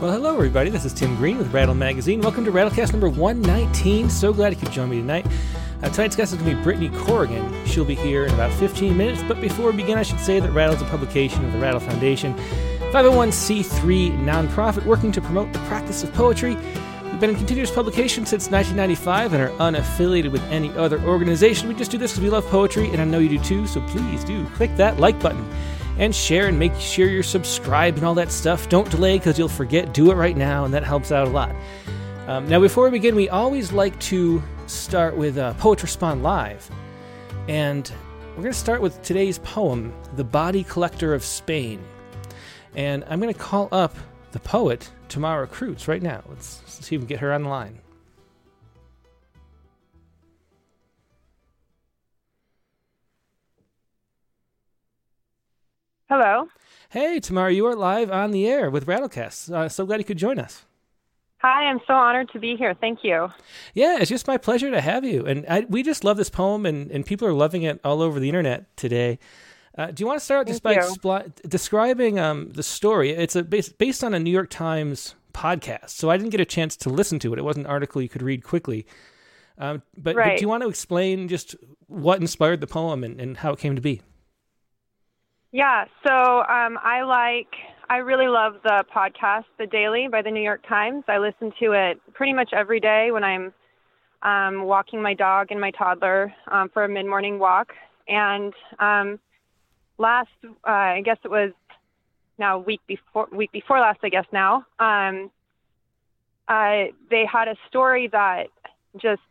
Well, hello, everybody. This is Tim Green with Rattle Magazine. Welcome to Rattlecast number 119. So glad you could join me tonight. Uh, tonight's guest is going to be Brittany Corrigan. She'll be here in about 15 minutes. But before we begin, I should say that Rattle is a publication of the Rattle Foundation, 501c3 nonprofit working to promote the practice of poetry. We've been in continuous publication since 1995 and are unaffiliated with any other organization. We just do this because we love poetry, and I know you do too. So please do click that like button and share and make sure you're subscribed and all that stuff. Don't delay because you'll forget. Do it right now, and that helps out a lot. Um, now, before we begin, we always like to start with uh, Poetry Respond Live. And we're going to start with today's poem, The Body Collector of Spain. And I'm going to call up the poet, Tamara Cruz, right now. Let's, let's see if we can get her on the line. Hello. Hey, Tamara, you are live on the air with Rattlecast. Uh, so glad you could join us. Hi, I'm so honored to be here. Thank you. Yeah, it's just my pleasure to have you. And I, we just love this poem, and, and people are loving it all over the internet today. Uh, do you want to start just by expl- describing um, the story? It's a based, based on a New York Times podcast, so I didn't get a chance to listen to it. It wasn't an article you could read quickly. Um, but, right. but, do you want to explain just what inspired the poem and, and how it came to be? Yeah, so um, I like, I really love the podcast, The Daily by the New York Times. I listen to it pretty much every day when I'm um, walking my dog and my toddler um, for a mid morning walk. And um, last, uh, I guess it was now week before, week before last, I guess now, um, uh, they had a story that just,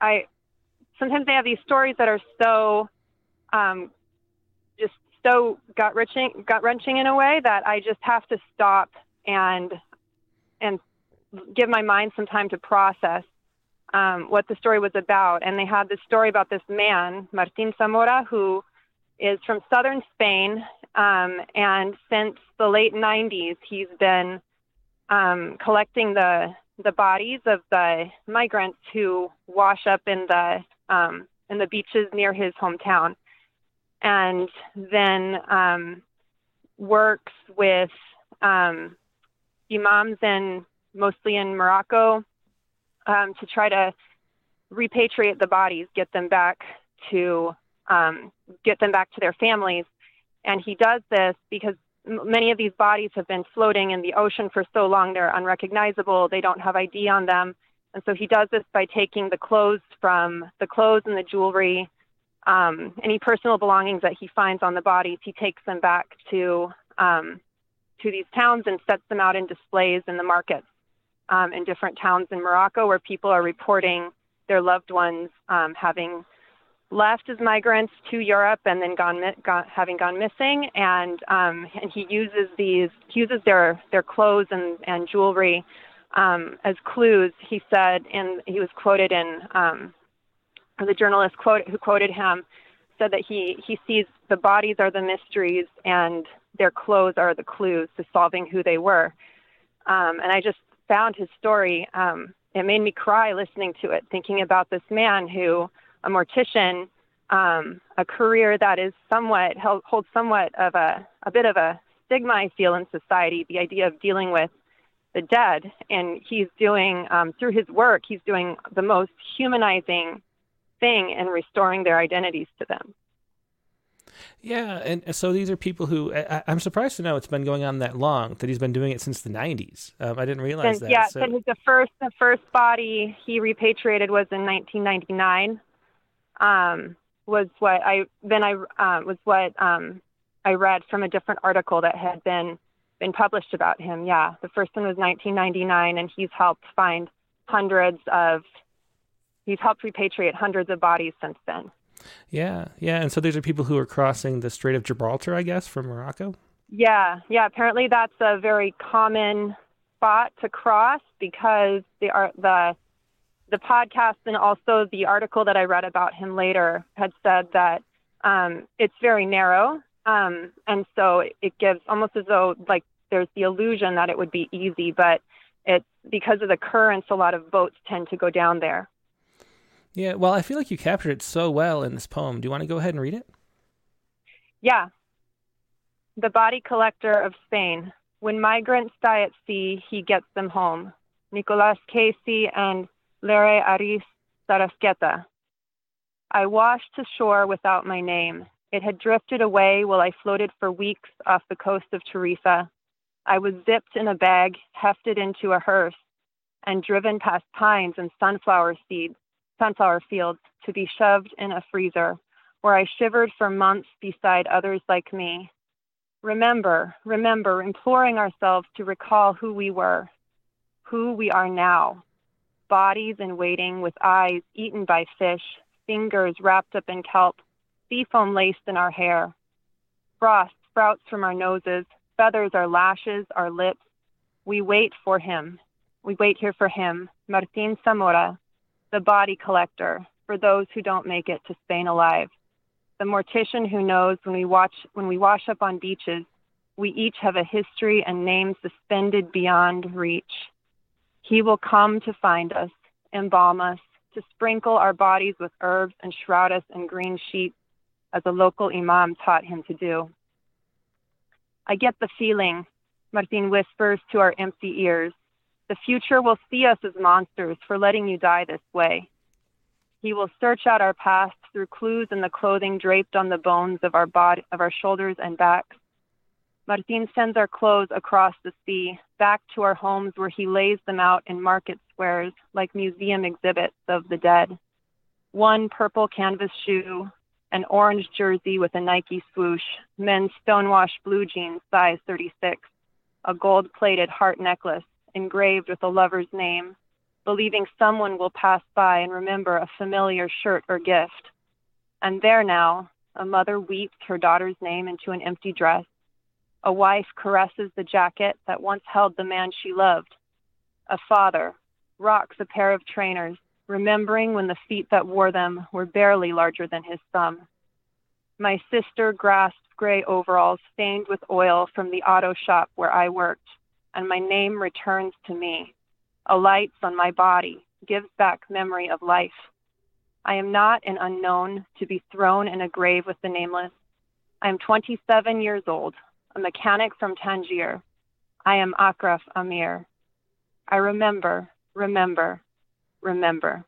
I, sometimes they have these stories that are so, um, so gut wrenching, gut wrenching in a way that I just have to stop and and give my mind some time to process um, what the story was about. And they had this story about this man, Martin Zamora, who is from southern Spain, um, and since the late 90s, he's been um, collecting the the bodies of the migrants who wash up in the um, in the beaches near his hometown and then um, works with um, imams and mostly in Morocco um, to try to repatriate the bodies, get them back to um, get them back to their families. And he does this because many of these bodies have been floating in the ocean for so long they're unrecognizable. They don't have ID on them. And so he does this by taking the clothes from the clothes and the jewelry um, any personal belongings that he finds on the bodies, he takes them back to um, to these towns and sets them out in displays in the markets um, in different towns in Morocco, where people are reporting their loved ones um, having left as migrants to Europe and then gone, gone having gone missing, and um, and he uses these he uses their their clothes and and jewelry um, as clues. He said, and he was quoted in the journalist quote, who quoted him said that he, he sees the bodies are the mysteries and their clothes are the clues to solving who they were. Um, and I just found his story, um, it made me cry listening to it, thinking about this man who, a mortician, um, a career that is somewhat, holds somewhat of a, a bit of a stigma, I feel, in society, the idea of dealing with the dead. And he's doing, um, through his work, he's doing the most humanizing thing and restoring their identities to them. Yeah, and so these are people who I, am surprised to know it's been going on that long. That he's been doing it since the 90s. Um, I didn't realize that. Yeah, so. the first the first body he repatriated was in 1999. Um, was what I then I uh, was what um, I read from a different article that had been been published about him. Yeah, the first one was 1999, and he's helped find hundreds of he's helped repatriate hundreds of bodies since then. Yeah, yeah, and so these are people who are crossing the Strait of Gibraltar, I guess, from Morocco. Yeah, yeah. Apparently, that's a very common spot to cross because the the the podcast and also the article that I read about him later had said that um, it's very narrow, um, and so it gives almost as though like there's the illusion that it would be easy, but it's because of the currents. A lot of boats tend to go down there. Yeah, well, I feel like you captured it so well in this poem. Do you want to go ahead and read it? Yeah. The Body Collector of Spain. When migrants die at sea, he gets them home. Nicholas Casey and Leire Ariz Sarasketa. I washed to shore without my name. It had drifted away while I floated for weeks off the coast of Tarifa. I was zipped in a bag, hefted into a hearse, and driven past pines and sunflower seeds, sunflower fields to be shoved in a freezer, where I shivered for months beside others like me. Remember, remember, imploring ourselves to recall who we were, who we are now. Bodies in waiting with eyes eaten by fish, fingers wrapped up in kelp, seafoam laced in our hair. Frost sprouts from our noses, feathers our lashes, our lips. We wait for him. We wait here for him, Martin Zamora, the body collector, for those who don't make it to Spain alive. The mortician who knows when we watch when we wash up on beaches, we each have a history and name suspended beyond reach. He will come to find us, embalm us, to sprinkle our bodies with herbs and shroud us in green sheets, as a local imam taught him to do. I get the feeling, Martin whispers to our empty ears. The future will see us as monsters for letting you die this way. He will search out our past through clues in the clothing draped on the bones of our body, of our shoulders and backs. Martin sends our clothes across the sea, back to our homes where he lays them out in market squares like museum exhibits of the dead. One purple canvas shoe, an orange jersey with a Nike swoosh, men's stonewashed blue jeans, size 36, a gold plated heart necklace engraved with a lover's name, believing someone will pass by and remember a familiar shirt or gift. And there now, a mother weeps her daughter's name into an empty dress. A wife caresses the jacket that once held the man she loved. A father rocks a pair of trainers, remembering when the feet that wore them were barely larger than his thumb. My sister grasped gray overalls stained with oil from the auto shop where I worked, and my name returns to me. Alights on my body, gives back memory of life. I am not an unknown to be thrown in a grave with the nameless. I am 27 years old, a mechanic from Tangier. I am Akraf Amir. I remember, remember, remember.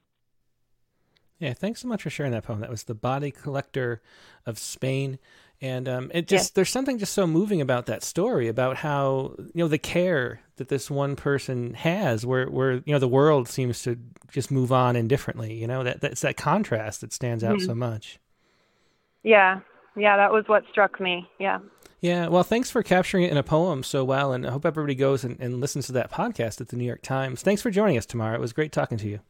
Yeah, thanks so much for sharing that poem. That was The Body Collector of Spain. And um, it just, yeah. there's something just so moving about that story about how, you know, the care that this one person has where, where, you know, the world seems to just move on indifferently, you know, that that's that contrast that stands out mm-hmm. so much. Yeah. Yeah. That was what struck me. Yeah. Yeah, well, thanks for capturing it in a poem so well, and I hope everybody goes and, and listens to that podcast at the New York Times. Thanks for joining us, Tamara. It was great talking to you.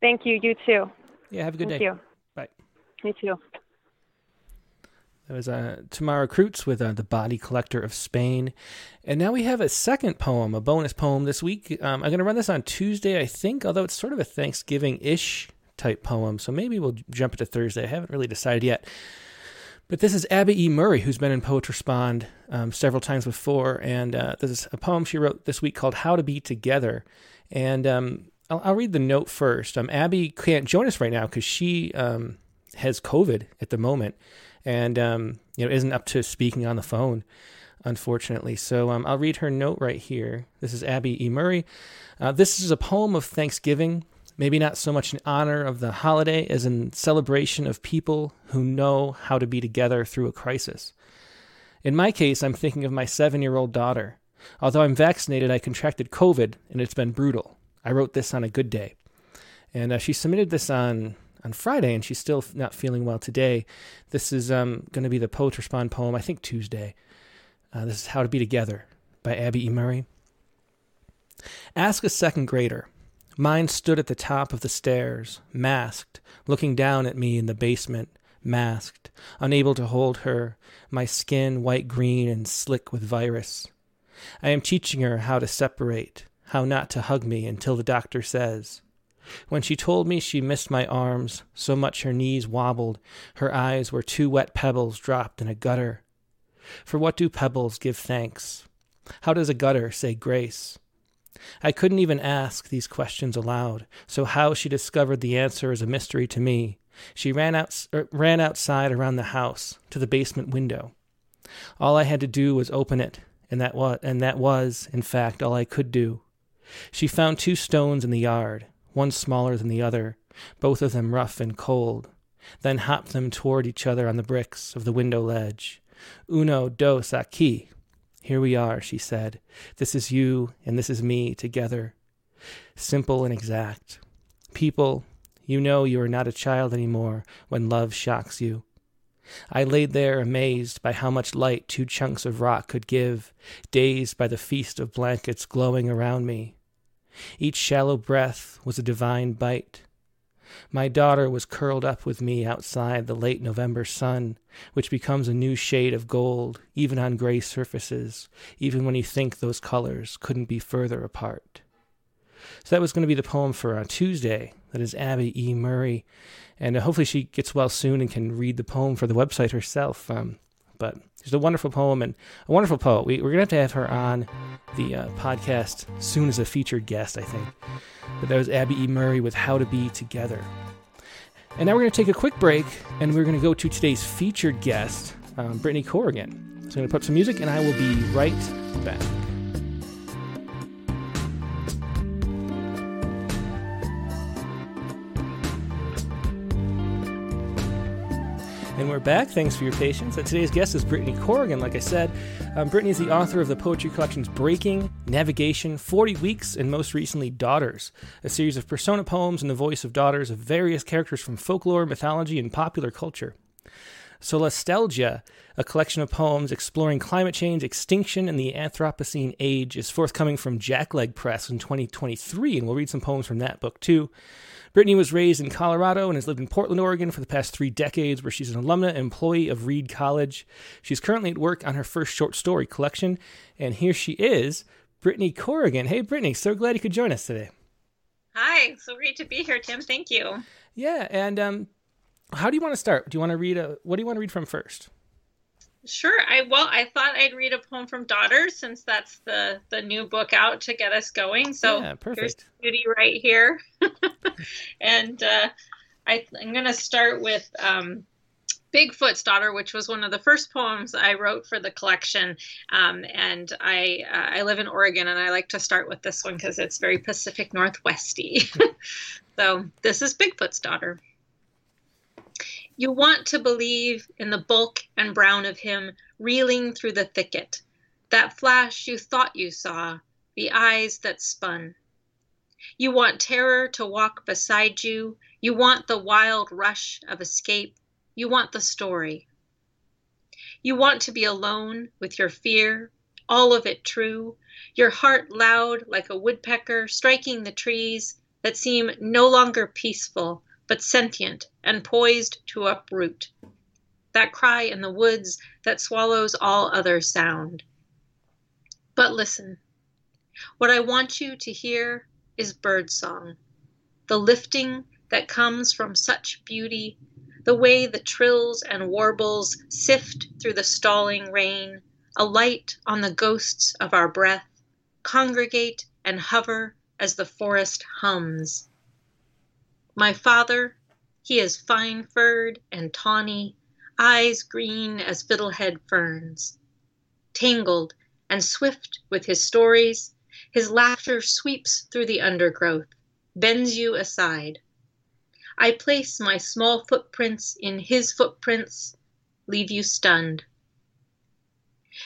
Thank you. You too. Yeah, have a good Thank day. You. Bye. You too. That was uh, Tamara Cruz with uh, The Body Collector of Spain. And now we have a second poem, a bonus poem this week. Um, I'm going to run this on Tuesday, I think, although it's sort of a Thanksgiving ish type poem. So maybe we'll jump into Thursday. I haven't really decided yet. But this is Abby E. Murray, who's been in Poet Respond um, several times before. And uh, this is a poem she wrote this week called How to Be Together. And um, I'll, I'll, read the note first. Um, Abby can't join us right now because she um, has COVID at the moment and um, you know isn't up to speaking on the phone, unfortunately. So um, I'll read her note right here. This is Abby E. Murray. Uh, this is a poem of Thanksgiving maybe not so much in honor of the holiday as in celebration of people who know how to be together through a crisis. In my case, I'm thinking of my seven year old daughter. Although I'm vaccinated, I contracted COVID and it's been brutal. I wrote this on a good day. And uh, she submitted this on, on Friday and she's still not feeling well today. This is um, going to be the Poet Respond poem, I think Tuesday. Uh, this is How to Be Together by Abby E. Murray. Ask a second grader Mine stood at the top of the stairs, masked, looking down at me in the basement, masked, unable to hold her, my skin white green and slick with virus. I am teaching her how to separate, how not to hug me until the doctor says. When she told me she missed my arms, so much her knees wobbled, her eyes were two wet pebbles dropped in a gutter. For what do pebbles give thanks? How does a gutter say grace? I couldn't even ask these questions aloud, so how she discovered the answer is a mystery to me. She ran, out, er, ran outside around the house to the basement window. All I had to do was open it, and that and that was, in fact, all I could do. She found two stones in the yard, one smaller than the other, both of them rough and cold, then hopped them toward each other on the bricks of the window ledge. Uno, dos, aquí. Here we are, she said. This is you, and this is me together. Simple and exact. People, you know you are not a child any more when love shocks you. I laid there amazed by how much light two chunks of rock could give, dazed by the feast of blankets glowing around me. Each shallow breath was a divine bite. My daughter was curled up with me outside the late November sun, which becomes a new shade of gold, even on gray surfaces, even when you think those colors couldn't be further apart. So that was going to be the poem for uh, Tuesday. That is Abby E. Murray. And uh, hopefully she gets well soon and can read the poem for the website herself. Um, but she's a wonderful poem and a wonderful poet. We, are going to have to have her on the uh, podcast soon as a featured guest, I think. But that was Abby E. Murray with How to Be Together. And now we're going to take a quick break and we're going to go to today's featured guest, um, Brittany Corrigan. So I'm going to put some music and I will be right back. And we're back. Thanks for your patience. And today's guest is Brittany Corrigan. Like I said, um, Brittany is the author of the poetry collections Breaking, Navigation, 40 Weeks, and most recently Daughters, a series of persona poems in the voice of daughters of various characters from folklore, mythology, and popular culture. Solastalgia, a collection of poems exploring climate change, extinction, and the Anthropocene age, is forthcoming from Jackleg Press in 2023, and we'll read some poems from that book too. Brittany was raised in Colorado and has lived in Portland, Oregon for the past three decades, where she's an alumna and employee of Reed College. She's currently at work on her first short story collection, and here she is, Brittany Corrigan. Hey, Brittany, so glad you could join us today. Hi, so great to be here, Tim. Thank you. Yeah, and um, how do you want to start? Do you want to read a? What do you want to read from first? Sure. I well, I thought I'd read a poem from Daughters since that's the the new book out to get us going. So yeah, perfect. here's beauty right here, and uh, I, am going to start with um, Bigfoot's Daughter, which was one of the first poems I wrote for the collection. Um, and I uh, I live in Oregon, and I like to start with this one because it's very Pacific Northwesty. so this is Bigfoot's Daughter. You want to believe in the bulk and brown of him reeling through the thicket, that flash you thought you saw, the eyes that spun. You want terror to walk beside you. You want the wild rush of escape. You want the story. You want to be alone with your fear, all of it true, your heart loud like a woodpecker striking the trees that seem no longer peaceful but sentient and poised to uproot. That cry in the woods that swallows all other sound. But listen. What I want you to hear is birdsong, the lifting that comes from such beauty, the way the trills and warbles sift through the stalling rain, a light on the ghosts of our breath, congregate and hover as the forest hums. My father, he is fine furred and tawny, eyes green as fiddlehead ferns. Tangled and swift with his stories, his laughter sweeps through the undergrowth, bends you aside. I place my small footprints in his footprints, leave you stunned.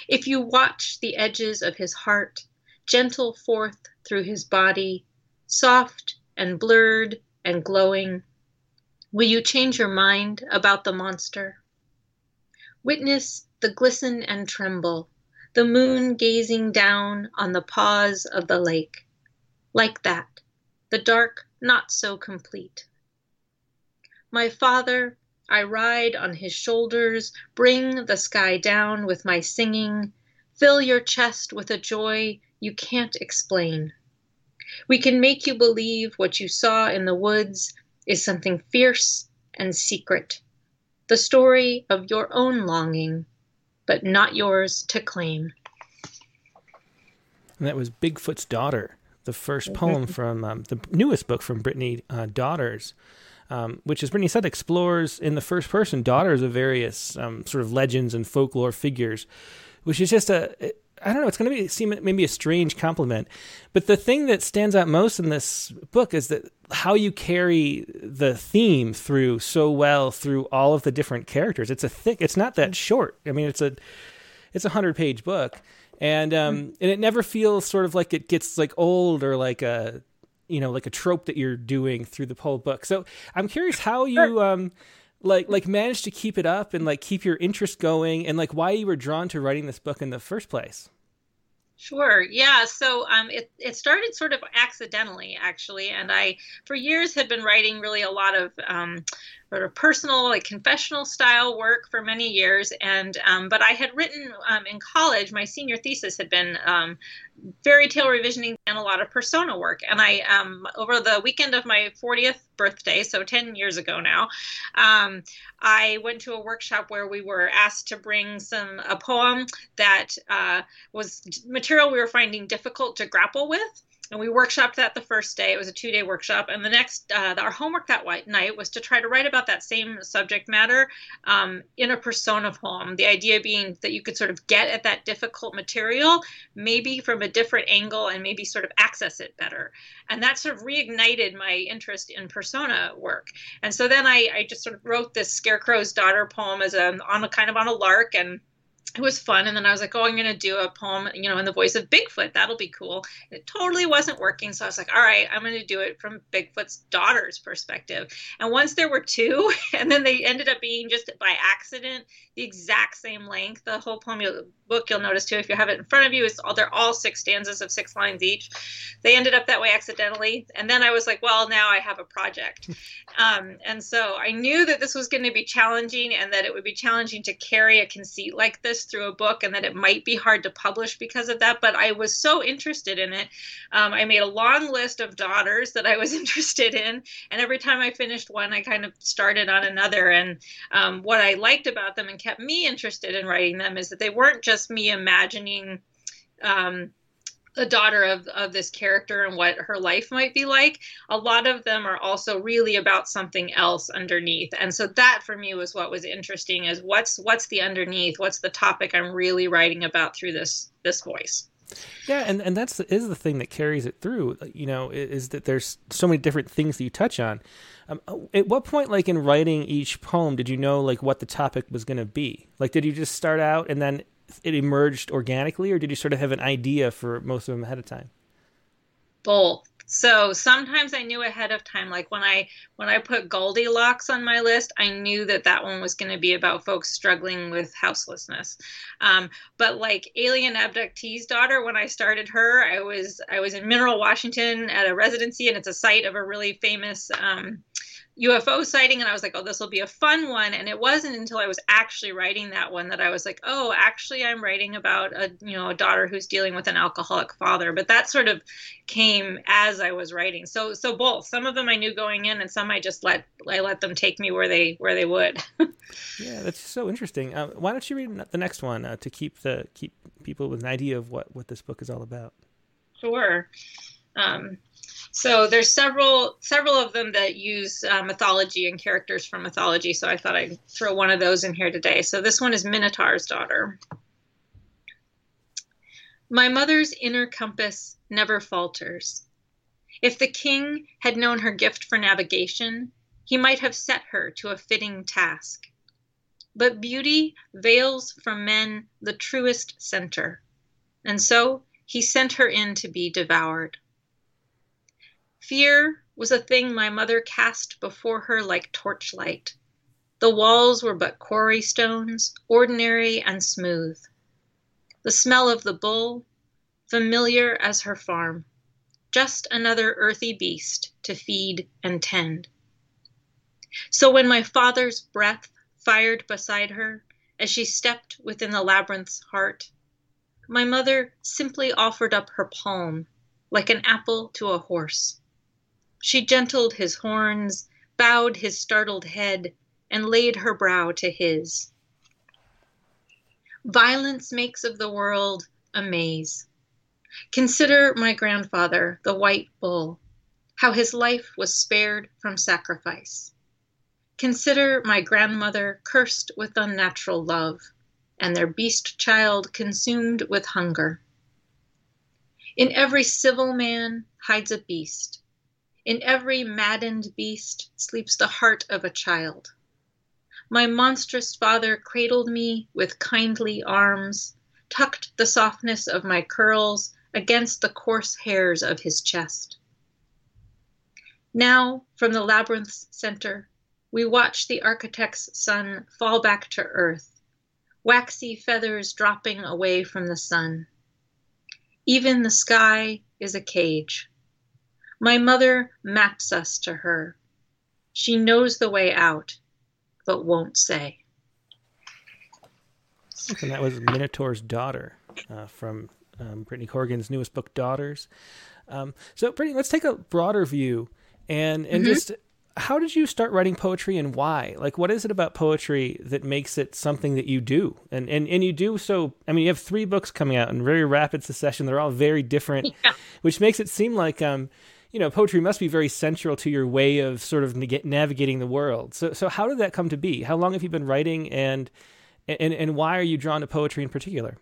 If you watch the edges of his heart gentle forth through his body, soft and blurred and glowing. Will you change your mind about the monster? Witness the glisten and tremble, the moon gazing down on the pause of the lake. Like that, the dark not so complete. My father, I ride on his shoulders, bring the sky down with my singing, fill your chest with a joy you can't explain. We can make you believe what you saw in the woods is something fierce and secret, the story of your own longing, but not yours to claim. And that was Bigfoot's Daughter, the 1st mm-hmm. poem from um, the newest book from Brittany, uh, Daughters. Um, which, as Brittany said, explores in the first person daughters of various um, sort of legends and folklore figures, which is just a I don't know. It's going to be seem maybe a strange compliment, but the thing that stands out most in this book is that how you carry the theme through so well through all of the different characters. It's a thick. It's not that short. I mean, it's a it's a hundred page book, and um mm-hmm. and it never feels sort of like it gets like old or like a you know like a trope that you're doing through the whole book. So I'm curious how you um like like managed to keep it up and like keep your interest going and like why you were drawn to writing this book in the first place. Sure. Yeah. So um, it it started sort of accidentally, actually, and I for years had been writing really a lot of um, sort of personal, like confessional style work for many years. And um, but I had written um, in college. My senior thesis had been um, fairy tale revisioning and a lot of persona work. And I um, over the weekend of my 40th birthday, so 10 years ago now, um, I went to a workshop where we were asked to bring some a poem that uh, was material we were finding difficult to grapple with and we workshopped that the first day. It was a two day workshop. And the next, uh, our homework that night was to try to write about that same subject matter um, in a persona poem. The idea being that you could sort of get at that difficult material, maybe from a different angle and maybe sort of access it better. And that sort of reignited my interest in persona work. And so then I, I just sort of wrote this Scarecrow's Daughter poem as a, on a kind of on a lark and it was fun. And then I was like, oh, I'm going to do a poem, you know, in the voice of Bigfoot. That'll be cool. It totally wasn't working. So I was like, all right, I'm going to do it from Bigfoot's daughter's perspective. And once there were two, and then they ended up being just by accident the exact same length. The whole poem book, you'll notice too, if you have it in front of you, is all they're all six stanzas of six lines each. They ended up that way accidentally. And then I was like, well, now I have a project. Um, and so I knew that this was going to be challenging and that it would be challenging to carry a conceit like this through a book and that it might be hard to publish because of that. But I was so interested in it. Um, I made a long list of daughters that I was interested in. And every time I finished one, I kind of started on another. And um, what I liked about them and kept me interested in writing them is that they weren't just me imagining um, the daughter of, of this character and what her life might be like a lot of them are also really about something else underneath. And so that for me was what was interesting is what's what's the underneath? What's the topic i'm really writing about through this this voice? Yeah and and that's the, is the thing that carries it through you know is that there's so many different things that you touch on. Um, at what point like in writing each poem did you know like what the topic was going to be? Like did you just start out and then it emerged organically, or did you sort of have an idea for most of them ahead of time? Both. So sometimes I knew ahead of time, like when I when I put Goldilocks on my list, I knew that that one was going to be about folks struggling with houselessness. Um, but like Alien Abductee's daughter, when I started her, I was I was in Mineral, Washington, at a residency, and it's a site of a really famous um, UFO sighting and I was like, oh, this will be a fun one. And it wasn't until I was actually writing that one that I was like, oh, actually, I'm writing about a you know a daughter who's dealing with an alcoholic father. But that sort of came as I was writing. So so both. Some of them I knew going in, and some I just let I let them take me where they where they would. yeah, that's so interesting. Uh, why don't you read the next one uh, to keep the keep people with an idea of what what this book is all about? Sure. Um, so there's several several of them that use uh, mythology and characters from mythology. So I thought I'd throw one of those in here today. So this one is Minotaur's daughter. My mother's inner compass never falters. If the king had known her gift for navigation, he might have set her to a fitting task. But beauty veils from men the truest center, and so he sent her in to be devoured. Fear was a thing my mother cast before her like torchlight. The walls were but quarry stones, ordinary and smooth. The smell of the bull, familiar as her farm, just another earthy beast to feed and tend. So when my father's breath fired beside her as she stepped within the labyrinth's heart, my mother simply offered up her palm like an apple to a horse. She gentled his horns, bowed his startled head, and laid her brow to his. Violence makes of the world a maze. Consider my grandfather, the white bull, how his life was spared from sacrifice. Consider my grandmother cursed with unnatural love, and their beast child consumed with hunger. In every civil man hides a beast. In every maddened beast sleeps the heart of a child. My monstrous father cradled me with kindly arms, tucked the softness of my curls against the coarse hairs of his chest. Now, from the labyrinth's center, we watch the architect's son fall back to earth, waxy feathers dropping away from the sun. Even the sky is a cage. My mother maps us to her. She knows the way out, but won't say. And that was Minotaur's Daughter uh, from um, Brittany Corrigan's newest book, Daughters. Um, so, Brittany, let's take a broader view and and mm-hmm. just how did you start writing poetry and why? Like, what is it about poetry that makes it something that you do? And and and you do so. I mean, you have three books coming out in very rapid succession. They're all very different, yeah. which makes it seem like um, you know, poetry must be very central to your way of sort of navigating the world. So so how did that come to be? How long have you been writing, and and and why are you drawn to poetry in particular?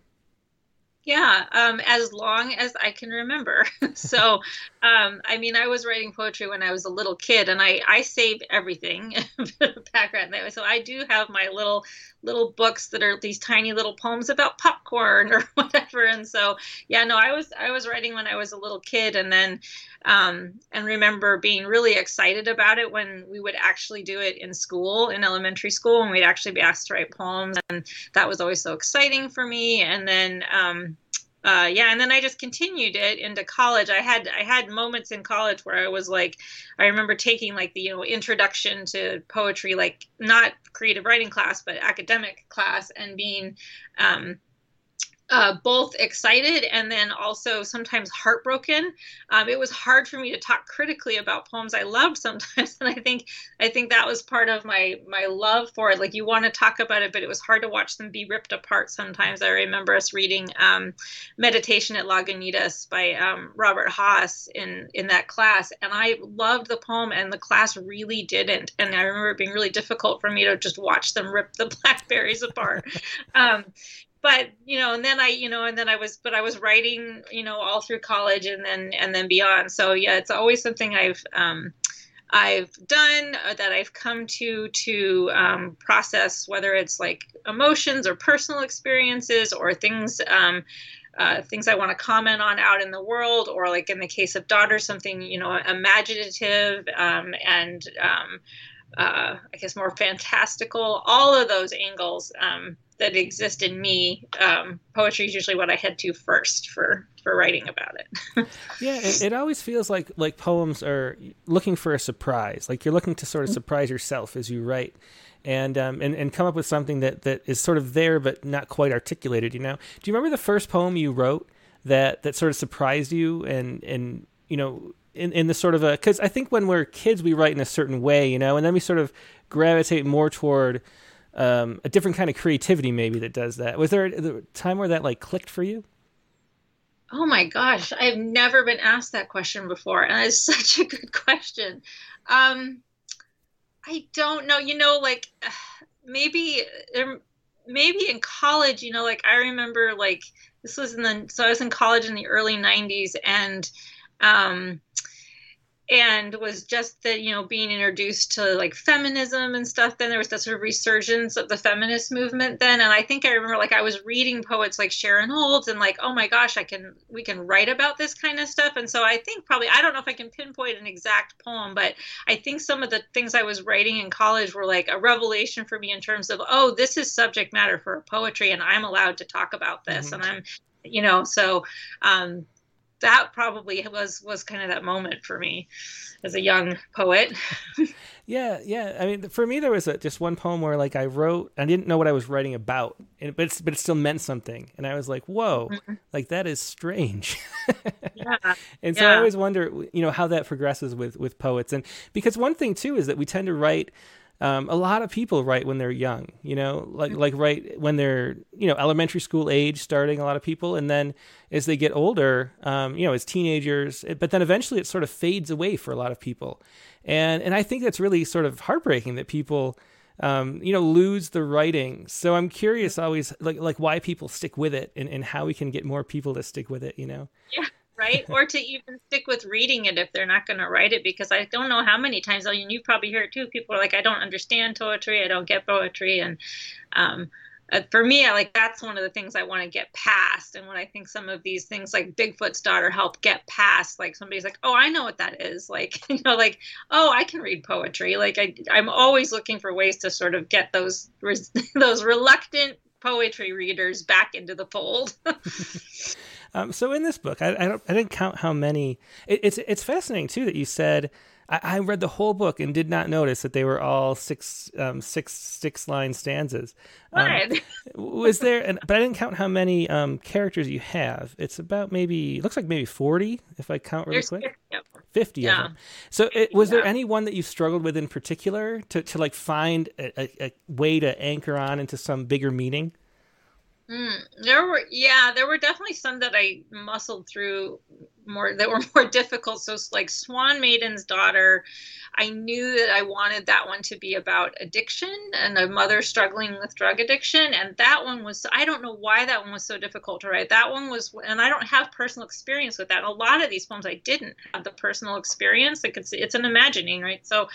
Yeah, um, as long as I can remember. so, um, I mean, I was writing poetry when I was a little kid, and I I save everything background. So I do have my little little books that are these tiny little poems about popcorn or whatever. And so, yeah, no, I was I was writing when I was a little kid, and then um, and remember being really excited about it when we would actually do it in school in elementary school, and we'd actually be asked to write poems, and that was always so exciting for me. And then um, uh, yeah, and then I just continued it into college. I had I had moments in college where I was like, I remember taking like the you know introduction to poetry, like not creative writing class, but academic class, and being um, uh, both excited and then also sometimes heartbroken. Um, it was hard for me to talk critically about poems I loved sometimes, and I think I think that was part of my my love for it. Like you want to talk about it, but it was hard to watch them be ripped apart. Sometimes I remember us reading um, "Meditation at Lagunitas" by um, Robert Hass in in that class, and I loved the poem, and the class really didn't. And I remember it being really difficult for me to just watch them rip the blackberries apart. But you know and then i you know and then i was but i was writing you know all through college and then and then beyond. So yeah it's always something i've um I've done uh, that I've come to to um, process whether it's like emotions or personal experiences or things um, uh, things I want to comment on out in the world, or like in the case of daughter, something you know imaginative um, and um, uh, I guess more fantastical. All of those angles um, that exist in me, um, poetry is usually what I head to first for for writing about it. yeah, it, it, always feels like like poems are looking for a surprise. Like you're looking to sort of mm-hmm. surprise yourself as you write. And, um, and and come up with something that, that is sort of there but not quite articulated. You know, do you remember the first poem you wrote that that sort of surprised you and and you know in, in the sort of a because I think when we're kids we write in a certain way, you know, and then we sort of gravitate more toward um, a different kind of creativity maybe that does that. Was there a time where that like clicked for you? Oh my gosh, I've never been asked that question before, and it's such a good question. Um, I don't know. You know, like maybe um, maybe in college. You know, like I remember like this was in the so I was in college in the early '90s, and um, and was just that you know being introduced to like feminism and stuff then there was that sort of resurgence of the feminist movement then. And i think i remember like i was reading poets like sharon olds and like oh my gosh i can we can write about this kind of stuff. And so i think probably i don't know if i can pinpoint an exact poem but i think some of the things i was writing in college were like a revelation for me in terms of oh this is subject matter for poetry and i'm allowed to talk about this. Mm-hmm. and i'm you know so um that probably was was kind of that moment for me as a young poet. yeah, yeah. I mean, for me, there was a, just one poem where like I wrote, I didn't know what I was writing about, and, but but it still meant something, and I was like, whoa, mm-hmm. like that is strange. yeah. And so yeah. I always wonder, you know, how that progresses with with poets, and because one thing too is that we tend to write um, a lot of people write when they're young, you know, like mm-hmm. like write when they're you know elementary school age, starting a lot of people, and then as they get older, um, you know, as teenagers, it, but then eventually it sort of fades away for a lot of people, and and I think that's really sort of heartbreaking that people um, you know, lose the writing. So I'm curious always like like why people stick with it and, and how we can get more people to stick with it, you know? Yeah, right. or to even stick with reading it if they're not going to write it, because I don't know how many times, and you probably hear it too. People are like, I don't understand poetry. I don't get poetry. And, um, uh, for me, I like that's one of the things I want to get past. And when I think some of these things like Bigfoot's daughter help get past, like somebody's like, oh, I know what that is. Like, you know, like, oh, I can read poetry. Like I, I'm always looking for ways to sort of get those, those reluctant poetry readers back into the fold. um, so in this book, I, I, don't, I didn't count how many. It, it's it's fascinating too that you said I, I, read the whole book and did not notice that they were all six um, six six line stanzas. Um, was there? And, but I didn't count how many um, characters you have. It's about maybe looks like maybe forty if I count really There's quick. 50, Fifty yeah. of them. So it, was yeah. there any one that you struggled with in particular to to like find a, a, a way to anchor on into some bigger meaning? Mm, there were, yeah, there were definitely some that I muscled through more that were more difficult. So, like Swan Maiden's daughter, I knew that I wanted that one to be about addiction and a mother struggling with drug addiction. And that one was, I don't know why that one was so difficult to write. That one was, and I don't have personal experience with that. A lot of these poems, I didn't have the personal experience. Like it's, it's an imagining, right? So,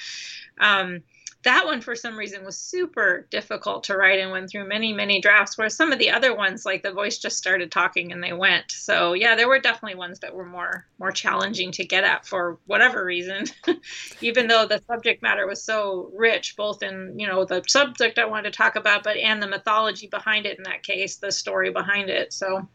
um, that one for some reason was super difficult to write and went through many many drafts whereas some of the other ones like the voice just started talking and they went so yeah there were definitely ones that were more more challenging to get at for whatever reason even though the subject matter was so rich both in you know the subject i wanted to talk about but and the mythology behind it in that case the story behind it so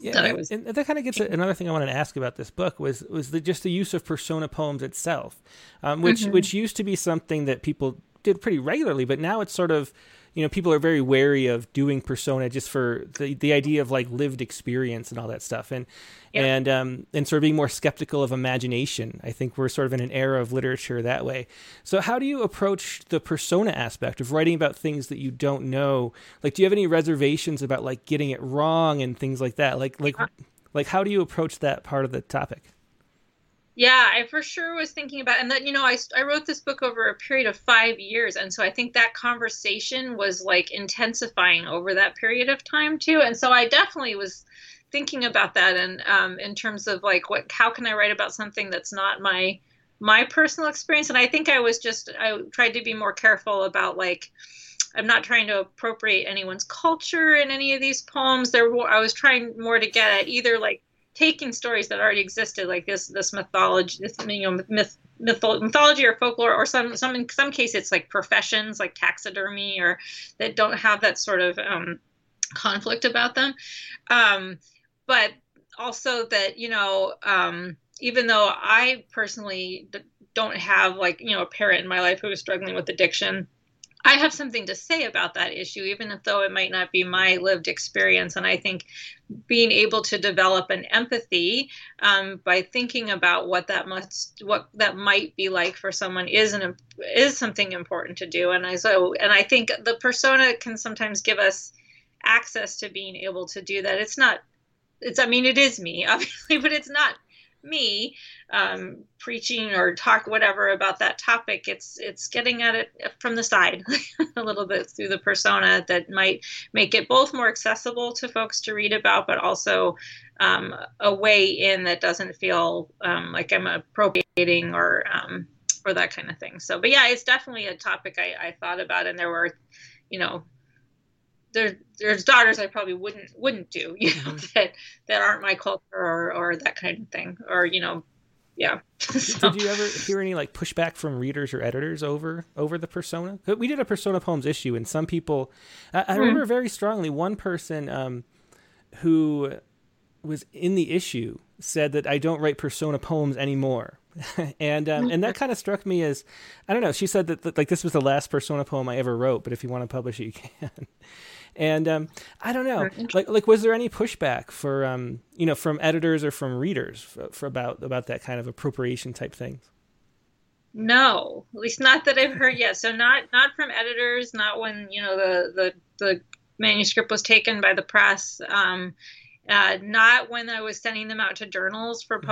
yeah, and, was... and, that kind of gets another thing I wanted to ask about this book was was the, just the use of persona poems itself, um, which mm-hmm. which used to be something that people did pretty regularly, but now it's sort of you know people are very wary of doing persona just for the the idea of like lived experience and all that stuff. And yeah. and um and sort of being more skeptical of imagination. I think we're sort of in an era of literature that way. So how do you approach the persona aspect of writing about things that you don't know? Like do you have any reservations about like getting it wrong and things like that? Like like uh, like how do you approach that part of the topic yeah, I for sure was thinking about, and that you know, I I wrote this book over a period of five years, and so I think that conversation was like intensifying over that period of time too, and so I definitely was thinking about that, and um, in terms of like what, how can I write about something that's not my my personal experience, and I think I was just I tried to be more careful about like. I'm not trying to appropriate anyone's culture in any of these poems. There, I was trying more to get at either like taking stories that already existed, like this this mythology, this you know myth, mythology or folklore, or some some in some cases it's like professions like taxidermy or that don't have that sort of um, conflict about them. Um, but also that you know um, even though I personally don't have like you know a parent in my life who is struggling with addiction I have something to say about that issue, even if though it might not be my lived experience. And I think being able to develop an empathy um, by thinking about what that must, what that might be like for someone, is an is something important to do. And I so, and I think the persona can sometimes give us access to being able to do that. It's not. It's. I mean, it is me, obviously, but it's not me um, preaching or talk whatever about that topic. It's it's getting at it from the side a little bit through the persona that might make it both more accessible to folks to read about, but also um, a way in that doesn't feel um, like I'm appropriating or um, or that kind of thing. So, but yeah, it's definitely a topic I, I thought about, and there were, you know, there there's daughters I probably wouldn't wouldn't do, you know, mm-hmm. that that aren't my culture or or that kind of thing, or you know, yeah. so. Did you ever hear any like pushback from readers or editors over over the persona? We did a persona poems issue, and some people, I, I mm-hmm. remember very strongly one person um, who was in the issue said that I don't write persona poems anymore. and um, and that kind of struck me as I don't know. She said that, that, like this was the last persona poem I ever wrote, but if you want to publish it, you can. And um, I don't know, like like was there any pushback for um, you know from editors or from readers for, for about about that kind of appropriation type things? No, at least not that I've heard yet. So not not from editors, not when you know the the the manuscript was taken by the press. Um, uh, not when I was sending them out to journals for mm-hmm.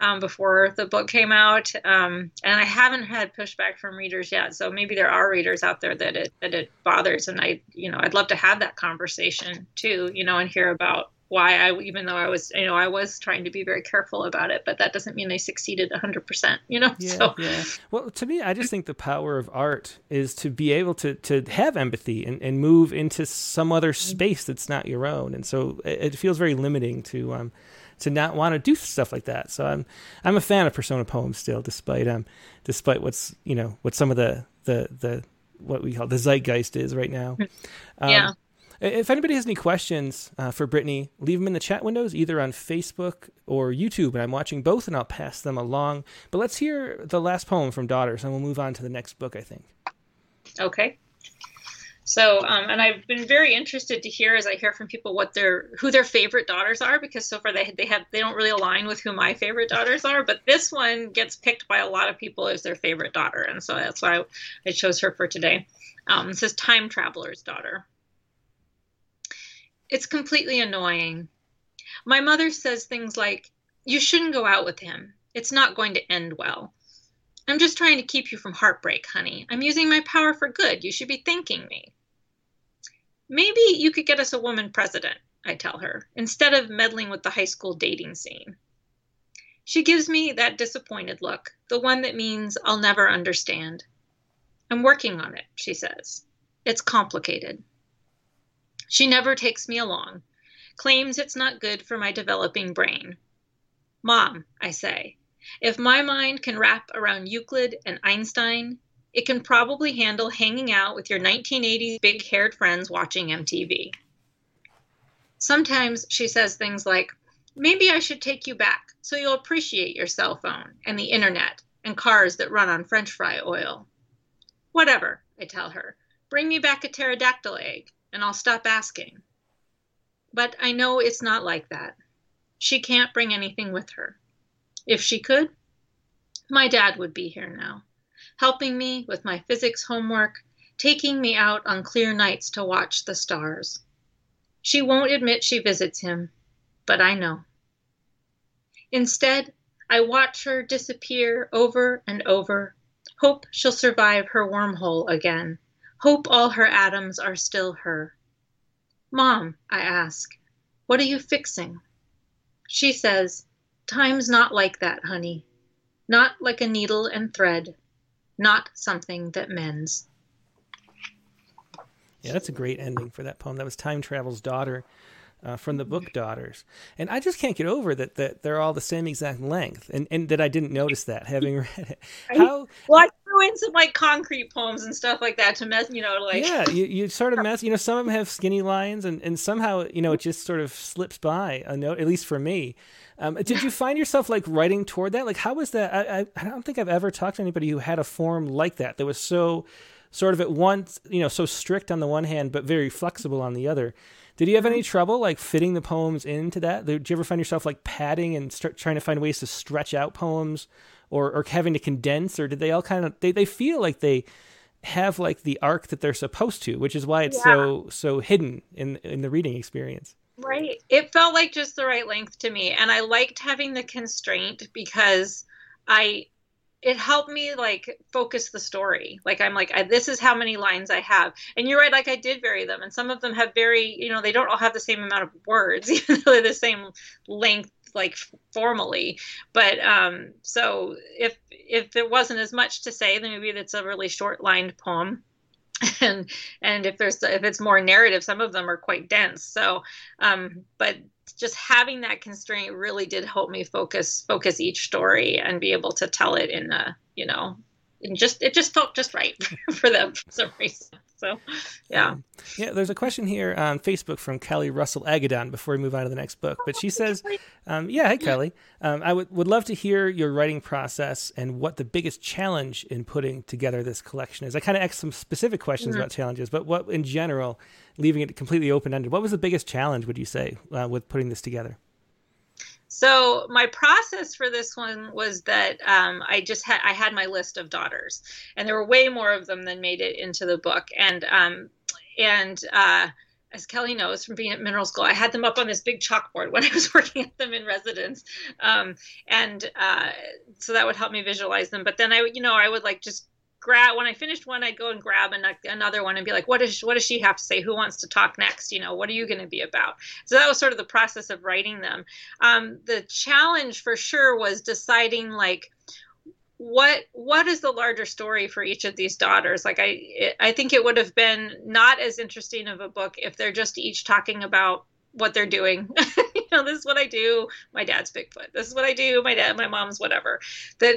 Um, before the book came out, um, and I haven't had pushback from readers yet. So maybe there are readers out there that it that it bothers, and I, you know, I'd love to have that conversation too, you know, and hear about why I, even though I was, you know, I was trying to be very careful about it, but that doesn't mean I succeeded 100%, you know? Yeah, so. yeah. Well, to me, I just think the power of art is to be able to, to have empathy and, and move into some other mm-hmm. space that's not your own. And so it, it feels very limiting to, um, to not want to do stuff like that. So I'm, I'm a fan of persona poems still, despite, um, despite what's, you know, what some of the, the, the, what we call the zeitgeist is right now. Um, yeah. If anybody has any questions uh, for Brittney, leave them in the chat windows, either on Facebook or YouTube. And I'm watching both, and I'll pass them along. But let's hear the last poem from Daughters, and we'll move on to the next book, I think. Okay. So, um, and I've been very interested to hear as I hear from people what their who their favorite daughters are because so far they they have they don't really align with who my favorite daughters are. But this one gets picked by a lot of people as their favorite daughter, and so that's why I chose her for today. Um, it says time traveler's daughter. It's completely annoying. My mother says things like, You shouldn't go out with him. It's not going to end well. I'm just trying to keep you from heartbreak, honey. I'm using my power for good. You should be thanking me. Maybe you could get us a woman president, I tell her, instead of meddling with the high school dating scene. She gives me that disappointed look, the one that means I'll never understand. I'm working on it, she says. It's complicated. She never takes me along, claims it's not good for my developing brain. Mom, I say, if my mind can wrap around Euclid and Einstein, it can probably handle hanging out with your 1980s big haired friends watching MTV. Sometimes she says things like, Maybe I should take you back so you'll appreciate your cell phone and the internet and cars that run on french fry oil. Whatever, I tell her. Bring me back a pterodactyl egg and I'll stop asking. But I know it's not like that. She can't bring anything with her. If she could, my dad would be here now, helping me with my physics homework, taking me out on clear nights to watch the stars. She won't admit she visits him, but I know. Instead, I watch her disappear over and over, hope she'll survive her wormhole again Hope all her atoms are still her. Mom, I ask, what are you fixing? She says, Time's not like that, honey. Not like a needle and thread. Not something that mends. Yeah, that's a great ending for that poem. That was Time Travel's Daughter uh, from the book Daughters. And I just can't get over that that they're all the same exact length, and, and that I didn't notice that having read it. How well I threw in some like concrete poems and stuff like that to mess, you know, like yeah, you, you sort of mess. You know, some of them have skinny lines, and and somehow you know it just sort of slips by a note. At least for me. Um, did you find yourself like writing toward that? Like, how was that? I, I, I don't think I've ever talked to anybody who had a form like that that was so sort of at once, you know, so strict on the one hand, but very flexible on the other. Did you have any trouble like fitting the poems into that? Did you ever find yourself like padding and start trying to find ways to stretch out poems, or or having to condense, or did they all kind of they they feel like they have like the arc that they're supposed to, which is why it's yeah. so so hidden in in the reading experience. Right. It felt like just the right length to me, and I liked having the constraint because I it helped me like focus the story. Like i'm like I, this is how many lines i have. And you're right like i did vary them and some of them have very you know they don't all have the same amount of words even though they're the same length like formally. But um so if if there wasn't as much to say then maybe it's a really short lined poem and and if there's if it's more narrative some of them are quite dense. So um but just having that constraint really did help me focus focus each story and be able to tell it in a you know and just it just felt just right for them for some reason so yeah um, yeah there's a question here on facebook from kelly russell agodon before we move on to the next book but she says um, yeah hey kelly um, i would, would love to hear your writing process and what the biggest challenge in putting together this collection is i kind of asked some specific questions mm-hmm. about challenges but what in general leaving it completely open ended. What was the biggest challenge, would you say, uh, with putting this together? So my process for this one was that um, I just had I had my list of daughters, and there were way more of them than made it into the book, and um, and uh, as Kelly knows from being at mineral school, I had them up on this big chalkboard when I was working at them in residence, um, and uh, so that would help me visualize them. But then I, you know, I would like just grab when I finished one, I'd go and grab another one and be like, what does what does she have to say? Who wants to talk next? You know, what are you going to be about? So that was sort of the process of writing them. Um, the challenge for sure was deciding like what what is the larger story for each of these daughters like i i think it would have been not as interesting of a book if they're just each talking about what they're doing you know this is what i do my dad's bigfoot this is what i do my dad my mom's whatever that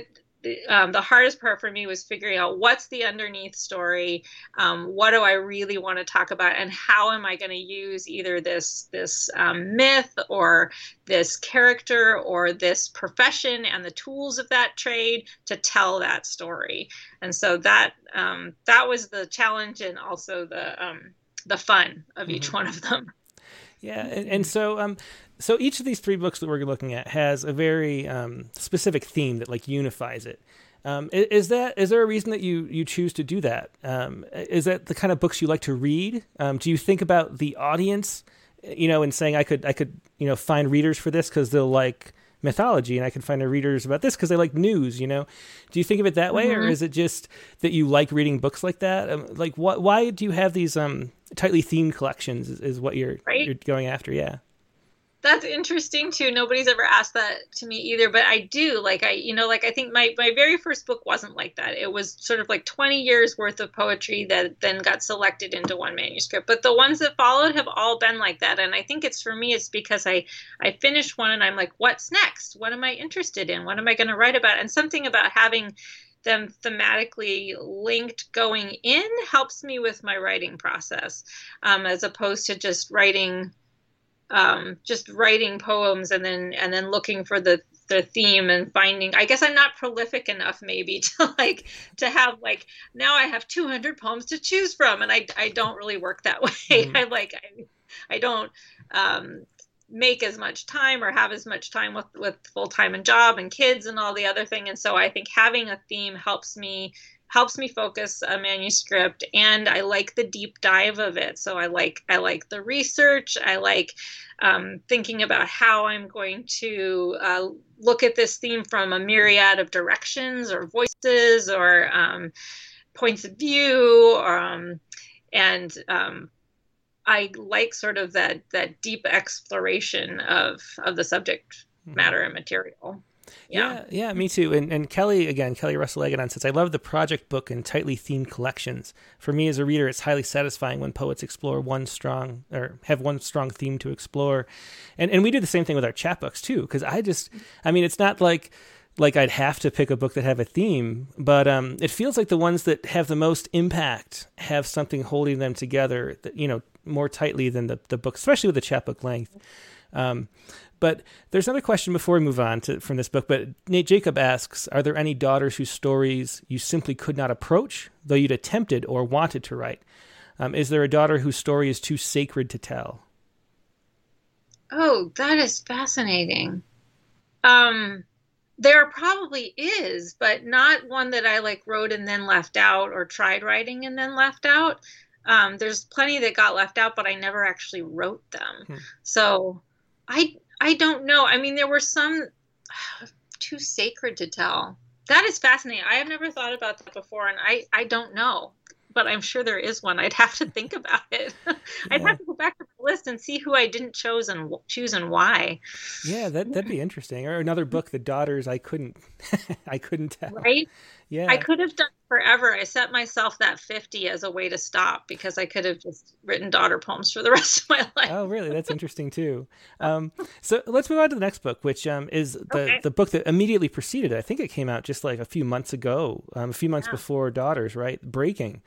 um, the hardest part for me was figuring out what's the underneath story um, what do i really want to talk about and how am i going to use either this this um, myth or this character or this profession and the tools of that trade to tell that story and so that um, that was the challenge and also the um, the fun of each mm-hmm. one of them yeah and, and so um, so each of these three books that we're looking at has a very um, specific theme that like unifies it. Um, is that is there a reason that you you choose to do that? Um, is that the kind of books you like to read? Um, do you think about the audience, you know, and saying I could I could you know find readers for this because they'll like mythology, and I can find our readers about this because they like news. You know, do you think of it that way, mm-hmm. or is it just that you like reading books like that? Um, like, what? Why do you have these um, tightly themed collections? Is, is what you're right. you're going after? Yeah that's interesting too. Nobody's ever asked that to me either, but I do. Like I, you know, like I think my my very first book wasn't like that. It was sort of like 20 years worth of poetry that then got selected into one manuscript. But the ones that followed have all been like that. And I think it's for me it's because I I finished one and I'm like, what's next? What am I interested in? What am I going to write about? And something about having them thematically linked going in helps me with my writing process um, as opposed to just writing um, just writing poems and then and then looking for the the theme and finding i guess i'm not prolific enough maybe to like to have like now i have 200 poems to choose from and i, I don't really work that way mm-hmm. i like I, I don't um, make as much time or have as much time with with full-time and job and kids and all the other thing and so i think having a theme helps me helps me focus a manuscript and i like the deep dive of it. So i like i like the research. I like um, thinking about how i'm going to uh, look at this theme from a myriad of directions or voices or um, points of view um, and um, i like sort of that that deep exploration of of the subject mm-hmm. matter and material yeah. yeah, yeah, me too. And and Kelly again, Kelly Russell Agodon says, "I love the project book and tightly themed collections. For me as a reader, it's highly satisfying when poets explore one strong or have one strong theme to explore." And and we do the same thing with our chapbooks too, because I just, I mean, it's not like like I'd have to pick a book that have a theme, but um, it feels like the ones that have the most impact have something holding them together, that, you know, more tightly than the the book, especially with the chapbook length. Um, but there's another question before we move on to, from this book. But Nate Jacob asks Are there any daughters whose stories you simply could not approach, though you'd attempted or wanted to write? Um, is there a daughter whose story is too sacred to tell? Oh, that is fascinating. Um, there probably is, but not one that I like wrote and then left out or tried writing and then left out. Um, there's plenty that got left out, but I never actually wrote them. Hmm. So I I don't know. I mean, there were some too sacred to tell. That is fascinating. I have never thought about that before, and I I don't know, but I'm sure there is one. I'd have to think about it. I'd have to go back to the list and see who I didn't choose and choose and why. Yeah, that that'd be interesting. Or another book, The Daughters. I couldn't, I couldn't tell. Right. Yeah. I could have done forever. I set myself that 50 as a way to stop because I could have just written daughter poems for the rest of my life. Oh, really? That's interesting too. Um, so let's move on to the next book, which um, is the, okay. the book that immediately preceded it. I think it came out just like a few months ago, um, a few months yeah. before Daughters, right? Breaking,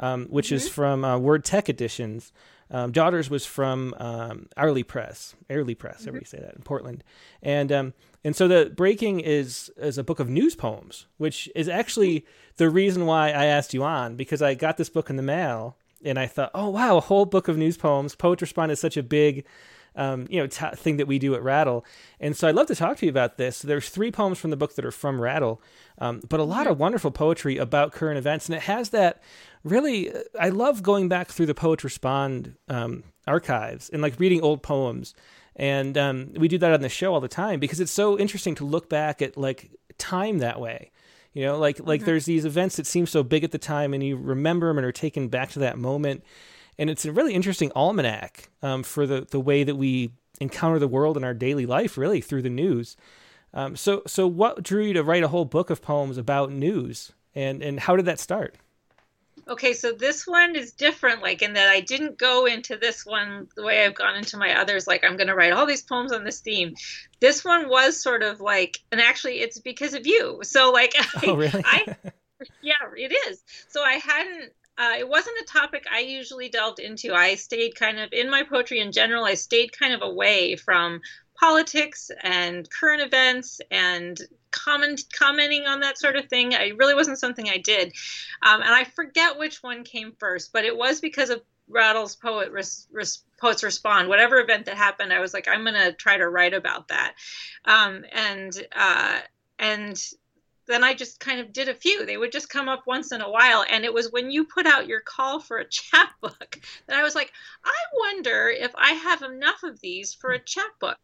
um, which mm-hmm. is from uh, Word Tech Editions. Um, Daughters was from um, Press, Airlie Press, mm-hmm. you say that in Portland, and um, and so the Breaking is is a book of news poems, which is actually the reason why I asked you on because I got this book in the mail and I thought, oh wow, a whole book of news poems. Poet Respond is such a big um, you know t- thing that we do at Rattle. And so I'd love to talk to you about this. There's three poems from the book that are from Rattle, um, but a lot of wonderful poetry about current events, and it has that really. I love going back through the Poets Respond um, archives and like reading old poems. And um, we do that on the show all the time because it's so interesting to look back at like time that way you know, like like mm-hmm. there's these events that seem so big at the time, and you remember them and are taken back to that moment. And it's a really interesting almanac um, for the the way that we encounter the world in our daily life, really through the news. Um, so so what drew you to write a whole book of poems about news, and and how did that start? okay, so this one is different, like in that I didn't go into this one the way I've gone into my others, like I'm going to write all these poems on this theme. This one was sort of like, and actually it's because of you. So, like, oh, really? I, yeah, it is. So I hadn't uh, it wasn't a topic I usually delved into. I stayed kind of in my poetry in general. I stayed kind of away from politics and current events and comment commenting on that sort of thing. I really wasn't something I did, um, and I forget which one came first, but it was because of Rattle's poet res, res, poets respond. Whatever event that happened, I was like, I'm gonna try to write about that, um, and uh, and then I just kind of did a few. They would just come up once in a while. And it was when you put out your call for a chapbook that I was like, I wonder if I have enough of these for a chapbook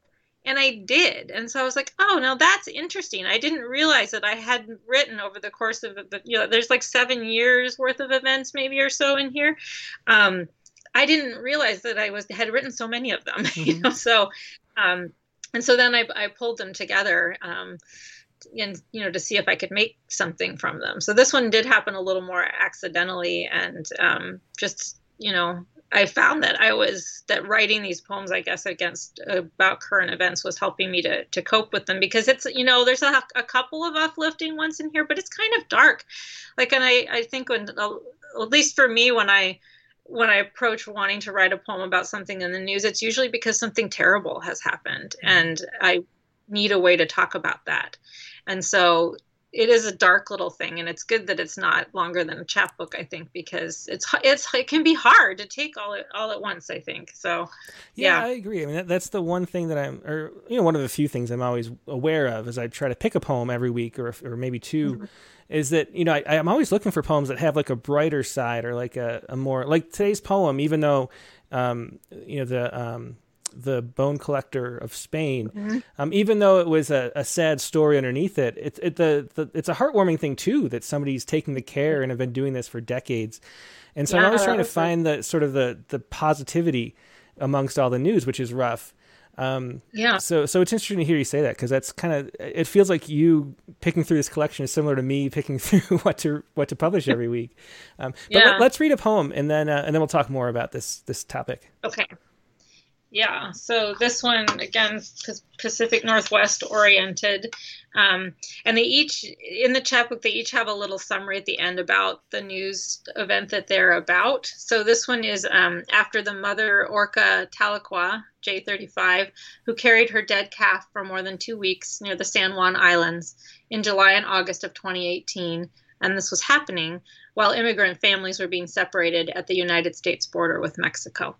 and I did. And so I was like, oh, now that's interesting. I didn't realize that I hadn't written over the course of the, you know, there's like seven years worth of events maybe or so in here. Um, I didn't realize that I was had written so many of them, mm-hmm. you know. So, um, and so then I, I pulled them together, um, and you know, to see if I could make something from them. So this one did happen a little more accidentally, and um, just you know, I found that I was that writing these poems, I guess, against about current events was helping me to to cope with them because it's you know there's a, a couple of uplifting ones in here, but it's kind of dark. Like, and I I think when at least for me when I when I approach wanting to write a poem about something in the news, it's usually because something terrible has happened, and I need a way to talk about that. And so it is a dark little thing and it's good that it's not longer than a chapbook i think because it's it's it can be hard to take all at all at once i think so yeah, yeah. i agree i mean that, that's the one thing that i'm or you know one of the few things i'm always aware of as i try to pick a poem every week or or maybe 2 mm-hmm. is that you know I, i'm always looking for poems that have like a brighter side or like a, a more like today's poem even though um you know the um the bone collector of Spain. Mm-hmm. Um, even though it was a, a, sad story underneath it, it's it, the, the, it's a heartwarming thing too that somebody's taking the care and have been doing this for decades. And so yeah, I'm always trying to find the sort of the the positivity amongst all the news, which is rough. Um, yeah. So so it's interesting to hear you say that because that's kind of it feels like you picking through this collection is similar to me picking through what to what to publish every week. Um, but yeah. let, us read a poem and then uh, and then we'll talk more about this this topic. Okay. Yeah, so this one again Pacific Northwest oriented, um, and they each in the chapbook they each have a little summary at the end about the news event that they're about. So this one is um, after the mother orca Tahlequah J35, who carried her dead calf for more than two weeks near the San Juan Islands in July and August of 2018, and this was happening while immigrant families were being separated at the United States border with Mexico.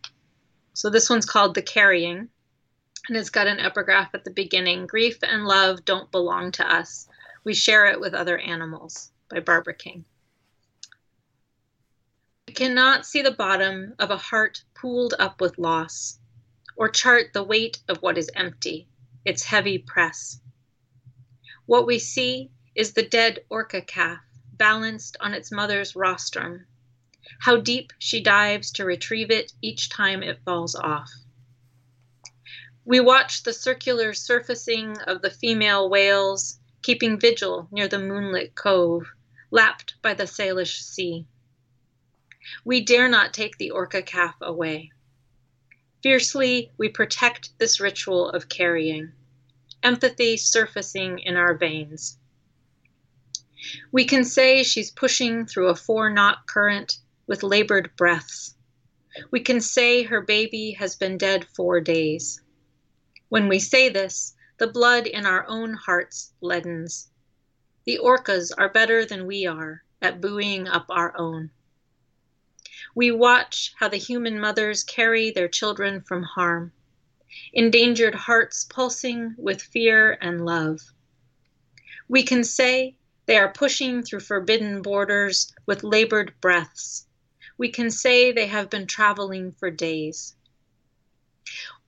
So this one's called The Carrying, and it's got an epigraph at the beginning Grief and love don't belong to us. We share it with other animals by Barbara King. We cannot see the bottom of a heart pooled up with loss, or chart the weight of what is empty, its heavy press. What we see is the dead orca calf balanced on its mother's rostrum, how deep she dives to retrieve it each time it falls off. We watch the circular surfacing of the female whales keeping vigil near the moonlit cove, lapped by the Salish Sea. We dare not take the orca calf away. Fiercely, we protect this ritual of carrying, empathy surfacing in our veins. We can say she's pushing through a four knot current with labored breaths. We can say her baby has been dead four days. When we say this, the blood in our own hearts leadens. The orcas are better than we are at buoying up our own. We watch how the human mothers carry their children from harm, endangered hearts pulsing with fear and love. We can say they are pushing through forbidden borders with labored breaths. We can say they have been traveling for days.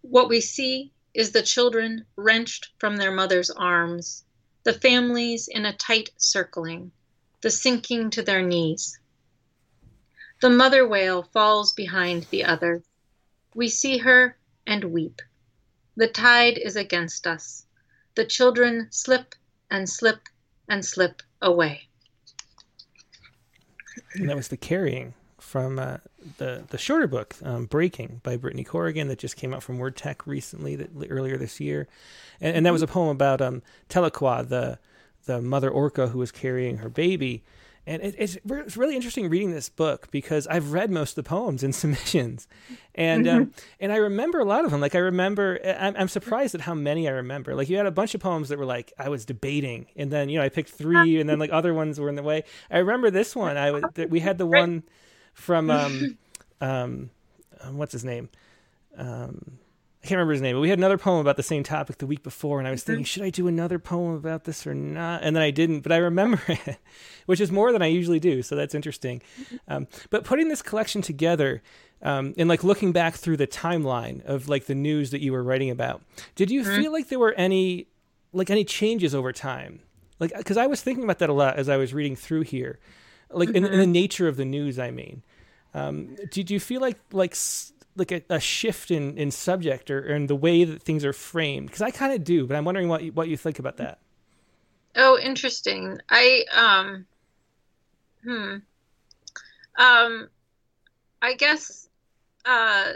What we see is the children wrenched from their mother's arms, the families in a tight circling, the sinking to their knees. The mother whale falls behind the other. We see her and weep. The tide is against us. The children slip and slip and slip away. And that was the carrying from uh, the the shorter book, um, Breaking by Brittney Corrigan, that just came out from WordTech recently, that earlier this year, and, and that was a poem about um, Tahlequah, the the mother orca who was carrying her baby, and it, it's, it's really interesting reading this book because I've read most of the poems in submissions, and um, mm-hmm. and I remember a lot of them. Like I remember, I'm, I'm, surprised at how many I remember. Like you had a bunch of poems that were like I was debating, and then you know I picked three, and then like other ones were in the way. I remember this one. I was we had the one from um, um, what's his name. Um, I can't remember his name, but we had another poem about the same topic the week before, and I was thinking, mm-hmm. should I do another poem about this or not? And then I didn't, but I remember it, which is more than I usually do, so that's interesting. Mm-hmm. Um, but putting this collection together um, and like looking back through the timeline of like the news that you were writing about, did you mm-hmm. feel like there were any like any changes over time? Like, because I was thinking about that a lot as I was reading through here, like in, in the mm-hmm. nature of the news. I mean, um, did you feel like like like a, a, shift in, in subject or, or, in the way that things are framed? Because I kind of do, but I'm wondering what you, what you think about that. Oh, interesting. I um, hmm, um, I guess uh,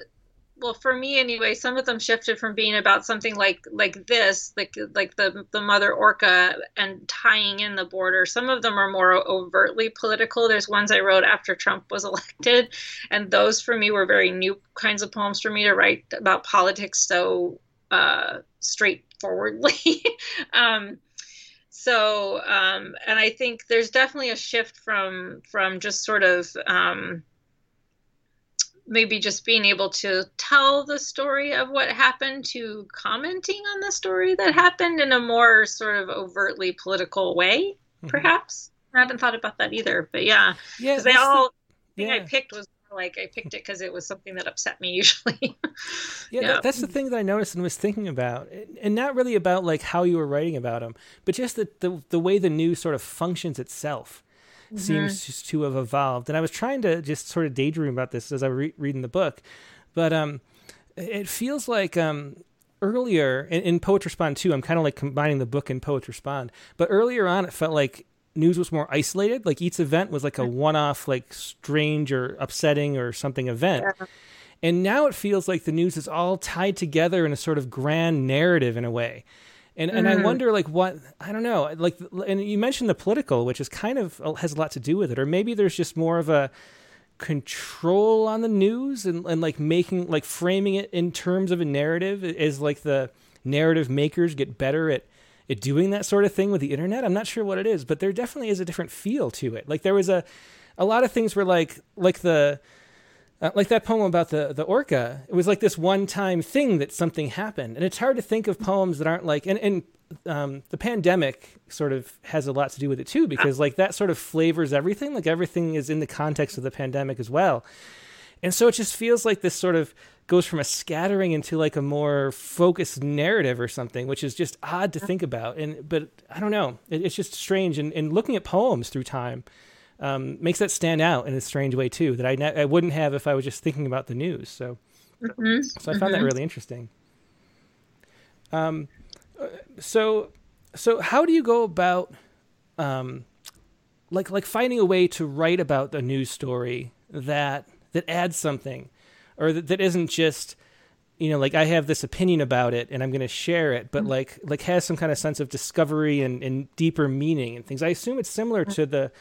well for me anyway some of them shifted from being about something like like this like like the the mother orca and tying in the border. Some of them are more overtly political. There's ones i wrote after trump was elected and those for me were very new kinds of poems for me to write about politics so uh, straightforwardly. Um, so um, and i think there's definitely a shift from from just sort of um, maybe just being able to tell the story of what happened to commenting on the story that happened in a more sort of overtly political way, mm-hmm. perhaps. I haven't thought about that either, but yeah, yeah, they all the, thing I picked was like I picked it because it was something that upset me usually. yeah, yeah. that's the thing that I noticed and was thinking about, and not really about like how you were writing about them, but just the the, the way the news sort of functions itself mm-hmm. seems to have evolved. And I was trying to just sort of daydream about this as I was re- reading the book, but um, it feels like um, earlier in, in Poets Respond too. I'm kind of like combining the book and Poets Respond, but earlier on, it felt like news was more isolated. Like each event was like a mm-hmm. one-off, like strange or upsetting or something event. Yeah. And now it feels like the news is all tied together in a sort of grand narrative in a way and and mm. I wonder like what I don't know like and you mentioned the political which is kind of uh, has a lot to do with it or maybe there's just more of a control on the news and, and like making like framing it in terms of a narrative is like the narrative makers get better at at doing that sort of thing with the internet I'm not sure what it is but there definitely is a different feel to it like there was a a lot of things were like like the uh, like that poem about the the orca it was like this one time thing that something happened. And it's hard to think of poems that aren't like and and um, the pandemic sort of has a lot to do with it too because like that sort of flavors everything. Like everything is in the context of the pandemic as well. And so it just feels like this sort of goes from a scattering into like a more focused narrative or something which is just odd to think about. And but i don't know. It, it's just strange. And, and looking at poems through time um, makes that stand out in a strange way too that I, ne- I wouldn't have if I was just thinking about the news. So, mm-hmm. so I found mm-hmm. that really interesting. Um, so, so how do you go about, um, like like finding a way to write about a news story that that adds something, or that, that isn't just you know like i have this opinion about it and i'm going to share it but mm-hmm. like like has some kind of sense of discovery and, and deeper meaning and things i assume it's similar to the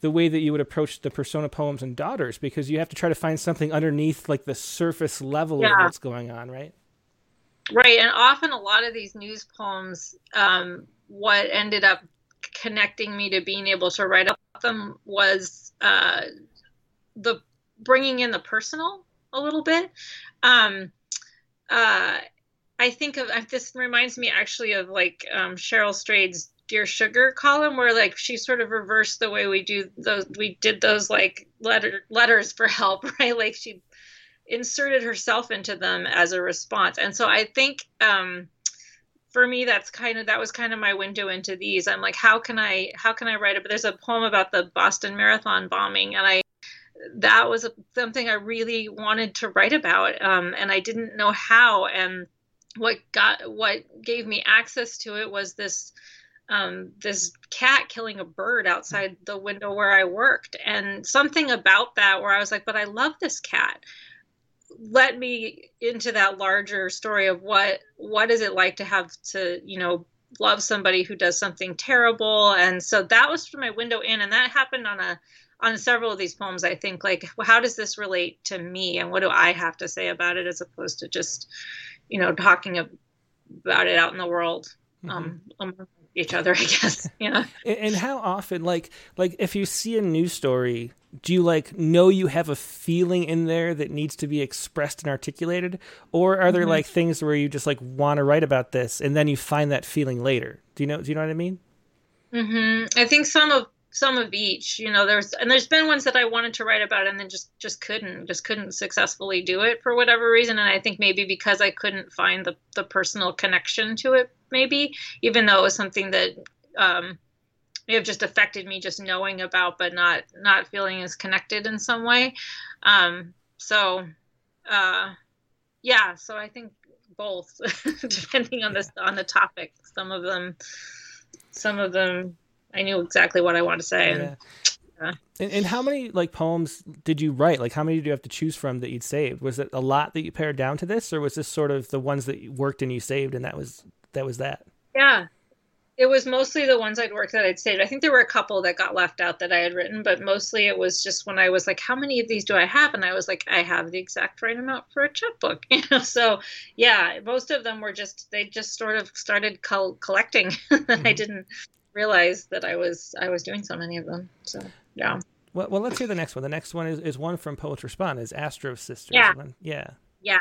the way that you would approach the persona poems and daughters because you have to try to find something underneath like the surface level yeah. of what's going on right right and often a lot of these news poems um, what ended up connecting me to being able to write up them was uh, the bringing in the personal a little bit um, uh, I think of this reminds me actually of like um, Cheryl Strayed's Dear Sugar column, where like she sort of reversed the way we do those. We did those like letter letters for help, right? Like she inserted herself into them as a response, and so I think um, for me that's kind of that was kind of my window into these. I'm like, how can I how can I write it? But there's a poem about the Boston Marathon bombing, and I that was something I really wanted to write about, um, and I didn't know how. And what got what gave me access to it was this um, this cat killing a bird outside the window where I worked, and something about that where I was like, "But I love this cat." Let me into that larger story of what what is it like to have to you know love somebody who does something terrible, and so that was from my window in, and that happened on a on several of these poems, I think like, how does this relate to me, and what do I have to say about it, as opposed to just, you know, talking about it out in the world mm-hmm. um, each other, I guess. Yeah. and, and how often, like, like if you see a news story, do you like know you have a feeling in there that needs to be expressed and articulated, or are there mm-hmm. like things where you just like want to write about this and then you find that feeling later? Do you know? Do you know what I mean? Mm-hmm. I think some of some of each you know there's and there's been ones that i wanted to write about and then just just couldn't just couldn't successfully do it for whatever reason and i think maybe because i couldn't find the the personal connection to it maybe even though it was something that um may have just affected me just knowing about but not not feeling as connected in some way um so uh yeah so i think both depending on this on the topic some of them some of them I knew exactly what I wanted to say. And, yeah. And, and, how many like poems did you write? Like how many did you have to choose from that you'd saved? Was it a lot that you pared down to this, or was this sort of the ones that worked and you saved, and that was that was that? Yeah, it was mostly the ones I'd worked that I'd saved. I think there were a couple that got left out that I had written, but mostly it was just when I was like, "How many of these do I have?" And I was like, "I have the exact right amount for a chapbook." You know, so yeah, most of them were just they just sort of started co- collecting. mm-hmm. I didn't realize that I was I was doing so many of them. So yeah. Well, well, let's hear the next one. The next one is, is one from Poets Respond, is Astro Sisters. Yeah. Yeah. Yeah.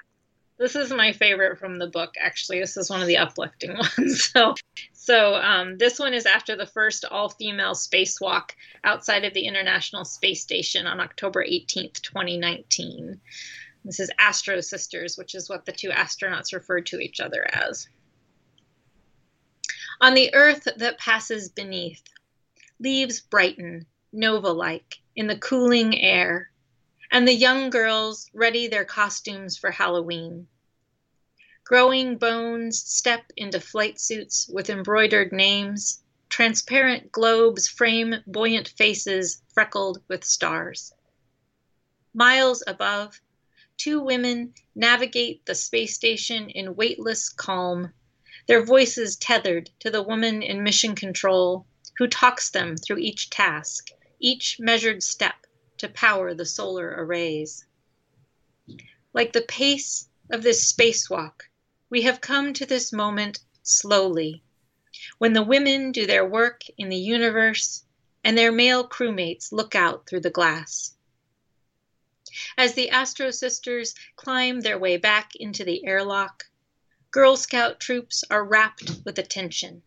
This is my favorite from the book, actually. This is one of the uplifting ones. So, so um, this one is after the first all-female spacewalk outside of the International Space Station on October 18th, 2019. This is Astro Sisters, which is what the two astronauts referred to each other as on the earth that passes beneath. Leaves brighten, nova like, in the cooling air, and the young girls ready their costumes for Halloween. Growing bones step into flight suits with embroidered names. Transparent globes frame buoyant faces freckled with stars. Miles above, two women navigate the space station in weightless calm their voices tethered to the woman in mission control who talks them through each task, each measured step to power the solar arrays. Like the pace of this spacewalk, we have come to this moment slowly, when the women do their work in the universe and their male crewmates look out through the glass. As the Astro Sisters climb their way back into the airlock, Girl Scout troops are rapt with attention.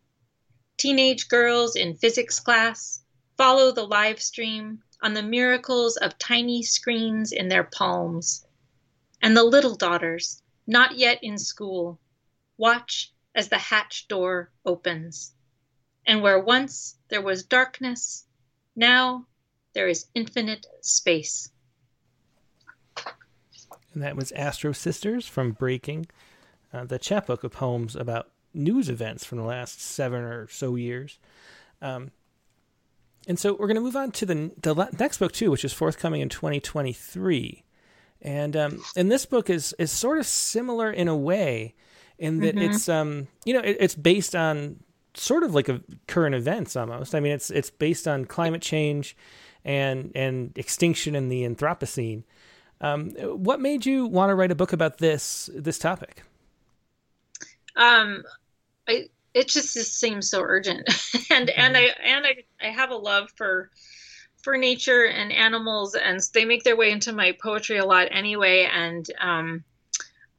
Teenage girls in physics class follow the live stream on the miracles of tiny screens in their palms. And the little daughters, not yet in school, watch as the hatch door opens. And where once there was darkness, now there is infinite space. And that was Astro Sisters from Breaking uh, the chapbook of poems about news events from the last seven or so years. Um, and so we're going to move on to the the next book too, which is forthcoming in 2023. And um, and this book is is sort of similar in a way, in that mm-hmm. it's um you know it, it's based on sort of like a current events almost. I mean it's it's based on climate change, and and extinction in the Anthropocene. Um, what made you want to write a book about this this topic? um i it just, just seems so urgent and mm-hmm. and i and i i have a love for for nature and animals and they make their way into my poetry a lot anyway and um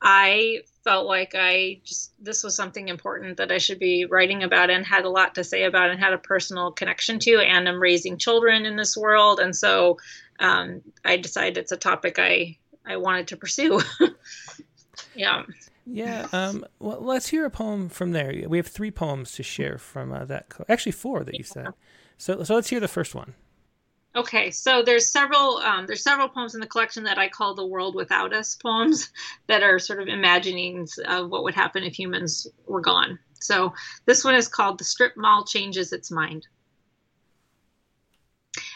i felt like I just this was something important that I should be writing about and had a lot to say about and had a personal connection to. And I'm raising children in this world, and so um, I decided it's a topic I I wanted to pursue. yeah. Yeah. Um, well, let's hear a poem from there. We have three poems to share from uh, that. Co- Actually, four that you said. So, so let's hear the first one. Okay, so there's several um, there's several poems in the collection that I call the world without us poems that are sort of imaginings of what would happen if humans were gone. So this one is called the strip mall changes its mind.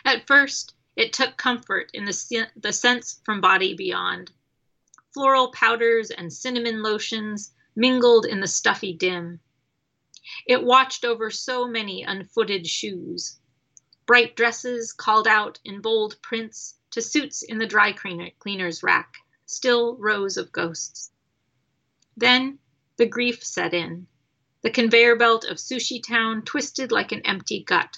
At first, it took comfort in the the sense from body beyond. Floral powders and cinnamon lotions mingled in the stuffy dim. It watched over so many unfooted shoes Bright dresses called out in bold prints to suits in the dry cleaner's rack, still rows of ghosts. Then the grief set in. The conveyor belt of Sushi Town twisted like an empty gut.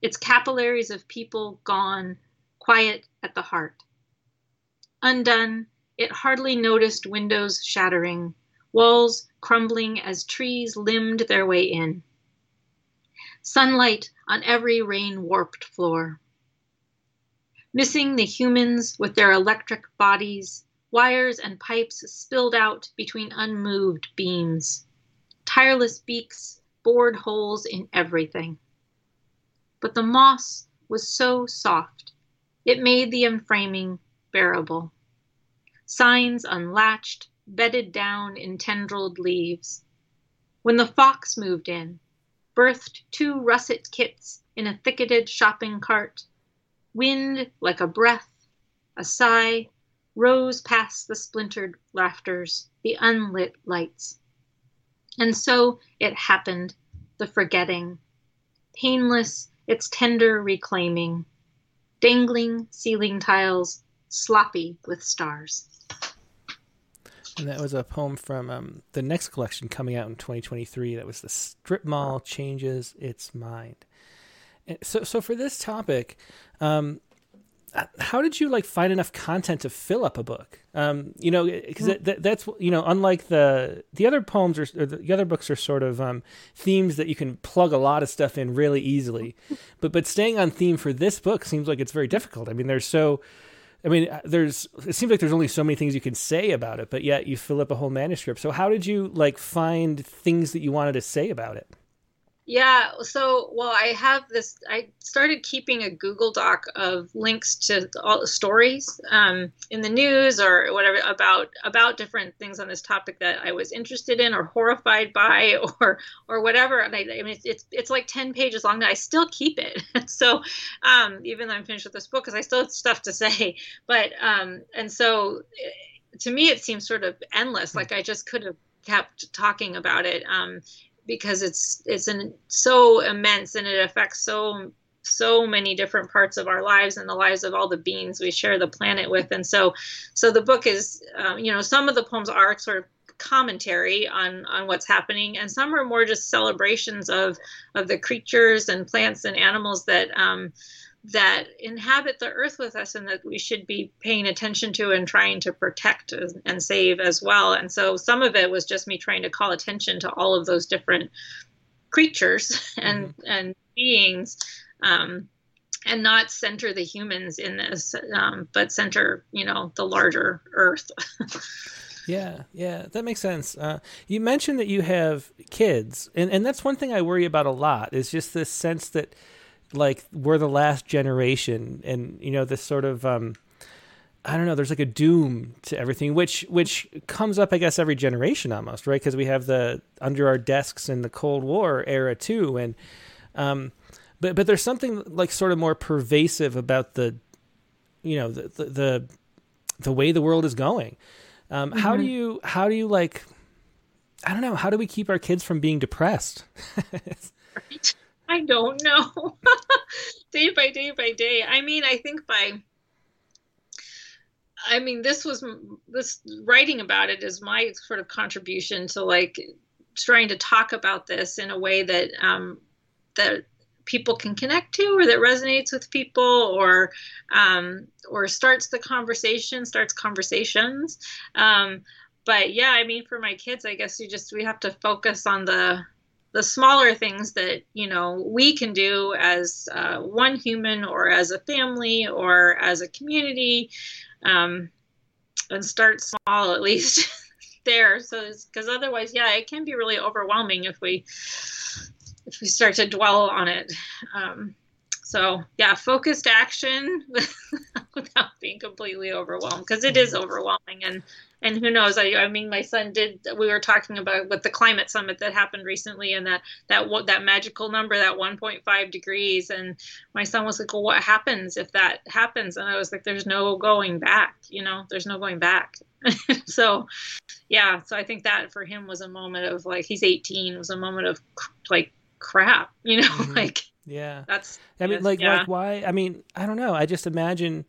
Its capillaries of people gone, quiet at the heart. Undone, it hardly noticed windows shattering, walls crumbling as trees limbed their way in sunlight on every rain warped floor. Missing the humans with their electric bodies, wires and pipes spilled out between unmoved beams. Tireless beaks bored holes in everything. But the moss was so soft, it made the enframing bearable. Signs unlatched, bedded down in tendrilled leaves. When the fox moved in, birthed two russet kits in a thicketed shopping cart. Wind, like a breath, a sigh, rose past the splintered rafters, the unlit lights. And so it happened, the forgetting, painless, its tender reclaiming, dangling ceiling tiles, sloppy with stars. And that was a poem from um, the next collection coming out in 2023. That was the strip mall changes its mind. And so, so for this topic, um, how did you like find enough content to fill up a book? Um, you know, because that, that's you know, unlike the the other poems or, or the other books are sort of um, themes that you can plug a lot of stuff in really easily, but but staying on theme for this book seems like it's very difficult. I mean, there's so I mean, uh, there's it seems like there's only so many things you can say about it, but yet you fill up a whole manuscript. So how did you like find things that you wanted to say about it? Yeah, so well, I have this. I started keeping a Google Doc of links to all the stories um, in the news or whatever about about different things on this topic that I was interested in or horrified by or or whatever. And I, I mean, it's, it's, it's like ten pages long. Now I still keep it. so um, even though I'm finished with this book, because I still have stuff to say. But um, and so eh, to me, it seems sort of endless. Hmm. Like I just could have kept talking about it. Um, because it's it's an, so immense and it affects so so many different parts of our lives and the lives of all the beings we share the planet with. And so so the book is um, you know some of the poems are sort of commentary on on what's happening and some are more just celebrations of of the creatures and plants and animals that um, that inhabit the earth with us and that we should be paying attention to and trying to protect and save as well. And so some of it was just me trying to call attention to all of those different creatures and mm-hmm. and beings um, and not center the humans in this um, but center you know the larger earth yeah yeah that makes sense uh, you mentioned that you have kids and, and that's one thing i worry about a lot is just this sense that like we're the last generation and you know this sort of um I don't know. There's like a doom to everything, which which comes up, I guess, every generation almost, right? Because we have the under our desks in the Cold War era too, and um, but but there's something like sort of more pervasive about the, you know, the the the, the way the world is going. Um, mm-hmm. How do you how do you like? I don't know. How do we keep our kids from being depressed? right. I don't know. day by day by day. I mean, I think by I mean, this was this writing about it is my sort of contribution to like trying to talk about this in a way that um, that people can connect to or that resonates with people or um, or starts the conversation, starts conversations. Um, but yeah, I mean, for my kids, I guess you just we have to focus on the the smaller things that you know we can do as uh, one human or as a family or as a community um, and start small at least there. So because otherwise yeah it can be really overwhelming if we if we start to dwell on it. Um, so yeah focused action without being completely overwhelmed because it is overwhelming and and who knows I, I mean my son did we were talking about with the climate summit that happened recently and that that what that magical number that 1.5 degrees and my son was like well what happens if that happens? And i was like there's no going back you know there's no going back. So yeah so i think that for him was a moment of like he's 18 was a moment of like crap you know mm-hmm. like yeah that's i mean like yeah. like why i mean i don't know i just imagine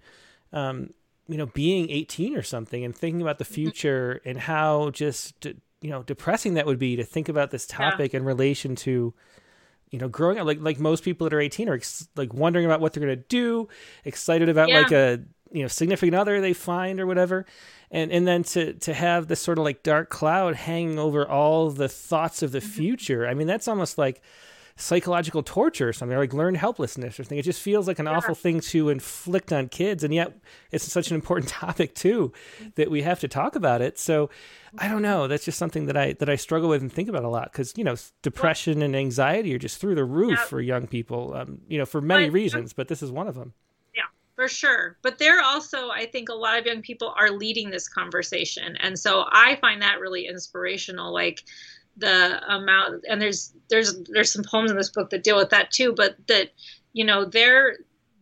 um you know being 18 or something and thinking about the mm-hmm. future and how just you know depressing that would be to think about this topic yeah. in relation to you know growing up like like most people that are 18 are ex- like wondering about what they're going to do excited about yeah. like a you know significant other they find or whatever and and then to to have this sort of like dark cloud hanging over all the thoughts of the mm-hmm. future i mean that's almost like psychological torture or something, or like learned helplessness or something. It just feels like an yeah. awful thing to inflict on kids, and yet it's such an important topic too that we have to talk about it. So I don't know. That's just something that I that I struggle with and think about a lot because you know depression and anxiety are just through the roof yeah. for young people. Um, you know, for many but, reasons, but this is one of them. Yeah, for sure. But they're also, I think, a lot of young people are leading this conversation, and so I find that really inspirational. Like the amount and there's there's there's some poems in this book that deal with that too but that you know they're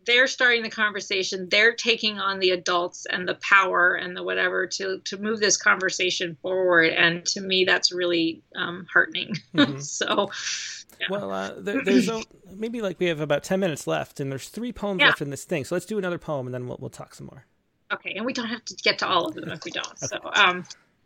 they're starting the conversation they're taking on the adults and the power and the whatever to to move this conversation forward and to me that's really um, heartening mm-hmm. so yeah. well uh, there, there's a, maybe like we have about 10 minutes left and there's three poems yeah. left in this thing so let's do another poem and then we'll, we'll talk some more okay and we don't have to get to all of them if we don't okay. so um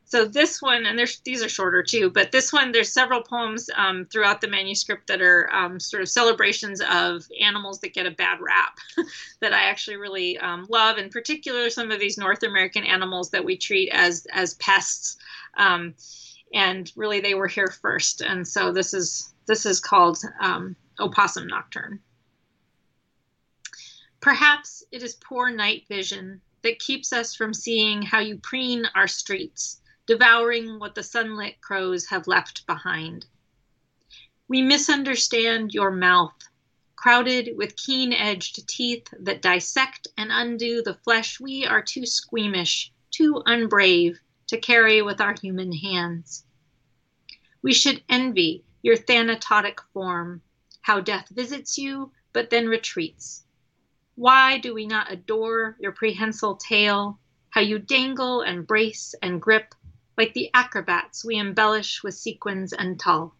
so this one and there's these are shorter too but this one there's several poems um, throughout the manuscript that are um, sort of celebrations of animals that get a bad rap that i actually really um, love. In particular some of these north american animals that we treat as as pests um, and really they were here first. And so this is this is called um, opossum nocturne. Perhaps it is poor night vision that keeps us from seeing how you preen our streets devouring what the sunlit crows have left behind. We misunderstand your mouth, crowded with keen edged teeth that dissect and undo the flesh we are too squeamish, too unbrave to carry with our human hands. We should envy your thanatotic form, how death visits you but then retreats. Why do we not adore your prehensile tail, how you dangle and brace and grip like the acrobats we embellish with sequins and tulle.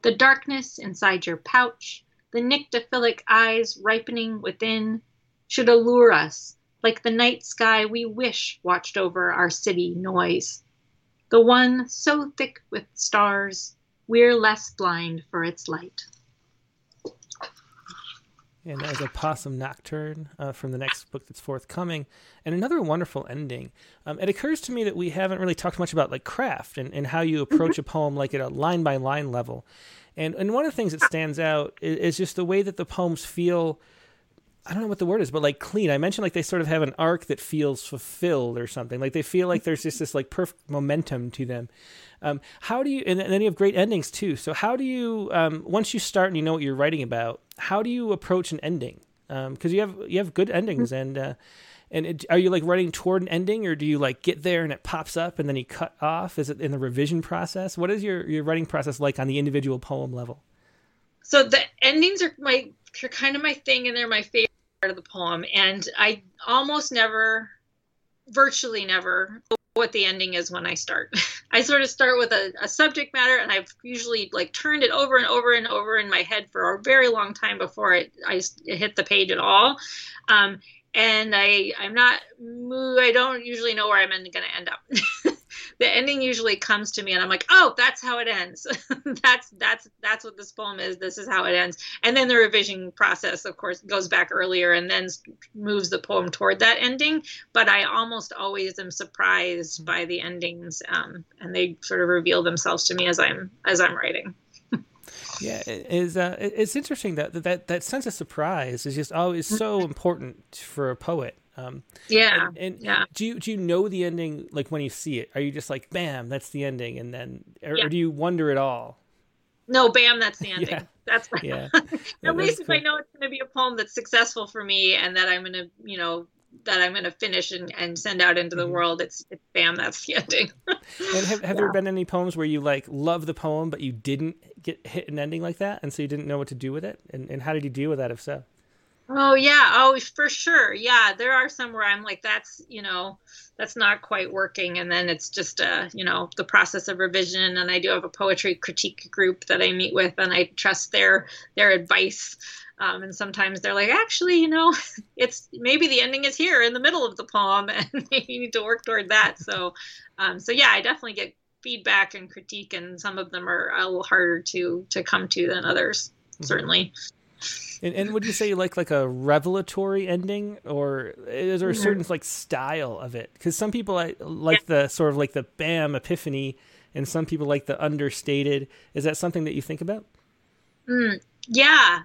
The darkness inside your pouch, the nyctophilic eyes ripening within, should allure us like the night sky we wish watched over our city noise. The one so thick with stars, we're less blind for its light and as a possum nocturne uh, from the next book that's forthcoming and another wonderful ending. Um, it occurs to me that we haven't really talked much about like craft and, and how you approach a poem like at a line by line level. And and one of the things that stands out is, is just the way that the poems feel I don't know what the word is, but like clean. I mentioned like they sort of have an arc that feels fulfilled or something. Like they feel like there's just this like perfect momentum to them. Um, how do you, and then you have great endings too. So how do you, um, once you start and you know what you're writing about, how do you approach an ending? Because um, you have you have good endings, and uh, and it, are you like writing toward an ending, or do you like get there and it pops up and then you cut off? Is it in the revision process? What is your your writing process like on the individual poem level? So the endings are my are kind of my thing, and they're my favorite part of the poem. And I almost never, virtually never, what the ending is when I start. I sort of start with a, a, subject matter, and I've usually like turned it over and over and over in my head for a very long time before it I it hit the page at all. Um, and I I'm not I don't usually know where I'm going to end up. the ending usually comes to me and i'm like oh that's how it ends that's that's that's what this poem is this is how it ends and then the revision process of course goes back earlier and then moves the poem toward that ending but i almost always am surprised by the endings um, and they sort of reveal themselves to me as i'm as i'm writing yeah, it is. Uh, it's interesting that that that sense of surprise is just always so important for a poet. Um, yeah, and, and, yeah. Do you do you know the ending like when you see it? Are you just like, bam, that's the ending, and then, or, yeah. or do you wonder at all? No, bam, that's the ending. yeah. That's yeah. at least if cool. I know it's going to be a poem that's successful for me, and that I'm going to, you know, that I'm going to finish and, and send out into the mm-hmm. world, it's, it's bam, that's the ending. and have, have yeah. there been any poems where you like love the poem, but you didn't get hit an ending like that, and so you didn't know what to do with it? And, and how did you deal with that, if so? Oh yeah, oh for sure. Yeah, there are some where I'm like, that's you know, that's not quite working, and then it's just a, you know, the process of revision. And I do have a poetry critique group that I meet with, and I trust their their advice. Um, and sometimes they're like, actually, you know, it's maybe the ending is here in the middle of the poem, and you need to work toward that. So, um, so yeah, I definitely get feedback and critique, and some of them are a little harder to to come to than others. Mm-hmm. Certainly. And, and would you say you like like a revelatory ending, or is there a mm-hmm. certain like style of it? Because some people like, the sort of like the bam epiphany, and some people like the understated. Is that something that you think about? Mm, yeah,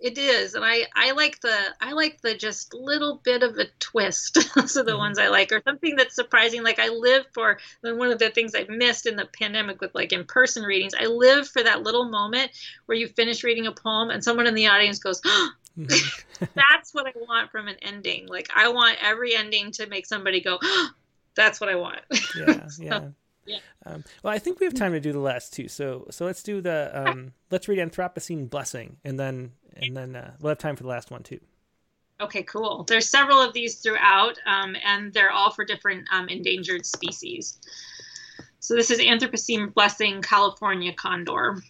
it is and i i like the i like the just little bit of a twist those are the mm-hmm. ones i like or something that's surprising like i live for one of the things i've missed in the pandemic with like in-person readings i live for that little moment where you finish reading a poem and someone in the audience goes oh, that's what i want from an ending like i want every ending to make somebody go oh, that's what i want. Yeah so, yeah yeah. Um, well, I think we have time to do the last two. So, so let's do the um, let's read Anthropocene Blessing, and then and then uh, we'll have time for the last one too. Okay, cool. There's several of these throughout, um, and they're all for different um, endangered species. So this is Anthropocene Blessing California Condor.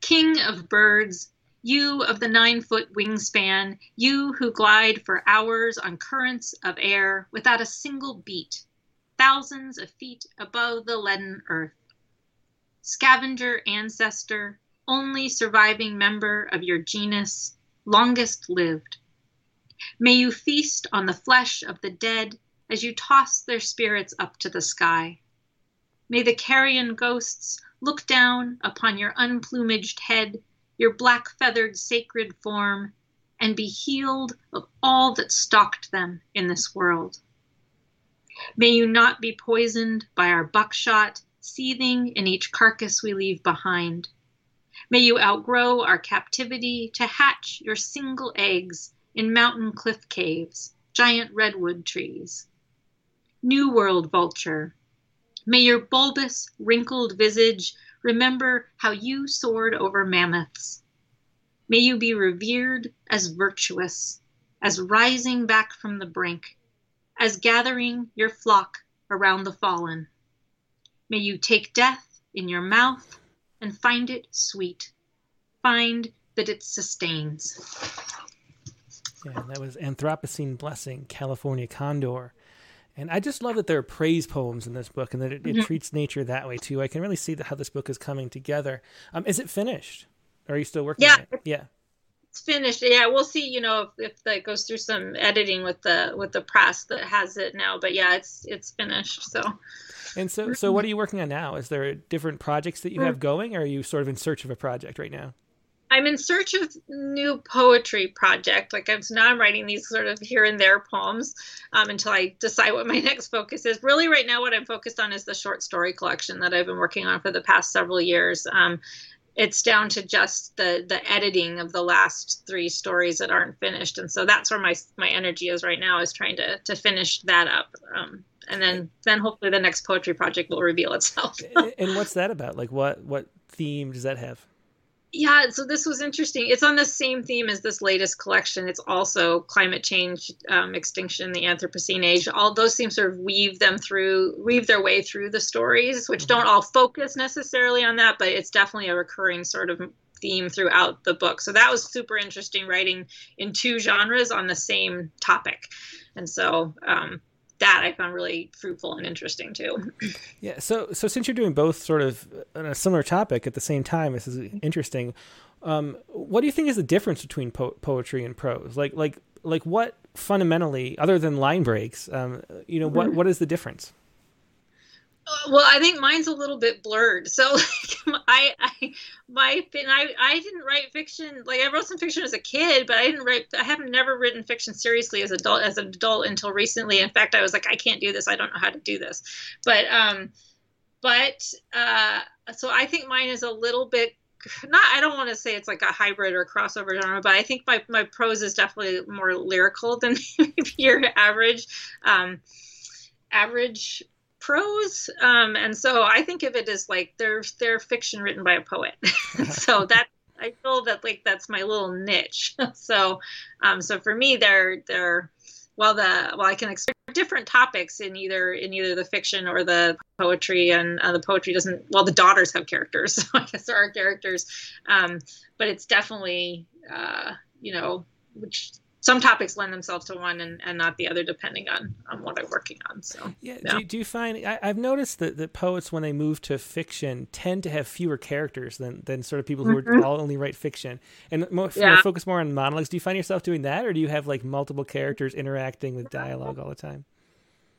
King of birds, you of the nine foot wingspan, you who glide for hours on currents of air without a single beat, thousands of feet above the leaden earth. Scavenger ancestor, only surviving member of your genus, longest lived. May you feast on the flesh of the dead as you toss their spirits up to the sky. May the carrion ghosts look down upon your unplumaged head, your black feathered sacred form, and be healed of all that stalked them in this world. May you not be poisoned by our buckshot seething in each carcass we leave behind. May you outgrow our captivity to hatch your single eggs in mountain cliff caves, giant redwood trees. New World vulture, may your bulbous, wrinkled visage remember how you soared over mammoths. May you be revered as virtuous, as rising back from the brink, as gathering your flock around the fallen. May you take death in your mouth and find it sweet. Find that it sustains. Yeah, that was Anthropocene Blessing, California Condor. And I just love that there are praise poems in this book and that it, it mm-hmm. treats nature that way too. I can really see how this book is coming together. Um, is it finished? Or are you still working yeah, on it? Yeah. It's finished. Yeah, we'll see, you know, if, if that goes through some editing with the with the press that has it now. But yeah, it's it's finished. So and so, so what are you working on now? Is there different projects that you have going, or are you sort of in search of a project right now? I'm in search of new poetry project. Like I'm so now I'm writing these sort of here and there poems um, until I decide what my next focus is. Really, right now, what I'm focused on is the short story collection that I've been working on for the past several years. Um, it's down to just the the editing of the last three stories that aren't finished, and so that's where my my energy is right now is trying to to finish that up. Um, and then then hopefully the next poetry project will reveal itself. and what's that about? Like what what theme does that have? Yeah, so this was interesting. It's on the same theme as this latest collection. It's also climate change, um, extinction, the Anthropocene age. All those themes sort of weave them through, weave their way through the stories, which don't all focus necessarily on that, but it's definitely a recurring sort of theme throughout the book. So that was super interesting writing in two genres on the same topic. And so um, that I found really fruitful and interesting too. Yeah. So so since you're doing both sort of on a similar topic at the same time, this is interesting. Um, what do you think is the difference between po- poetry and prose? Like like like what fundamentally, other than line breaks, um, you know, what what is the difference? Well i think mine's a little bit blurred. So like, i i my I, I didn't write fiction like i wrote some fiction as a kid but i didn't write i haven't never written fiction seriously as adult as an adult until recently. In fact i was like i can't do this. I don't know how to do this. But um but uh so i think mine is a little bit not i don't want to say it's like a hybrid or crossover genre but i think my my prose is definitely more lyrical than your average um average prose um, and so i think of it as like they're they're fiction written by a poet. So that i feel that like that's my little niche. So um, so for me they're they're well the well i can explore different topics in either in either the fiction or the poetry and uh, the poetry doesn't well the daughters have characters so i guess there are characters. Um, but it's definitely uh, you know which some topics lend themselves to one and, and not the other depending on, on what I'm working on. So yeah, yeah. Do, do, you find I, have noticed that, that poets when they move to fiction tend to have fewer characters than, than sort of people who mm-hmm. are all only write fiction and more, yeah. focus more on monologues. Do you find yourself doing that, or do you have like multiple characters interacting with dialogue all the time?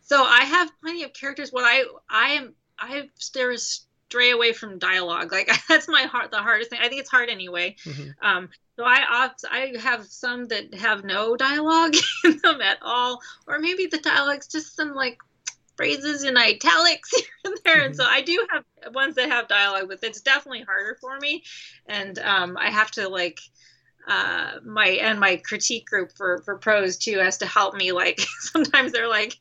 So I have plenty of characters. What I I am I there is stray away from dialogue. Like that's my heart the hardest thing. I think it's hard anyway. Mm-hmm. Um, so I opt, I have some that have no dialogue in them at all, or maybe the dialogue's just some like phrases in italics here and there. Mm-hmm. And so I do have ones that have dialogue, but it's definitely harder for me. And um, I have to like uh my and my critique group for for prose too has to help me like sometimes they're like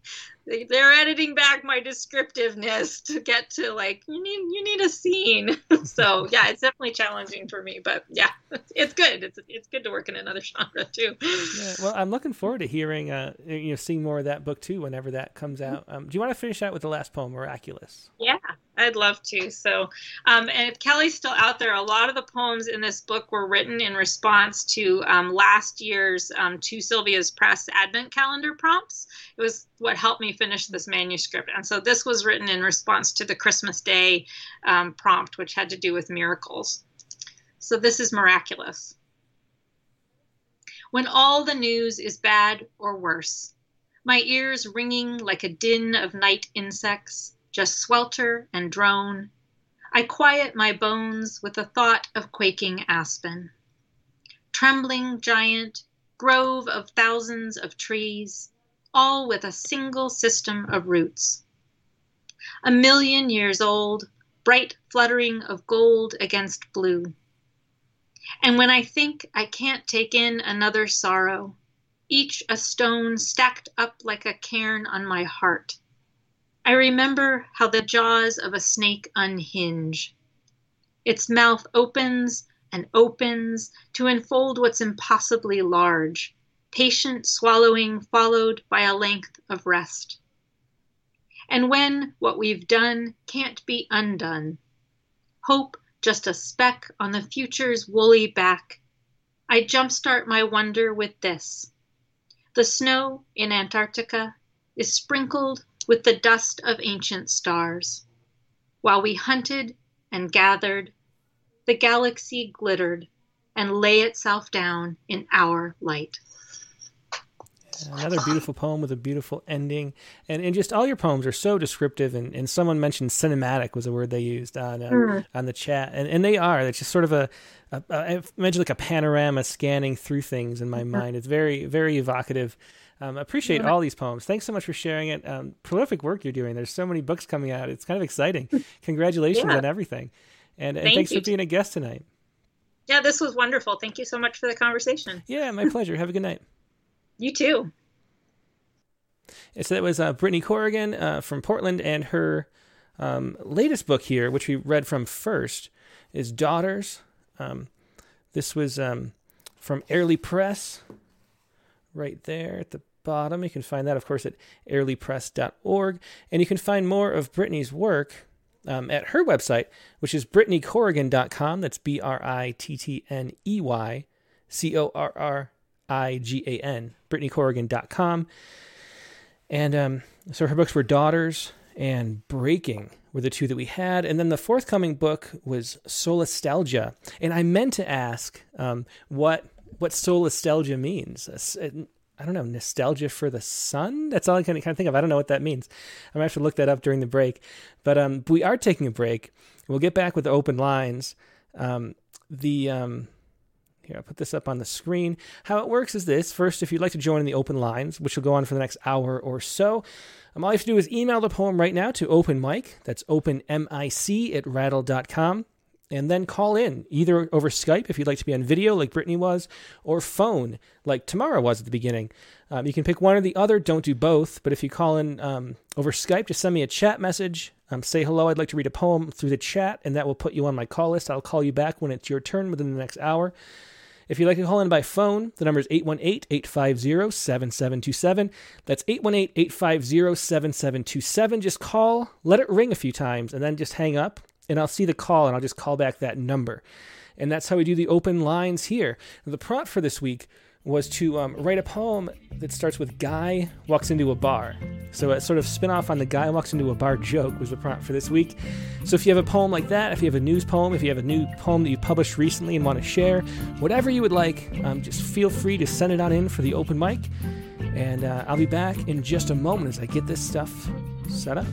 they're editing back my descriptiveness to get to like you need you need a scene. So yeah it's definitely challenging for me but yeah it's good. It's it's good to work in another genre too. Yeah, well i'm looking forward to hearing uh you know seeing more of that book too whenever that comes out. Um, do you want to finish out with the last poem miraculous? Yeah I'd love to. So, um, and if Kelli's still out there, a lot of the poems in this book were written in response to um, last year's um, Two Sylvias Press Advent Calendar prompts. It was what helped me finish this manuscript. And so this was written in response to the Christmas Day um, prompt, which had to do with miracles. So this is miraculous. When all the news is bad or worse, my ears ringing like a din of night insects just swelter and drone. I quiet my bones with the thought of quaking aspen. Trembling giant, grove of thousands of trees, all with a single system of roots. A million years old, bright fluttering of gold against blue. And when I think I can't take in another sorrow, each a stone stacked up like a cairn on my heart, I remember how the jaws of a snake unhinge. Its mouth opens and opens to enfold what's impossibly large, patient swallowing followed by a length of rest. And when what we've done can't be undone, hope just a speck on the future's woolly back, I jumpstart my wonder with this. The snow in Antarctica is sprinkled with the dust of ancient stars. While we hunted and gathered, the galaxy glittered and lay itself down in our light. Another beautiful poem with a beautiful ending, and, and just all your poems are so descriptive. And, and someone mentioned cinematic was a word they used on mm. on the chat, and, and they are. It's just sort of a, a, a I imagine like a panorama scanning through things in my mm-hmm. mind. It's very very evocative. Um, appreciate all these poems. Thanks so much for sharing it. Um, prolific work you're doing. There's so many books coming out. It's kind of exciting. Congratulations yeah. on everything. And, and Thank thanks for being a guest tonight. Yeah, this was wonderful. Thank you so much for the conversation. Yeah, my pleasure. Have a good night. You too. so that was uh, Brittney Corrigan uh, from Portland, and her um, latest book here, which we read from first, is Daughters. Um, this was um, from Airlie Press, right there at the bottom. You can find that, of course, at airliepress.org. And you can find more of Brittney's work um, at her website, which is brittneycorrigan.com. That's B R I T T N E Y C O R R I G A N, brittneycorrigan.com. And um, so her books were Daughters and Breaking were the two that we had, and then the forthcoming book was Solastalgia. And I meant to ask um, what what solastalgia means. I don't know, nostalgia for the sun. That's all I can kind of think of. I don't know what that means. I'm gonna have to look that up during the break. But um, we are taking a break. We'll get back with the open lines. Um, the um, here, I'll put this up on the screen. How it works is this: first, if you'd like to join in the open lines, which will go on for the next hour or so, um, all you have to do is email the poem right now to open mic. That's open m i c at rattle.com and then call in either over Skype if you'd like to be on video like Brittney was, or phone like Tamara was at the beginning. Um, you can pick one or the other. Don't do both. But if you call in um, over Skype, just send me a chat message. Um, say hello. I'd like to read a poem through the chat, and that will put you on my call list. I'll call you back when it's your turn within the next hour. If you'd like to call in by phone, the number is 818 850 7727. That's 818 850 7727. Just call, let it ring a few times, and then just hang up and I'll see the call and I'll just call back that number. And that's how we do the open lines here. The prompt for this week was to um, write a poem that starts with Guy walks into a bar. So a sort of spin off on the Guy walks into a bar joke was the prompt for this week. So if you have a poem like that, if you have a news poem, if you have a new poem that you published recently and want to share, whatever you would like, um, just feel free to send it on in for the open mic. And uh, I'll be back in just a moment as I get this stuff set up.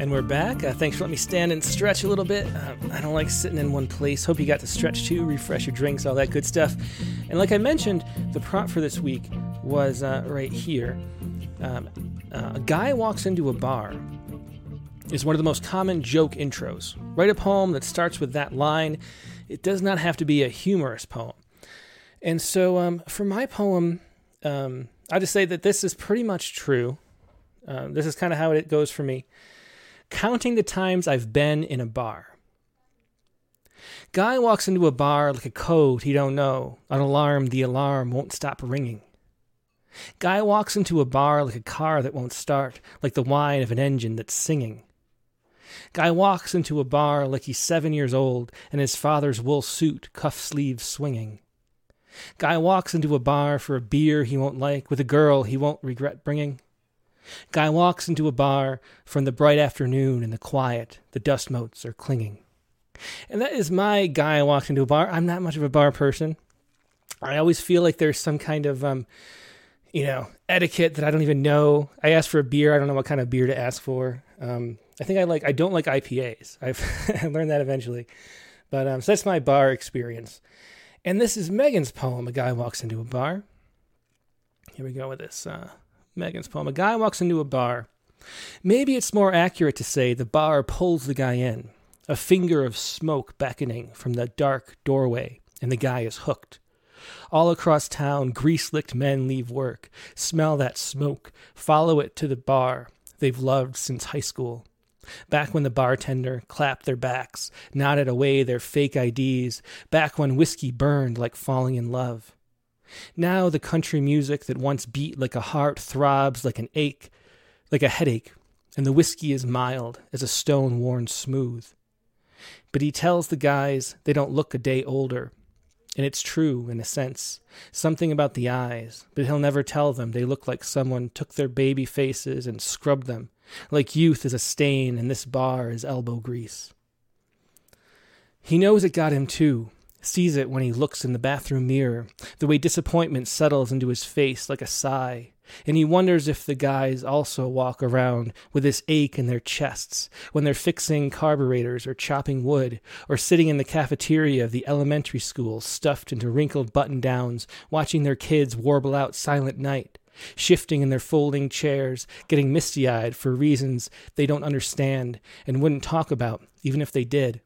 And we're back. Uh, thanks for letting me stand and stretch a little bit. Uh, I don't like sitting in one place. Hope you got to stretch too, refresh your drinks, all that good stuff. And like I mentioned, the prompt for this week was uh, right here. Um, uh, a guy walks into a bar is one of the most common joke intros. Write a poem that starts with that line. It does not have to be a humorous poem. And so um, for my poem, um, I'll just say that this is pretty much true. Uh, this is kind of how it goes for me counting the times I've been in a bar. Guy walks into a bar like a code he don't know. An alarm, the alarm won't stop ringing. Guy walks into a bar like a car that won't start, like the whine of an engine that's singing. Guy walks into a bar like he's seven years old and his father's wool suit, cuff sleeves swinging. Guy walks into a bar for a beer he won't like with a girl he won't regret bringing. Guy walks into a bar from the bright afternoon and the quiet, the dust motes are clinging. And that is my guy walks into a bar. I'm not much of a bar person. I always feel like there's some kind of, um, you know, etiquette that I don't even know. I ask for a beer. I don't know what kind of beer to ask for. Um, I think I like, I don't like IPAs. I've learned that eventually. But um, so that's my bar experience. And this is Megan's poem, A Guy Walks Into a Bar. Here we go with this. Uh, Megan's poem. A guy walks into a bar. Maybe it's more accurate to say the bar pulls the guy in, a finger of smoke beckoning from the dark doorway, and the guy is hooked. All across town, grease licked men leave work, smell that smoke, follow it to the bar they've loved since high school. Back when the bartender clapped their backs, nodded away their fake IDs, back when whiskey burned like falling in love. Now the country music that once beat like a heart throbs like an ache, like a headache, and the whiskey is mild as a stone worn smooth. But he tells the guys they don't look a day older. And it's true, in a sense. Something about the eyes, but he'll never tell them they look like someone took their baby faces and scrubbed them, like youth is a stain and this bar is elbow grease. He knows it got him too, sees it when he looks in the bathroom mirror, the way disappointment settles into his face like a sigh, and he wonders if the guys also walk around with this ache in their chests when they're fixing carburetors or chopping wood or sitting in the cafeteria of the elementary school stuffed into wrinkled button downs, watching their kids warble out Silent Night. Shifting in their folding chairs, getting misty eyed for reasons they don't understand and wouldn't talk about, even if they did.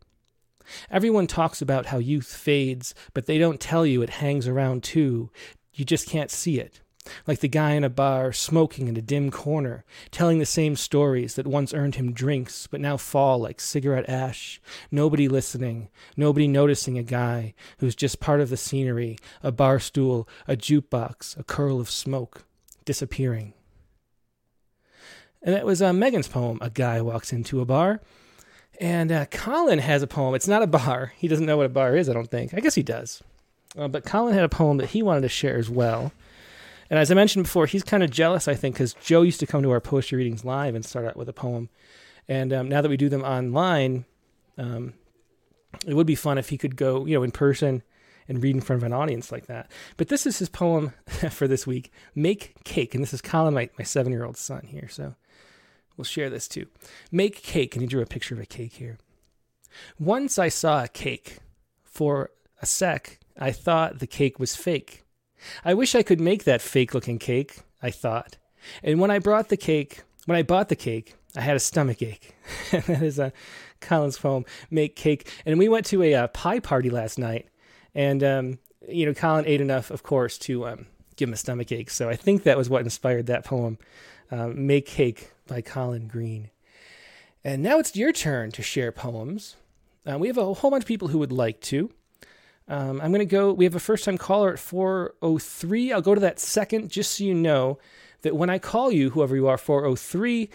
Everyone talks about how youth fades, but they don't tell you it hangs around too. You just can't see it. Like the guy in a bar, smoking in a dim corner, telling the same stories that once earned him drinks, but now fall like cigarette ash. Nobody listening, nobody noticing a guy who's just part of the scenery, a bar stool, a jukebox, a curl of smoke, disappearing. And that was uh, Megan's poem, A Guy Walks Into a Bar. And uh, Colin has a poem. It's not a bar. He doesn't know what a bar is, I don't think. I guess he does. Uh, but Colin had a poem that he wanted to share as well. And as I mentioned before, he's kind of jealous, I think, because Joe used to come to our poetry readings live and start out with a poem. And um, now that we do them online, um, it would be fun if he could go, you know, in person and read in front of an audience like that. But this is his poem for this week, Make Cake. And this is Colin, my, my seven year old son here. So we'll share this too. Make cake. And he drew a picture of a cake here. Once I saw a cake. For a sec, I thought the cake was fake. I wish I could make that fake looking cake, I thought. And when I brought the cake, when I bought the cake, I had a stomach ache. that is a Colin's poem, Make Cake. And we went to a, a uh, pie party last night. And, um, you know, Colin ate enough, of course, to um, give him a stomach ache. So I think that was what inspired that poem, um, Make Cake by Colin Green. And now it's your turn to share poems. Uh, we have a whole bunch of people who would like to. Um, I'm going to go. We have a first time caller at 403. I'll go to that second just so you know that when I call you, whoever you are, 403,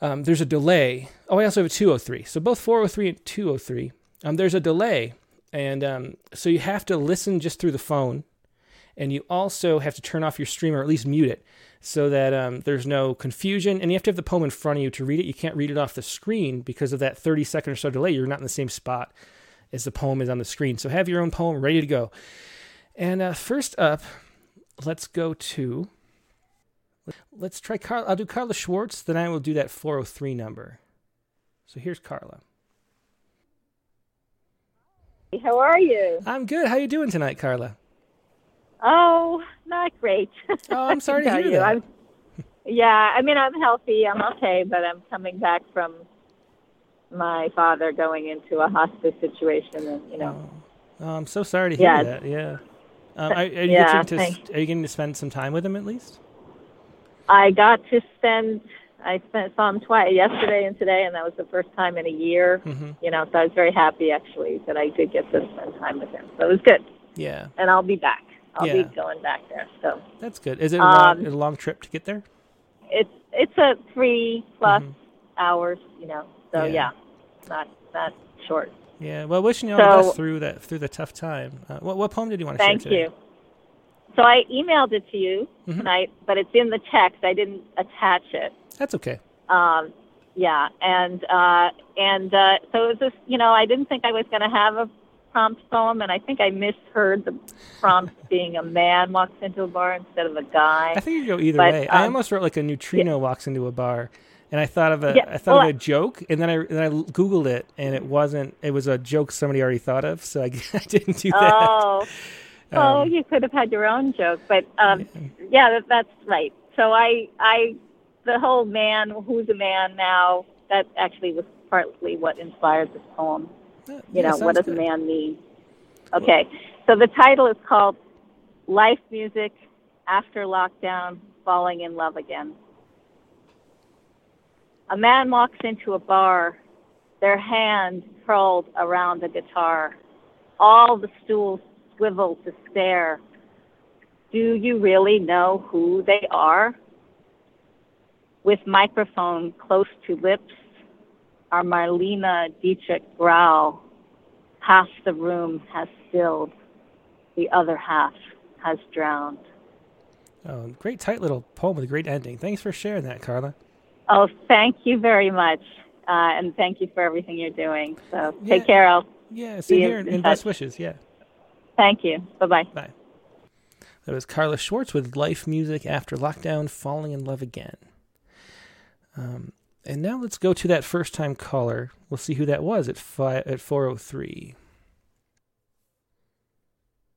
um, there's a delay. Oh, I also have a 203. So both 403 and 203, um, there's a delay. And um, so you have to listen just through the phone. And you also have to turn off your stream or at least mute it so that um, there's no confusion. And you have to have the poem in front of you to read it. You can't read it off the screen because of that 30 second or so delay. You're not in the same spot as the poem is on the screen. So have your own poem ready to go. And uh, first up, let's go to. Let's try Carla. I'll do Carla Schwartz, then I will do that 403 number. So here's Carla. How are you? I'm good. How are you doing tonight, Carla? Oh, not great. Oh, I'm sorry to hear you. that. I'm, yeah, I mean, I'm healthy. I'm okay, but I'm coming back from my father going into a hospice situation, and you know. Oh, oh I'm so sorry to hear yeah. that. Yeah. Um, are, are, you yeah, to, are you getting to spend some time with him at least? I got to spend. I spent saw him twice yesterday and today, and that was the first time in a year. Mm-hmm. You know, so I was very happy actually that I did get to spend time with him. So it was good. Yeah. And I'll be back. I'll yeah. be going back there. So that's good. Is it a, long, um, a long trip to get there? It's it's a three plus mm-hmm. hours. You know, so yeah. yeah not not short. Yeah, well, wishing you all the best through that through the tough time. Uh, what what poem did you want to thank share today? you. So I emailed it to you mm-hmm. tonight, but it's in the text. I didn't attach it. That's okay. Um, yeah, and uh, and uh, so it was just you know I didn't think I was going to have a prompt poem, and I think I misheard the prompt being a man walks into a bar instead of a guy. I think you go either but, way. Um, I almost wrote like a neutrino yeah. walks into a bar and I thought of a yeah, I thought well, of a joke, and then I then I googled it, and it wasn't. It was a joke somebody already thought of, so I, I didn't do that. Oh, um, oh, you could have had your own joke, but um, yeah, yeah that, that's right. So I I the whole man who's a man now that actually was partly what inspired this poem. Uh, you know, what does good. a man mean? Okay, so the title is called Life Music After Lockdown Falling in Love Again. A man walks into a bar, their hand curled around a guitar. All the stools swivel to stare. Do you really know who they are? With microphone close to lips, our Marlene Dietrich growl. Half the room has stilled, the other half has drowned. Oh, great tight little poem with a great ending. Thanks for sharing that, Carla. Oh, thank you very much. Uh, and thank you for everything you're doing. So yeah. take care. I'll yeah, see you here and best wishes. Yeah. Thank you. Bye-bye. Bye. That was Carla Schwartz with Life Music After Lockdown, Falling in Love Again. Um, and now let's go to that first time caller. We'll see who that was at fi- at 403.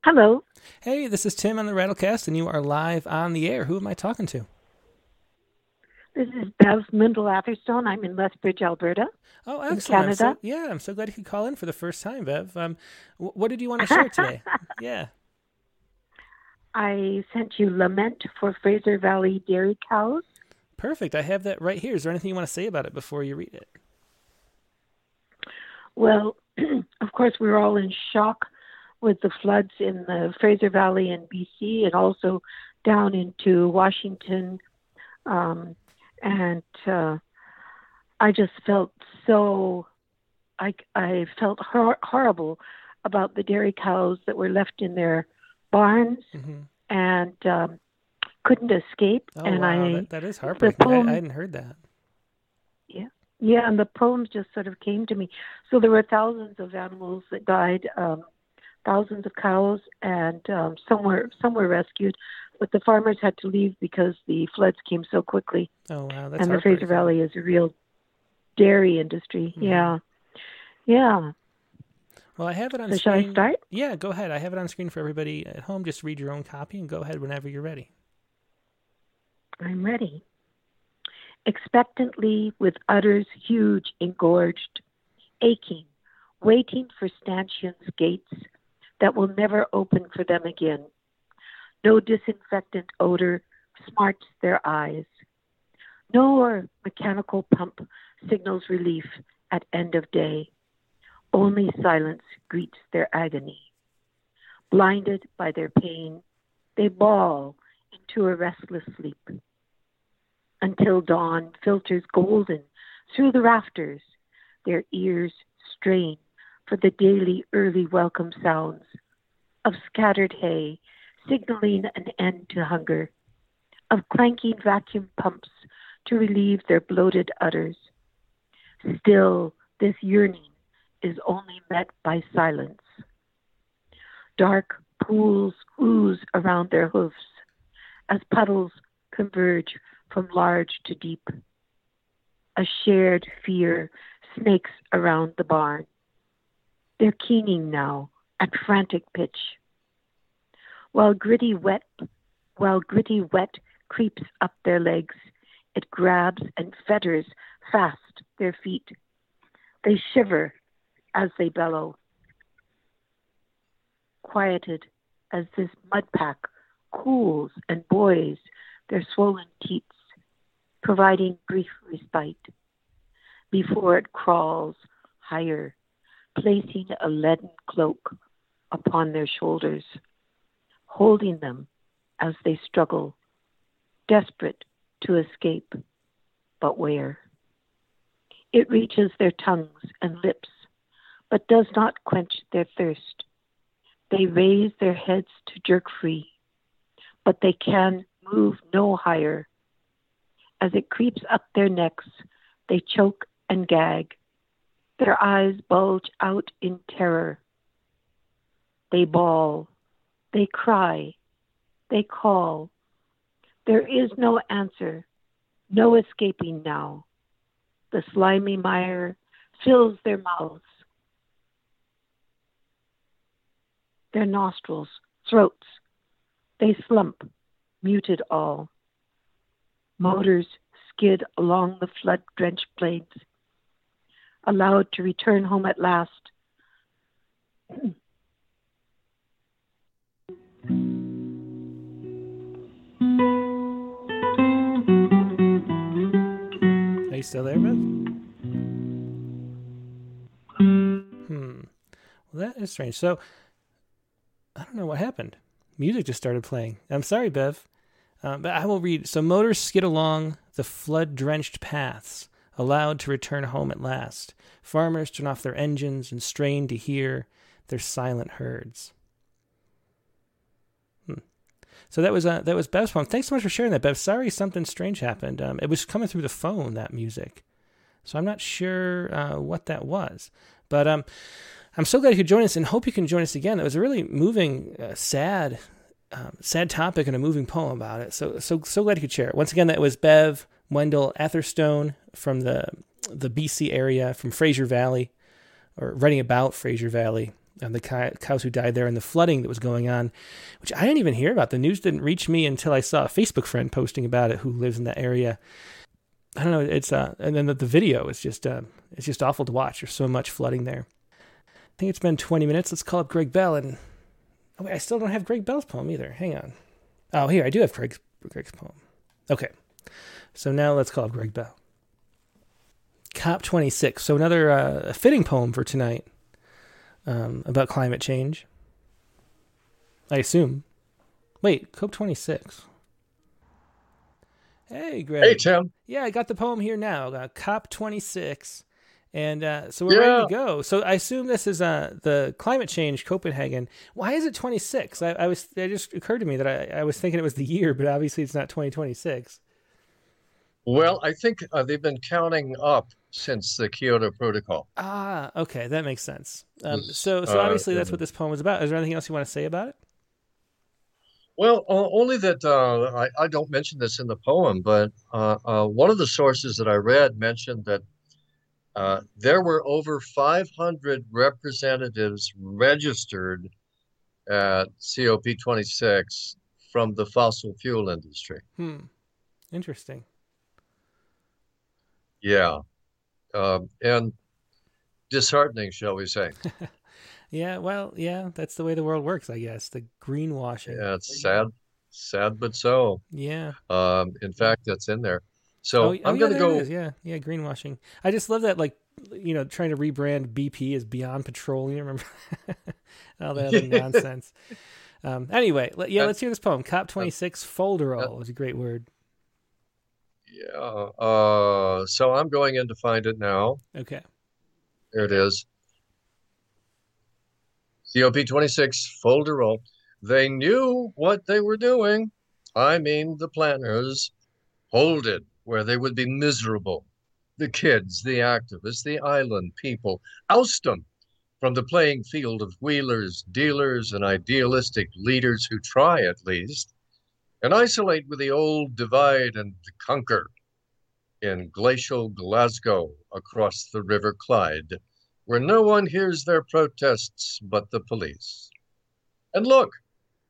Hello. Hey, this is Tim on the Rattlecast, and you are live on the air. Who am I talking to? This is Bev Mindel Atherstone. I'm in Lethbridge, Alberta. Oh, excellent. Canada. I'm so, yeah, I'm so glad you could call in for the first time, Bev. Um, what did you want to share today? yeah. I sent you Lament for Fraser Valley Dairy Cows. Perfect. I have that right here. Is there anything you want to say about it before you read it? Well, of course, we are all in shock with the floods in the Fraser Valley in BC and also down into Washington, um, and uh, I just felt so I, I felt hor- horrible about the dairy cows that were left in their barns hmm and um, couldn't escape. Oh, and wow. I, that, that is heartbreaking. poem- I, I hadn't heard that. yeah, yeah, and the poems just sort of came to me. So there were thousands of animals that died, um, thousands of cows, and um, some were some were rescued, but the farmers had to leave because the floods came so quickly. Oh, wow. That's and the Fraser. Valley is a real dairy industry. Mhm. Yeah, yeah. Well, I have it on So shall I start? Yeah, go ahead. I have it on screen for everybody at home. Just read your own copy and go ahead whenever you're ready. I'm ready. Expectantly, with udders huge, engorged, aching, waiting for stanchions' gates that will never open for them again. No disinfectant odor smarts their eyes. Nor mechanical pump signals relief at end of day. Only silence greets their agony. Blinded by their pain, they bawl into a restless sleep until dawn filters golden through the rafters. Their ears strain for the daily early welcome sounds of scattered hay signaling an end to hunger, of clanking vacuum pumps to relieve their bloated udders. Still, this yearning is only met by silence. Dark pools ooze around their hoofs as puddles converge from large to deep. A shared fear snakes around the barn. They're keening now at frantic pitch. While gritty wet, while gritty wet creeps up their legs, it grabs and fetters fast their feet. They shiver as they bellow. Quieted as this mud pack cools and buoys their swollen teats, providing brief respite before it crawls higher, placing a leaden cloak upon their shoulders, holding them as they struggle, desperate to escape, but where? It reaches their tongues and lips, but does not quench their thirst. They raise their heads to jerk free, but they can move no higher. As it creeps up their necks, they choke and gag. Their eyes bulge out in terror. They bawl. They cry. They call. There is no answer, no escaping now. The slimy mire fills their mouths, their nostrils, throats. They slump, muted all. Motors skid along the flood drenched plains, allowed to return home at last. Are you still there, Beth? Hmm. Well, that is strange. So, I don't know what happened. Music just started playing. I'm sorry, Bev. Uh, but I will read. So, motors skid along the flood drenched paths, allowed to return home at last. Farmers turn off their engines and strain to hear their silent herds. Hmm. So that was uh, that was Bev's poem. Thanks so much for sharing that, Bev. Sorry, something strange happened. Um, it was coming through the phone that music, so I'm not sure uh, what that was. But um, I'm so glad you could join us, and hope you can join us again. It was a really moving, uh, sad, um, sad topic and a moving poem about it. So so so glad you could share it. Once again, that was Bev Wendell Atherstone from the the BC area, from Fraser Valley, or writing about Fraser Valley and the cows who died there and the flooding that was going on, which I didn't even hear about. The news didn't reach me until I saw a Facebook friend posting about it who lives in that area. I don't know. It's uh, and then the, the video is just uh, it's just awful to watch. There's so much flooding there. I think it's been 20 minutes. Let's call up Greg Bell and oh wait, I still don't have Greg Bell's poem either. Hang on. Oh, here I do have Greg's Greg's poem. Okay, so now let's call up Greg Bell. COP 26. So another uh, fitting poem for tonight um, about climate change. I assume. Wait, COP 26. Hey, Greg. Hey, Tim. Yeah, I got the poem here now. Uh, COP 26. And uh, so we're ready to go. So I assume this is uh, the climate change Copenhagen. Why is it 26? I, I was it just occurred to me that I, I was thinking it was the year, but obviously it's not 2026. Well, I think uh, they've been counting up since the Kyoto Protocol. Ah, okay, that makes sense. Um, so, so obviously that's what this poem is about. Is there anything else you want to say about it? Well, uh, only that uh, I, I, don't mention this in the poem, but uh, uh one of the sources that I read mentioned that uh, there were over 500 representatives registered at COP26 from the fossil fuel industry. Hmm. Interesting. Yeah. Um, and disheartening, shall we say. yeah, well, yeah, that's the way the world works, I guess. The greenwashing. Yeah, it's sad, sad, but so. Yeah. Um, in fact, that's in there. So oh, I'm oh, going to go. Yeah, yeah, greenwashing. I just love that, like, you know, trying to rebrand BP as Beyond Petroleum. Remember all that other nonsense. Um, anyway, yeah, let's hear this poem. COP 26 folderol is a great word. Yeah. Uh, so I'm going in to find it now. Okay. There it is. COP26 folderol. They knew what they were doing. I mean, the planners. Hold it where they would be miserable. The kids, the activists, the island people. Oust them from the playing field of wheelers, dealers, and idealistic leaders who try at least and isolate with the old divide and conquer in glacial Glasgow across the River Clyde, where no one hears their protests but the police. And look,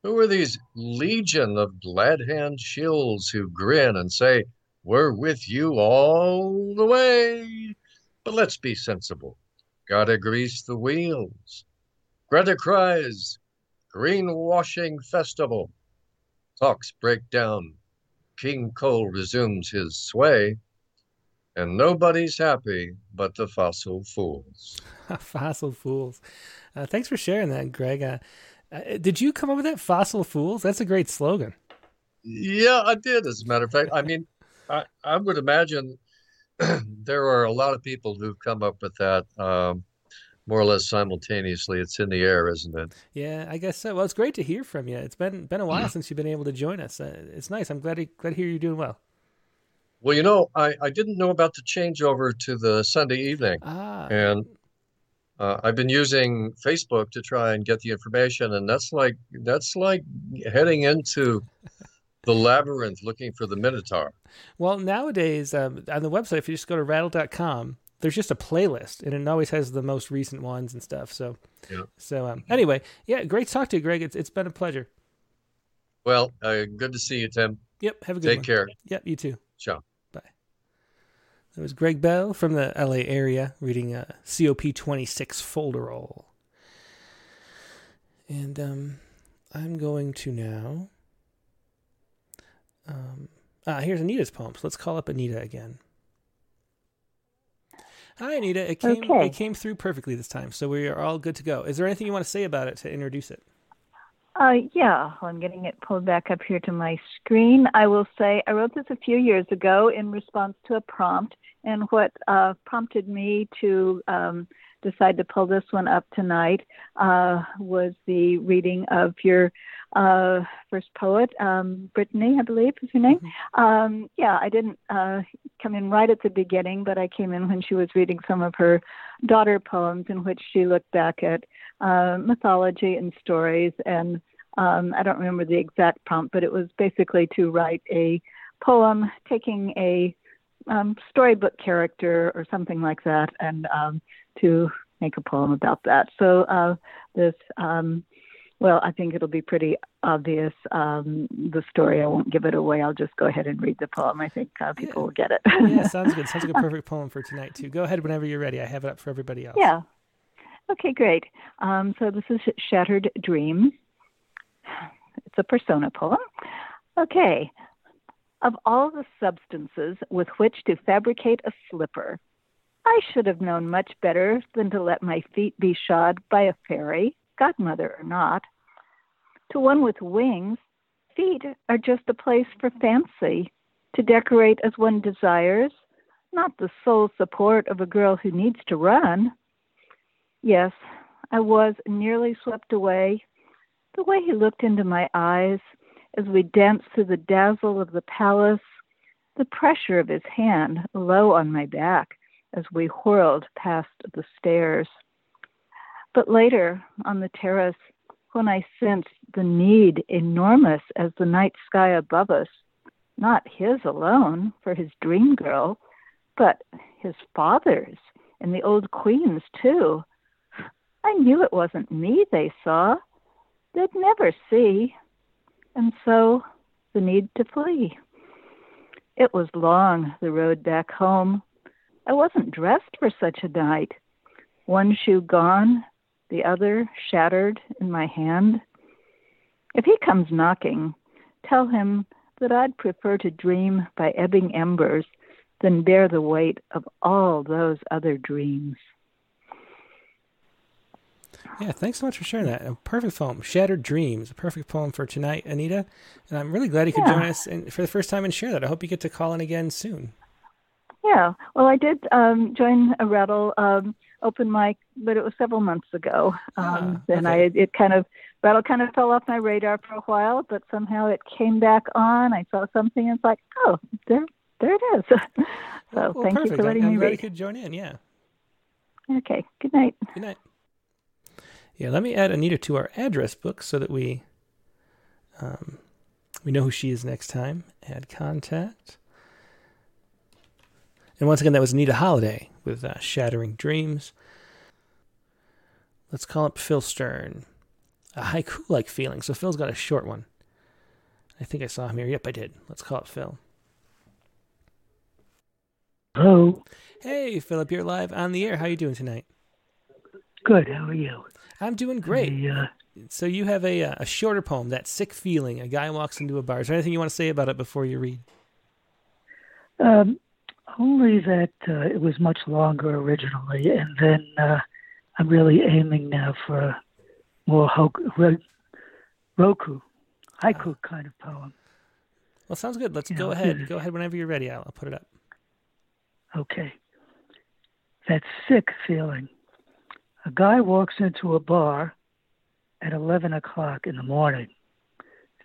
who are these legion of glad hand shills who grin and say, We're with you all the way? But let's be sensible. Gotta grease the wheels. Greta cries, Greenwashing Festival. Talks break down. King Coal resumes his sway, and nobody's happy but the fossil fools. fossil fools. Uh, thanks for sharing that, Greg. Uh, uh, did you come up with that? Fossil fools? That's a great slogan. Yeah, I did. As a matter of fact, I mean, I, I would imagine there are a lot of people who've come up with that. Um, more or less simultaneously. It's in the air, isn't it? Yeah, I guess so. Well, it's great to hear from you. It's been been a while since you've been able to join us. Uh, it's nice. I'm glad to, glad to hear you're doing well. Well, you know, I, I didn't know about the changeover to the Sunday evening, ah. and uh, I've been using Facebook to try and get the information, and that's like that's like heading into the labyrinth looking for the Minotaur. Well, nowadays um, on the website, if you just go to rattle.com, there's just a playlist and it always has the most recent ones and stuff. So, yeah. So um, anyway, yeah, great to talk to you, Greg. It's it's been a pleasure. Well, uh, good to see you, Tim. Yep. Have a good Take one. care. Yep. You too. Ciao. Bye. That was Greg Bell from the LA area reading a COP26 folderol. And um, I'm going to now. Um, ah, here's Anita's poem. So let's call up Anita again. Hi, Anita. It came okay. it came through perfectly this time, so we are all good to go. Is there anything you want to say about it to introduce it? Uh, yeah, I'm getting it pulled back up here to my screen. I will say I wrote this a few years ago in response to a prompt, and what uh, prompted me to um, decide to pull this one up tonight uh, was the reading of your uh, first poet, um, Brittney, I believe is her name. Mm-hmm. Um, yeah, I didn't uh, come in right at the beginning, but I came in when she was reading some of her daughter poems in which she looked back at uh, mythology and stories. And um, I don't remember the exact prompt, but it was basically to write a poem taking a um, storybook character or something like that and um, to make a poem about that. So uh, this um, well, I think it'll be pretty obvious. Um, the story, I won't give it away. I'll just go ahead and read the poem. I think uh, people yeah. will get it. yeah, sounds good. Sounds like a perfect poem for tonight, too. Go ahead whenever you're ready. I have it up for everybody else. Yeah. Okay, great. Um, so this is Shattered Dream. It's a persona poem. Okay. Of all the substances with which to fabricate a slipper, I should have known much better than to let my feet be shod by a fairy godmother or not. To one with wings, feet are just a place for fancy, to decorate as one desires, not the sole support of a girl who needs to run. Yes, I was nearly swept away. The way he looked into my eyes as we danced through the dazzle of the palace, the pressure of his hand low on my back as we whirled past the stairs. But later, on the terrace, when I sensed the need enormous as the night sky above us, not his alone for his dream girl, but his father's and the old queen's too. I knew it wasn't me they saw. They'd never see. And so the need to flee. It was long, the road back home. I wasn't dressed for such a night. One shoe gone, the other shattered in my hand. If he comes knocking, tell him that I'd prefer to dream by ebbing embers than bear the weight of all those other dreams. Yeah, thanks so much for sharing that. A perfect poem, Shattered Dreams, a perfect poem for tonight, Anita. And I'm really glad you could yeah. join us and for the first time and share that. I hope you get to call in again soon. Yeah, well, I did um, join a rattle um, open mic, but it was several months ago. Ah, um, and I it kind of rattle kind of fell off my radar for a while, but somehow it came back on. I saw something, and it's like, oh, there there it is. so well, thank perfect. you for letting I'm, me I'm read. you could join in. Yeah. Okay. Good night. Good night. Yeah, let me add Anita to our address book so that we um, we know who she is next time. Add contact. And once again, that was Anita Holiday with uh, Shattering Dreams. Let's call up Phil Stern. A haiku like feeling. So Phil's got a short one. I think I saw him here. Yep, I did. Let's call it Phil. Hello. Hey, Philip, you're live on the air. How are you doing tonight? Good. How are you? I'm doing great. Uh, so you have a uh, a shorter poem, that sick feeling. A guy walks into a bar. Is there anything you want to say about it before you read? Um, only that uh, it was much longer originally, and then uh, I'm really aiming now for a more hoku, roku, haiku kind of poem. Well, sounds good. Let's you go know, ahead. Go ahead whenever you're ready. I'll, I'll put it up. Okay. That sick feeling. A guy walks into a bar at 11 o'clock in the morning,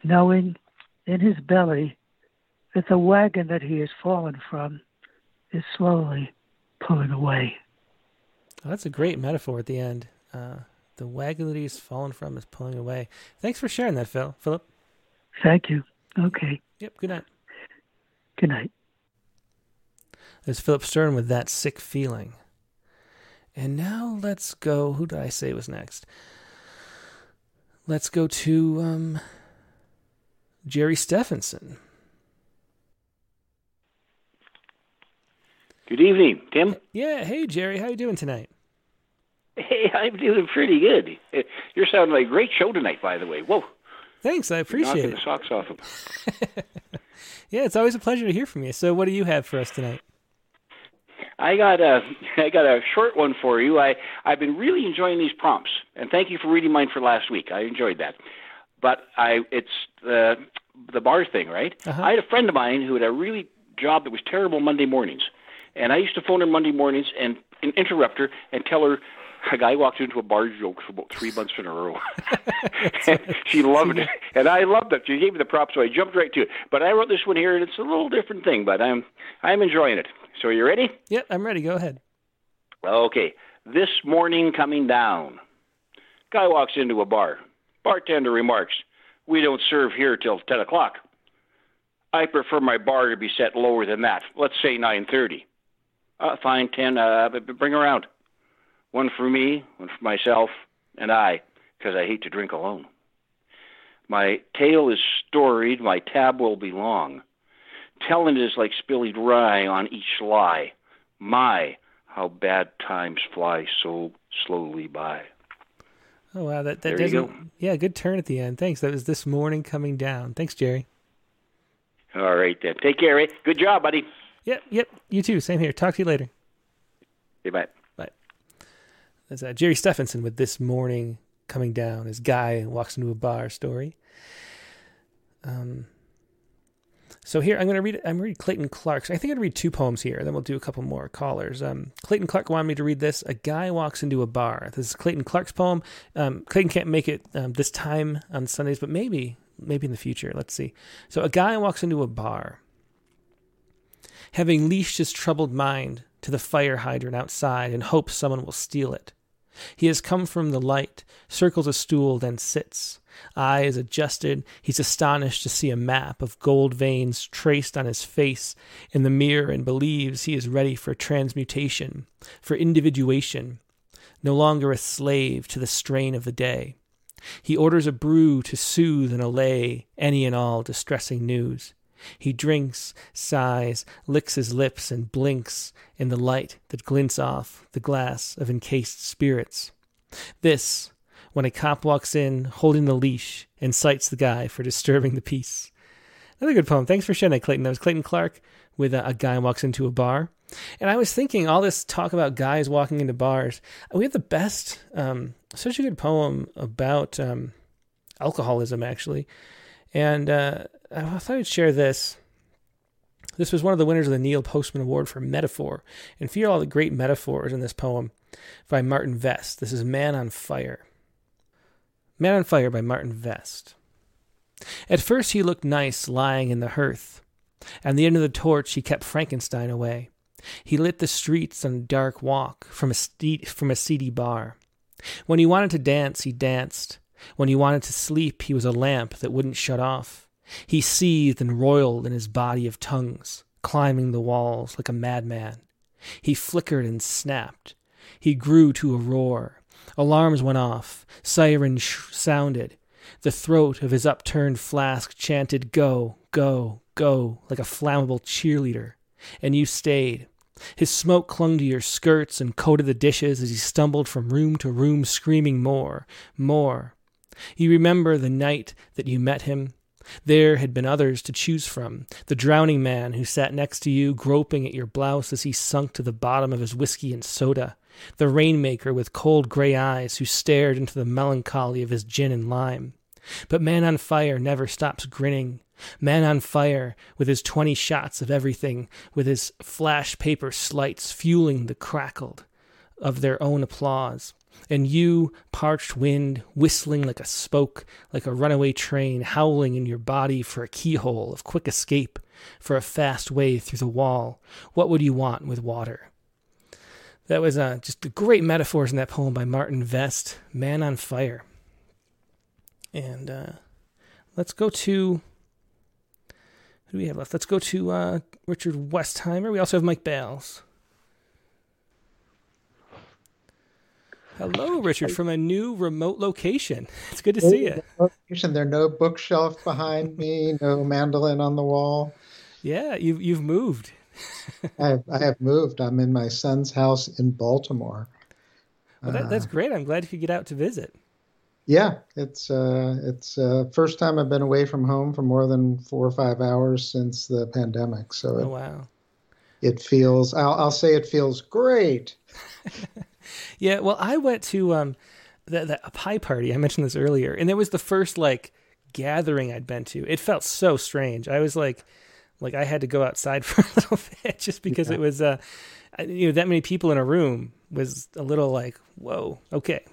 knowing in his belly that the wagon that he has fallen from is slowly pulling away. Oh, that's a great metaphor at the end. Uh, the wagon that he's fallen from is pulling away. Thanks for sharing that, Phil. Philip. Thank you. Okay. Yep. Good night. Good night. There's Philip Stern with that sick feeling. And now let's go. Who did I say was next? Let's go to um, Jerry Stephenson. Good evening, Tim. Yeah, hey Jerry, how you doing tonight? Hey, I'm doing pretty good. You're sounding like a great show tonight, by the way. Whoa. Thanks, I appreciate You're knocking it. the socks off them. yeah, it's always a pleasure to hear from you. So, what do you have for us tonight? I got a I got a short one for you. I I've been really enjoying these prompts, and thank you for reading mine for last week. I enjoyed that. But I it's the the bar thing, right? Uh-huh. I had a friend of mine who had a really job that was terrible Monday mornings and I used to phone her Monday mornings and, and interrupt her and tell her a guy walked into a bar joke for about three months in a row. she loved it, and I loved it. She gave me the prop, so I jumped right to it. But I wrote this one here, and it's a little different thing, but I'm I'm enjoying it. So are you ready? Yep, I'm ready. Go ahead. Okay. This morning coming down, guy walks into a bar. Bartender remarks, "We don't serve here till ten o'clock. I prefer my bar to be set lower than that. Let's say nine thirty. Uh, fine, ten. Uh, bring around. One for me, one for myself, and I, because I hate to drink alone. My tale is storied, my tab will be long. Telling it is like spilling rye on each lie. My, how bad times fly so slowly by. Oh wow, that that there doesn't. Yeah, good turn at the end. Thanks. That was this morning coming down. Thanks, Jerry. All right then. Take care, eh? Good job, buddy. Yep, yep. You too. Same here. Talk to you later. Okay, bye. Bye. That's uh, Jerry Stephenson with this morning coming down. His guy walks into a bar story. Um, So here I'm going to read. I'm read Clayton Clark's. I think I'd read two poems here. Then we'll do a couple more callers. Um, Clayton Clark wanted me to read this. A guy walks into a bar. This is Clayton Clark's poem. Um, Clayton can't make it um, this time on Sundays, but maybe, maybe in the future. Let's see. So a guy walks into a bar, having leashed his troubled mind to the fire hydrant outside in hopes someone will steal it. He has come from the light, circles a stool, then sits. Eyes adjusted, he's astonished to see a map of gold veins traced on his face in the mirror and believes he is ready for transmutation, for individuation, no longer a slave to the strain of the day. He orders a brew to soothe and allay any and all distressing news. He drinks, sighs, licks his lips, and blinks in the light that glints off the glass of encased spirits. This, when a cop walks in holding the leash and cites the guy for disturbing the peace. Another good poem. Thanks for sharing that, Clayton. That was Clayton Clark with a, a guy walks into a bar. And I was thinking, all this talk about guys walking into bars. We have the best, um, such a good poem about um, alcoholism, actually. And uh, Uh, I thought I'd share this. This was one of the winners of the Neil Postman Award for metaphor. And feel all the great metaphors in this poem by Martin Vest. This is Man on Fire. Man on Fire by Martin Vest. At first he looked nice lying in the hearth. At the end of the torch he kept Frankenstein away. He lit the streets on a dark walk from a, from a seedy bar. When he wanted to dance, he danced. When he wanted to sleep, he was a lamp that wouldn't shut off. He seethed and roiled in his body of tongues, climbing the walls like a madman. He flickered and snapped. He grew to a roar. Alarms went off. Sirens sh- sounded. The throat of his upturned flask chanted, Go, go, go, like a flammable cheerleader. And you stayed. His smoke clung to your skirts and coated the dishes as he stumbled from room to room, screaming more, more. You remember the night that you met him, there had been others to choose from the drowning man who sat next to you, groping at your blouse as he sunk to the bottom of his whiskey and soda, the rainmaker with cold gray eyes who stared into the melancholy of his gin and lime. But Man on Fire never stops grinning. Man on Fire, with his twenty shots of everything, with his flash paper slights fueling the crackled of their own applause and you, parched wind, whistling like a spoke, like a runaway train, howling in your body for a keyhole of quick escape, for a fast way through the wall. What would you want with water? That was uh, just great metaphors in that poem by Martin Vest, Man on Fire. And uh, let's go to. Who do we have left? Let's go to uh, Richard Westheimer. We also have Mike Bales. Hello, Richard, from a new remote location. It's good to see you. Location. There no bookshelf behind me, no mandolin on the wall. Yeah, you've you've moved. I have, I have moved. I'm in my son's house in Baltimore. Well, that, that's uh, great. I'm glad you could get out to visit. Yeah, it's uh, it's uh, first time I've been away from home for more than four or five hours since the pandemic. So oh, it, wow, it feels. I'll, I'll say it feels great. yeah, well, I went to um, the, the a pie party. I mentioned this earlier, and it was the first like gathering I'd been to. It felt so strange. I was like, like I had to go outside for a little bit just because yeah. it was, uh, you know, that many people in a room was a little like, whoa, okay.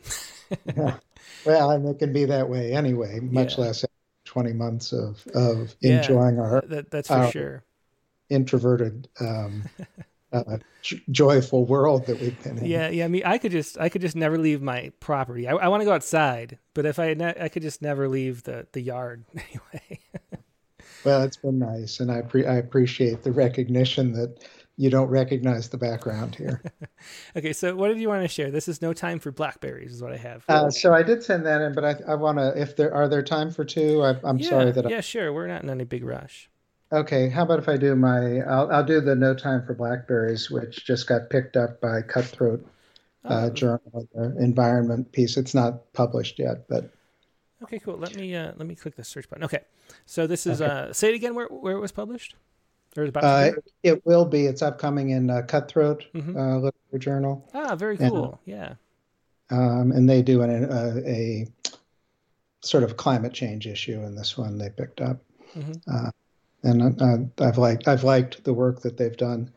yeah. Well, and it can be that way anyway. Much yeah. less twenty months of of enjoying our that, that's for our sure introverted um, uh, j- joyful world that we've been in. Yeah, yeah. I mean, I could just, I could just never leave my property. I, I want to go outside, but if I, ne- I could just never leave the the yard anyway. well, it's been nice, and I pre- I appreciate the recognition that you don't recognize the background here. okay, so what did you want to share? This is no time for blackberries, is what I have. Uh, so I did send that in, but I, I want to. If there are there time for two, I, am yeah, sorry that. Yeah, I... sure. We're not in any big rush. Okay, how about if I do my? I'll, I'll do the No Time for Blackberries, which just got picked up by Cutthroat uh, oh. Journal, the environment piece. It's not published yet, but okay, cool. Let me uh, let me click the search button. Okay, so this is okay. uh, say it again. Where where it was published? Or about uh, it will be. It's upcoming in uh, Cutthroat mm-hmm. uh, Literature Journal. Ah, very cool. And, yeah. Um, and they do an, a, a, sort of climate change issue in this one they picked up. Mm-hmm. Uh, and uh, I've liked I've liked the work that they've done.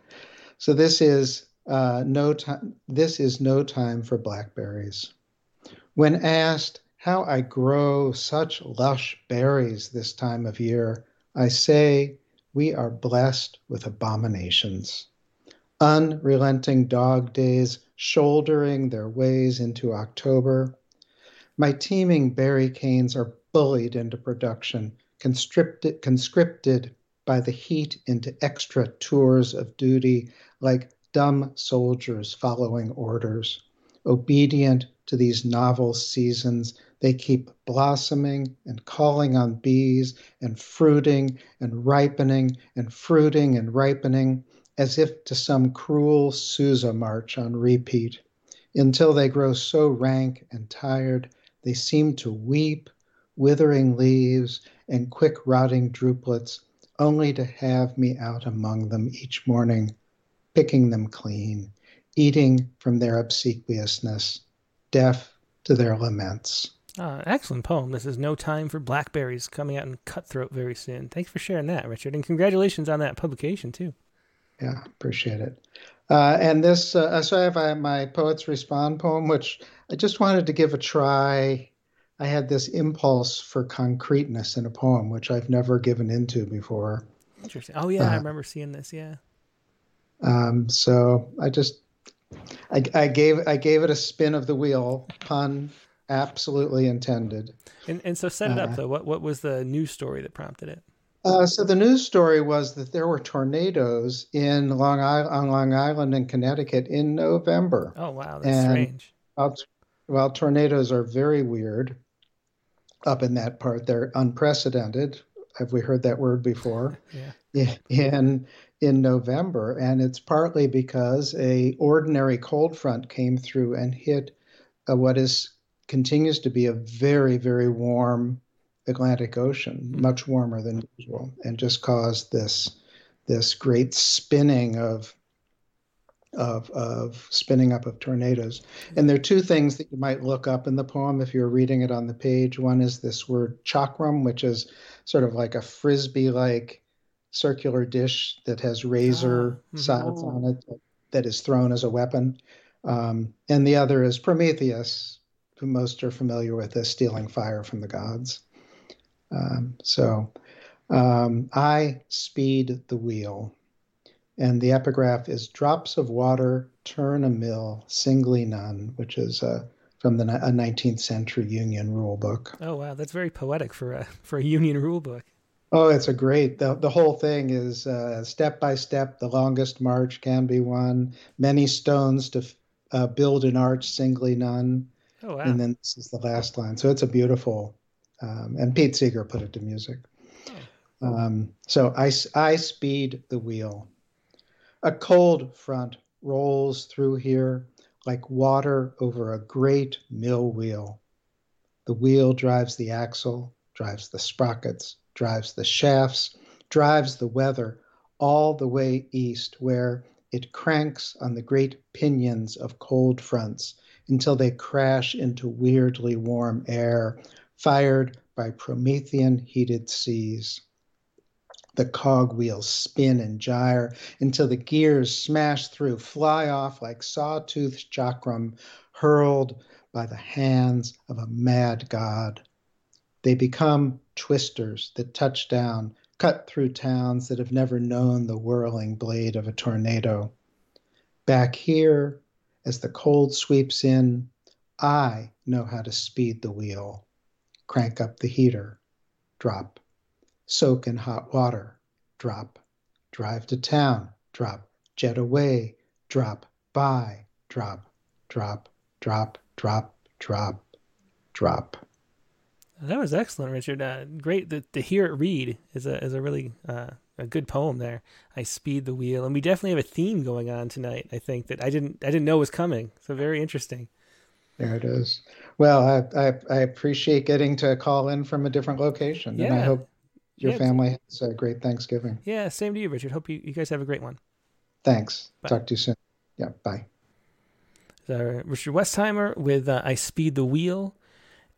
So this is uh, no time. This is no time for blackberries. When asked how I grow such lush berries this time of year, I say we are blessed with abominations. Unrelenting dog days shouldering their ways into October. My teeming berry canes are bullied into production, conscripted, conscripted by the heat into extra tours of duty like dumb soldiers following orders. Obedient to these novel seasons, they keep blossoming and calling on bees and fruiting and ripening and fruiting and ripening as if to some cruel Sousa march on repeat, until they grow so rank and tired they seem to weep, withering leaves and quick rotting drupelets, only to have me out among them each morning, picking them clean, eating from their obsequiousness, deaf to their laments. Uh, excellent poem. This is No Time for Blackberries coming out in Cutthroat very soon. Thanks for sharing that, Richard. And congratulations on that publication, too. Yeah, appreciate it. Uh, and this, uh, so I have uh, my Poets Respond poem, which I just wanted to give a try. I had this impulse for concreteness in a poem, which I've never given into before. Interesting. Oh, yeah, I uh, remember seeing this. Yeah. Um, so I just, I, I gave I gave it a spin of the wheel, pun absolutely intended. And and so set it up uh, though. What what was the news story that prompted it? Uh, so the news story was that there were tornadoes in Long Island, on Long Island and Connecticut in November. Oh wow, that's and strange. While, while tornadoes are very weird up in that part, they're unprecedented. Have we heard that word before? yeah. In in November, and it's partly because a ordinary cold front came through and hit uh, what is continues to be a very very warm Atlantic Ocean, hmm. much warmer than usual, and just caused this this great spinning of of of spinning up of tornadoes. And there are two things that you might look up in the poem if you're reading it on the page. One is this word chakram, which is sort of like a frisbee like circular dish that has razor oh. sides on it that is thrown as a weapon. Um, and the other is Prometheus, who most are familiar with as stealing fire from the gods. Um, so um, I speed the wheel. And the epigraph is drops of water turn a mill, singly none, which is uh, from the a 19th century Union rule book. Oh wow, that's very poetic for a for a Union rule book. Oh, it's a great. The, the whole thing is uh, step by step. The longest march can be won. Many stones to uh, build an arch, singly none. Oh wow! And then this is the last line. So it's a beautiful um, and Pete Seeger put it to music. Um, so I, I speed the wheel. A cold front rolls through here like water over a great mill wheel. The wheel drives the axle, drives the sprockets, drives the shafts, drives the weather all the way east, where it cranks on the great pinions of cold fronts until they crash into weirdly warm air fired by Promethean heated seas. The cogwheels spin and gyre until the gears smash through, fly off like sawtoothed chakram hurled by the hands of a mad god. They become twisters that touch down, cut through towns that have never known the whirling blade of a tornado. Back here, as the cold sweeps in, I know how to speed the wheel crank up the heater, drop, soak in hot water, drop, drive to town, drop, jet away, drop, buy, drop, drop, drop, drop, drop, drop. That was excellent, Richard. Uh, great to, to hear it read is a is a really uh, a good poem there. I speed the wheel, and we definitely have a theme going on tonight. I think that I didn't I didn't know was coming. So very interesting. There it is. Well, I, I, I appreciate getting to call in from a different location, yeah. and I hope your yeah, family has a great Thanksgiving. Yeah, same to you, Richard. Hope you, you guys have a great one. Thanks. Bye. Talk to you soon. Yeah, bye. So, Richard Westheimer with uh, "I Speed the Wheel,"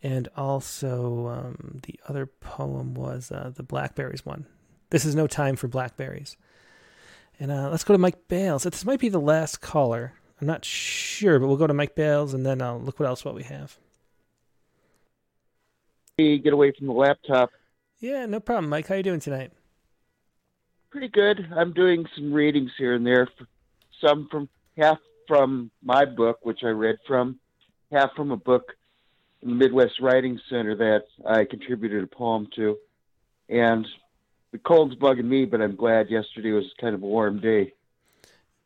and also um, the other poem was uh, the Blackberries one. This is no time for blackberries. And uh, let's go to Mike Bales. This might be the last caller. I'm not sure, but we'll go to Mike Bales and then I'll look what else what we have. Get away from the laptop. Yeah, no problem, Mike. How are you doing tonight? Pretty good. I'm doing some readings here and there. Some from half from my book, which I read from, half from a book in the Midwest Writing Center that I contributed a poem to. And the cold's bugging me, but I'm glad yesterday was kind of a warm day.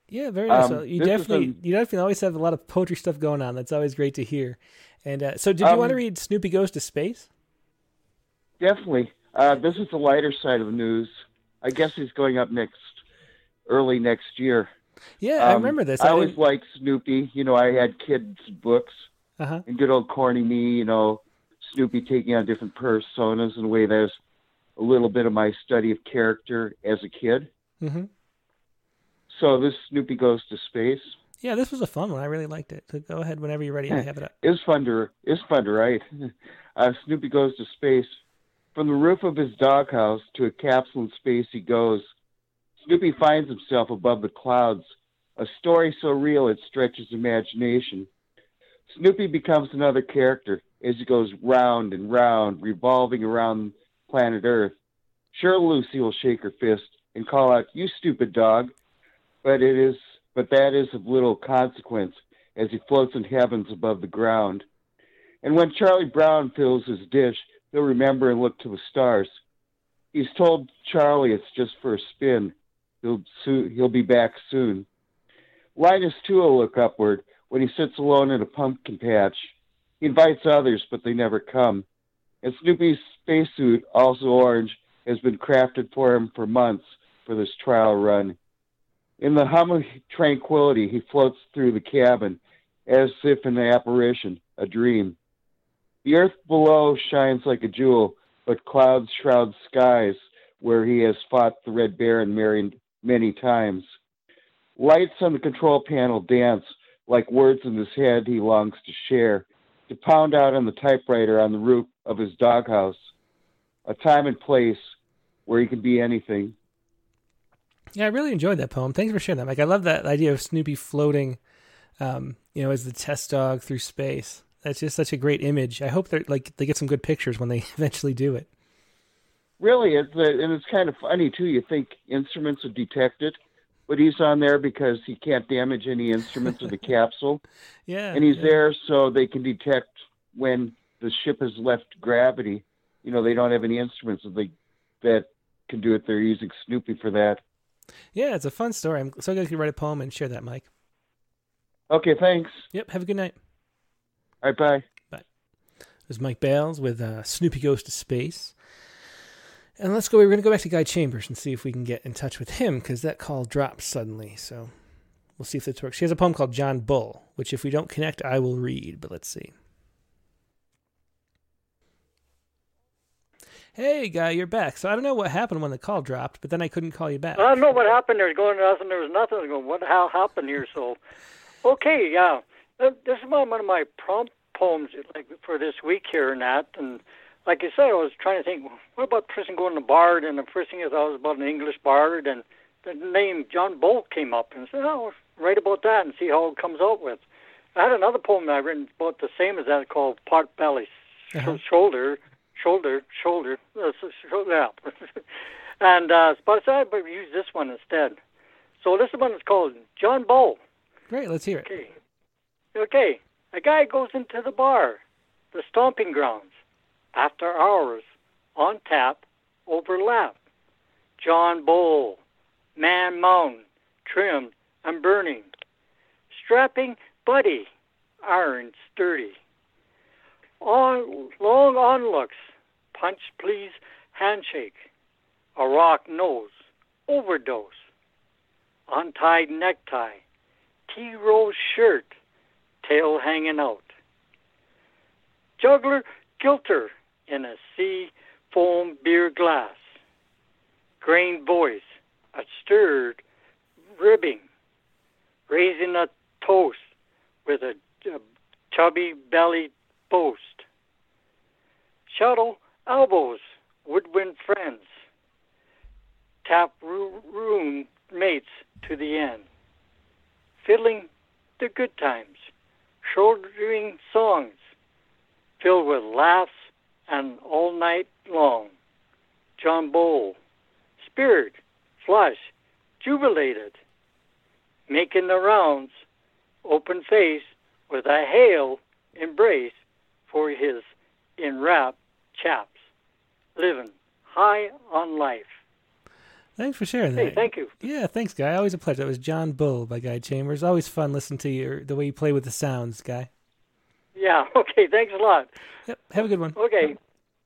Yeah, very nice. Um, you definitely a- you definitely always have a lot of poetry stuff going on. That's always great to hear. And uh, so, did you want to Um, read Snoopy Goes to Space? Definitely. Uh, this is the lighter side of the news. I guess he's going up next, early next year. Yeah, I Um, remember this. I I always liked Snoopy. You know, I had kids' books Uh-huh. and good old corny me. You know, Snoopy taking on different personas in a way that's a little bit of my study of character as a kid. hmm So this Snoopy goes to space. Yeah, this was a fun one. I really liked it. So go ahead whenever you're ready. I have it up. It's fun to it's fun to write. Uh, Snoopy goes to space. From the roof of his doghouse to a capsule in space he goes. Snoopy finds himself above the clouds, a story so real it stretches imagination. Snoopy becomes another character as he goes round and round, revolving around planet Earth. Sure, Lucy will shake her fist and call out, "You stupid dog!" But it is, but that is of little consequence as he floats in heavens above the ground. And when Charlie Brown fills his dish, he'll remember and look to the stars. He's told Charlie it's just for a spin. He'll soo- he'll be back soon. Linus too will look upward when he sits alone in a pumpkin patch. He invites others, but they never come. And Snoopy's spacesuit, also orange, has been crafted for him for months for this trial run. In the hum of tranquility, he floats through the cabin as if an apparition, a dream. The earth below shines like a jewel, but clouds shroud skies where he has fought the Red Baron many, many times. Lights on the control panel dance like words in his head he longs to share, to pound out on the typewriter on the roof of his doghouse. A time and place where he can be anything. Yeah, I really enjoyed that poem. Thanks for sharing that, Mike. I love that idea of Snoopy floating, um, you know, as the test dog through space. That's just such a great image. I hope they like they get some good pictures when they eventually do it. Really, it's uh, and it's kind of funny too. You think instruments would detect it, but he's on there because he can't damage any instruments of the capsule, Yeah, and he's yeah. there so they can detect when the ship has left gravity. You know, they don't have any instruments that they that can do it. They're using Snoopy for that. Yeah, it's a fun story. I'm so glad you could write a poem and share that, Mike. Okay, thanks. Yep. Have a good night. All right, bye. Bye. There's Mike Bales with uh, Snoopy Goes to Space. And let's go. We're going to go back to Guy Chambers and see if we can get in touch with him because that call dropped suddenly. So we'll see if this works. She has a poem called John Bull, which if we don't connect, I will read. But let's see. Hey, Guy, you're back. So I don't know what happened when the call dropped, but then I couldn't call you back. I don't know what happened. There's going nothing. There was nothing. I go, what how happened here? So, okay, yeah. Uh, This is one one of my prompt poems like for this week here and that. And like I said, I was trying to think, what about person going to bard? And the first thing I thought was about an English bard, and the name John Bolt came up, and I said, oh, write about that and see how it comes out with. I had another poem that I written about the same as that called Pot Belly, Uh-huh. shoulder, shoulder, shoulder, uh, s- sh- yeah. and uh, but I said would use this one instead. So this one is called John Bull. Great, let's hear it. Okay. Okay. A guy goes into the bar, the stomping grounds, after hours, on tap, overlap. John Bull, Man Mountain, trimmed and burning. Strapping buddy, iron sturdy. On long onlooks, punch please, handshake. A rock nose, overdose. Untied necktie, tea rose shirt, tail hanging out. Juggler kilter in a sea foam beer glass. Grain voice, a stirred ribbing. Raising a toast with a, a chubby belly boast. Shuttle elbows, woodwind friends. tap room mates to the end, fiddling the good times, shouldering songs filled with laughs and all night long. John Bull, spirit, flush, jubilated, making the rounds, open face with a hail embrace for his enwrapped chaps, living high on life. Thanks for sharing that. Hey, thank you. Yeah, thanks, Guy. Always a pleasure. That was John Bull by Guy Chambers. Always fun listening to your the way you play with the sounds, Guy. Yeah, okay, thanks a lot. Yep, have a good one. Okay.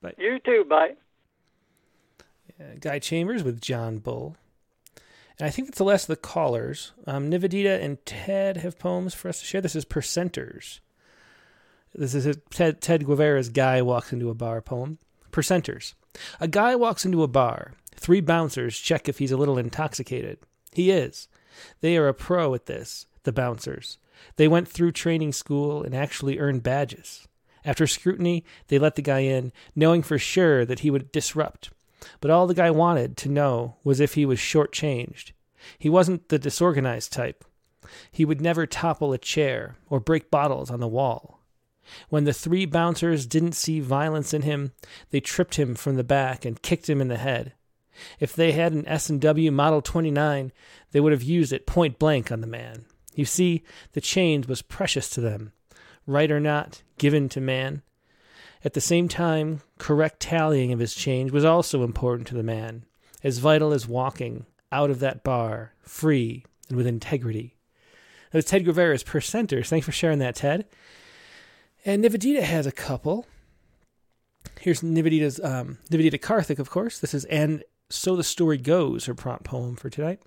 Bye. You too, bye. Guy Chambers with John Bull. And I think that's the last of the callers. Um, Nivedita and Ted have poems for us to share. This is Percenters. This is a Ted, Ted Guevara's Guy Walks Into a Bar poem. Percenters. A guy walks into a bar. Three bouncers check if he's a little intoxicated. He is. They are a pro at this, the bouncers. They went through training school and actually earned badges. After scrutiny, they let the guy in, knowing for sure that he would disrupt. But all the guy wanted to know was if he was shortchanged. He wasn't the disorganized type. He would never topple a chair or break bottles on the wall. When the three bouncers didn't see violence in him, they tripped him from the back and kicked him in the head. If they had an S&W Model 29, they would have used it point blank on the man. You see, the change was precious to them, right or not, given to man. At the same time, correct tallying of his change was also important to the man, as vital as walking out of that bar, free and with integrity. That was Ted Guevara's Percenters. Thanks for sharing that, Ted. And Nivedita has a couple. Here's Nivedita's um, Nivedita Karthik, of course. This is and so the story goes. Her prompt poem for tonight.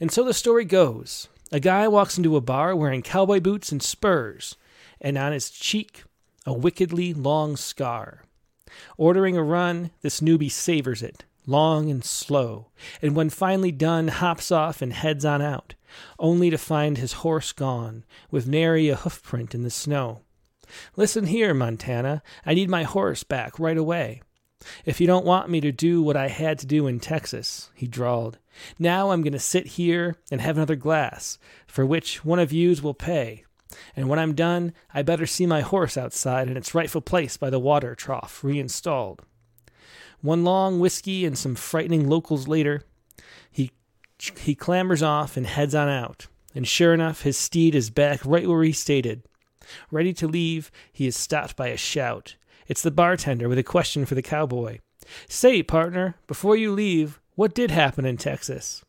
And so the story goes. A guy walks into a bar wearing cowboy boots and spurs, and on his cheek a wickedly long scar. Ordering a run, this newbie savors it, long and slow, and when finally done, hops off and heads on out, only to find his horse gone, with nary a hoofprint in the snow. Listen here, Montana, I need my horse back right away. If you don't want me to do what I had to do in Texas, he drawled, now I'm going to sit here and have another glass, for which one of yous will pay. And when I'm done, I better see my horse outside in its rightful place by the water trough reinstalled. One long whiskey and some frightening locals later, he he clambers off and heads on out. And sure enough, his steed is back right where he stated. Ready to leave, he is stopped by a shout. It's the bartender with a question for the cowboy. Say, partner, before you leave, what did happen in Texas?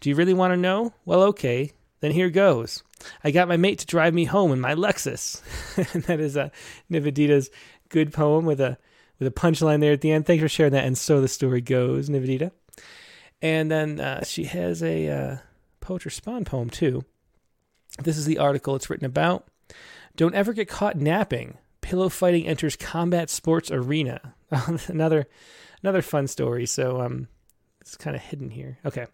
Do you really want to know? Well, okay, then here goes. I got my mate to drive me home in my Lexus. and that is a Nivedita's good poem with a with a punchline there at the end. Thanks for sharing that. And so the story goes, Nivedita. And then uh, she has a uh, Poets Respond poem too. This is the article it's written about. Don't ever get caught napping. Pillow fighting enters combat sports arena. another another fun story. So um, it's kind of hidden here. Okay.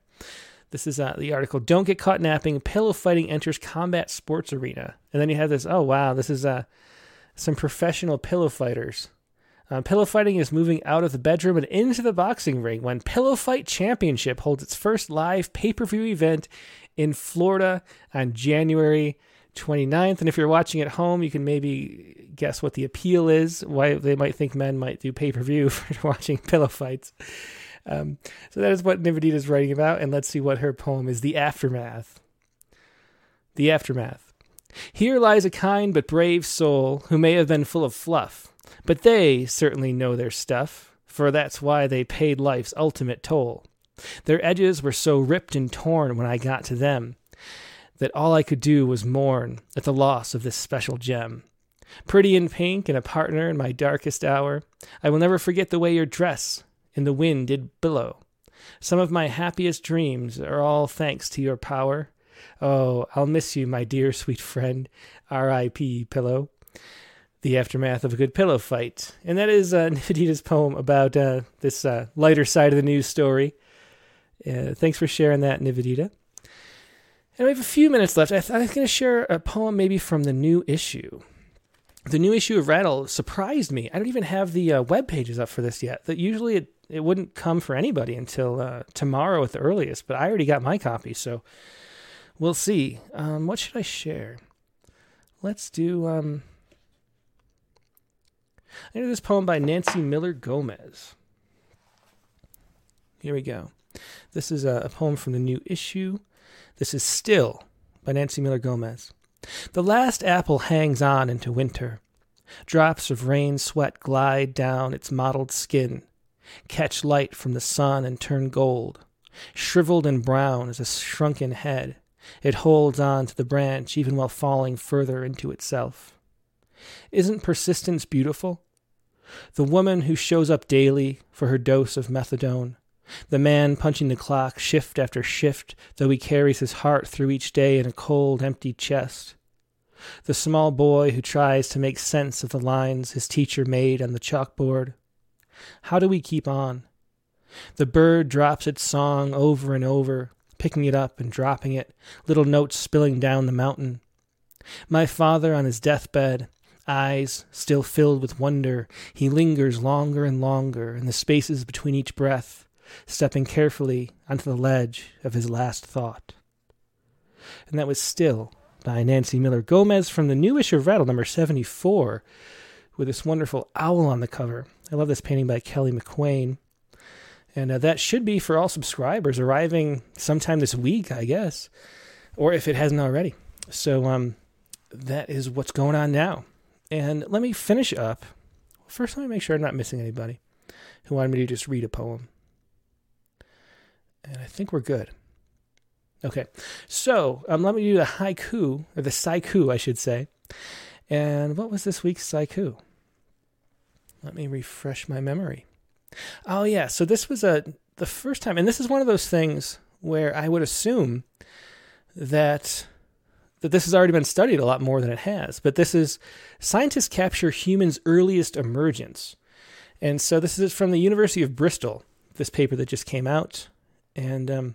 This is uh, the article. Don't get caught napping. Pillow fighting enters combat sports arena. And then you have this. Oh wow, this is uh, some professional pillow fighters. Uh, pillow fighting is moving out of the bedroom and into the boxing ring when Pillow Fight Championship holds its first live pay per view event in Florida on January 29th. And if you're watching at home, you can maybe guess what the appeal is, why they might think men might do pay per view for watching pillow fights. Um, so that is what Nivedita is writing about, and let's see what her poem is The Aftermath. The Aftermath. Here lies a kind but brave soul who may have been full of fluff, but they certainly know their stuff, for that's why they paid life's ultimate toll. Their edges were so ripped and torn when I got to them that all I could do was mourn at the loss of this special gem. Pretty in pink and a partner in my darkest hour, I will never forget the way your dress in the wind did billow. Some of my happiest dreams are all thanks to your power. Oh, I'll miss you, my dear sweet friend. R.I.P. Pillow. The aftermath of a good pillow fight. And that is uh, poem about uh, this uh, lighter side of the news story. Uh, thanks for sharing that, Nivedita. And we have a few minutes left. I, th- I was going to share a poem maybe from the new issue. The new issue of Rattle surprised me. I don't even have the uh, web pages up for this yet. That usually it it wouldn't come for anybody until uh, tomorrow at the earliest. But I already got my copy, so we'll see. Um, what should I share? Let's do. Um, I do this poem by Nancy Miller Gomez. Here we go. This is a, a poem from the new issue. This is Still by Nancy Miller Gomez. The last apple hangs on into winter. Drops of rain sweat glide down its mottled skin, catch light from the sun and turn gold. Shriveled and brown as a shrunken head, it holds on to the branch even while falling further into itself. Isn't persistence beautiful? The woman who shows up daily for her dose of methadone. The man punching the clock shift after shift, though he carries his heart through each day in a cold, empty chest the small boy who tries to make sense of the lines his teacher made on the chalkboard. How do we keep on? The bird drops its song over and over, picking it up and dropping it, little notes spilling down the mountain. My father on his deathbed, eyes still filled with wonder, he lingers longer and longer in the spaces between each breath, stepping carefully onto the ledge of his last thought. And that was still by Nancy Miller Gomez from the new issue of Rattle, number 74, with this wonderful owl on the cover. I love this painting by Kelly McQuain. And uh, that should be for all subscribers arriving sometime this week, I guess, or if it hasn't already. So um, that is what's going on now. And let me finish up. First, let me make sure I'm not missing anybody who wanted me to just read a poem. And I think we're good. Okay, so um, let me do the haiku, or the saiku, I should say. And what was this week's saiku? Let me refresh my memory. Oh yeah, so this was a the first time, and this is one of those things where I would assume that that this has already been studied a lot more than it has. But this is scientists capture humans' earliest emergence, and so this is from the University of Bristol. This paper that just came out, and um,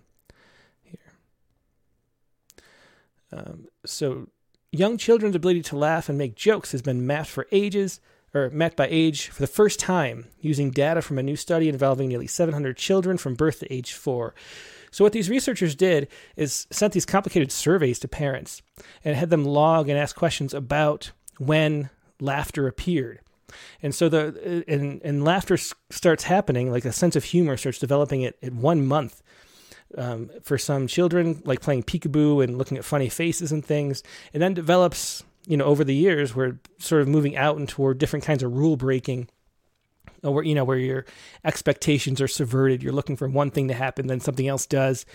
Um, so, young children's ability to laugh and make jokes has been mapped for ages, or mapped by age for the first time using data from a new study involving nearly 700 children from birth to age four. So, what these researchers did is sent these complicated surveys to parents and had them log and ask questions about when laughter appeared. And so the and, and laughter starts happening, like a sense of humor starts developing at, at one month um, for some children, like playing peekaboo and looking at funny faces and things, and then develops, you know, over the years, where sort of moving out and toward different kinds of rule breaking, where you know where your expectations are subverted. You're looking for one thing to happen, then something else does,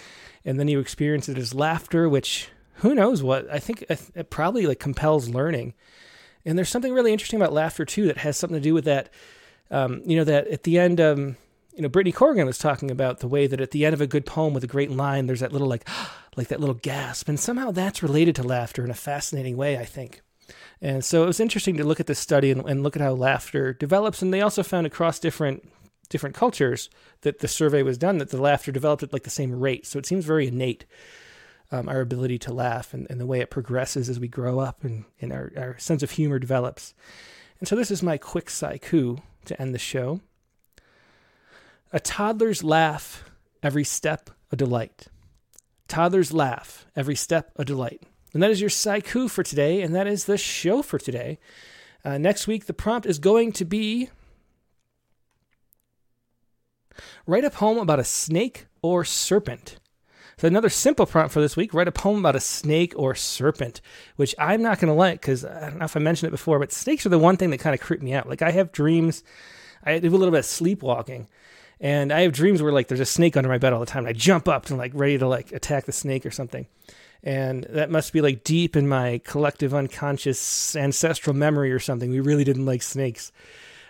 and then you experience it as laughter, which who knows what I think it probably like compels learning. And there's something really interesting about laughter too that has something to do with that. Um, you know that at the end. Um, you know, Brittney Corrigan was talking about the way that at the end of a good poem with a great line, there's that little like, like that little gasp, and somehow that's related to laughter in a fascinating way, I think. And so it was interesting to look at this study and, and look at how laughter develops. And they also found across different different cultures that the survey was done that the laughter developed at like the same rate. So it seems very innate. Um, our ability to laugh and, and, the way it progresses as we grow up and, and our, our sense of humor develops. And so this is my quick saiku to end the show. A toddler's laugh, every step a delight. Toddlers laugh, every step a delight. And that is your saiku for today, and that is the show for today. Uh, next week, the prompt is going to be write a poem about a snake or serpent. So another simple prompt for this week: write a poem about a snake or serpent, which I'm not going to like because I don't know if I mentioned it before, but snakes are the one thing that kind of creep me out. Like I have dreams, I do a little bit of sleepwalking, and I have dreams where like there's a snake under my bed all the time. And I jump up and like ready to like attack the snake or something. And that must be like deep in my collective unconscious ancestral memory or something. We really didn't like snakes.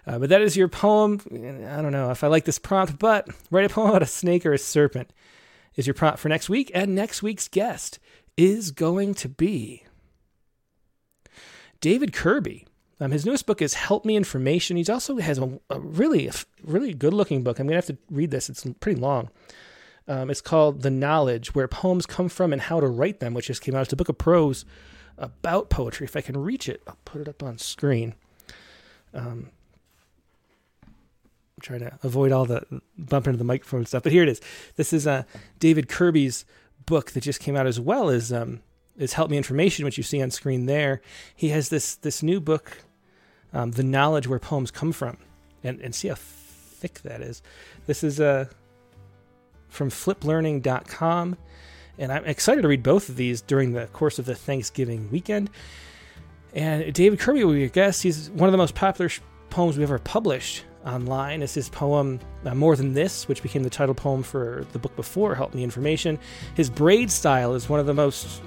Uh, but that is your poem. I don't know if I like this prompt, but write a poem about a snake or a serpent is your prompt for next week. And next week's guest is going to be David Kirby. Um, his newest book is Help Me Information. He also has a, a really, a really good looking book. I'm going to have to read this, it's pretty long. Um, it's called The Knowledge Where Poems Come From and How to Write Them, which just came out. It's a book of prose about poetry. If I can reach it, I'll put it up on screen. Um, I'm trying to avoid all the bumping into the microphone stuff. But here it is. This is uh, David Kirby's book that just came out as well as um, is Help Me Information, which you see on screen there. He has this this new book, um, The Knowledge Where Poems Come From, and and see how thick that is. This is uh, from FlipLearning.com, and I'm excited to read both of these during the course of the Thanksgiving weekend. And David Kirby will be your guest. He's one of the most popular sh- poems we've ever published online. It's his poem uh, More Than This, which became the title poem for the book before, Help Me Information. His braid style is one of the most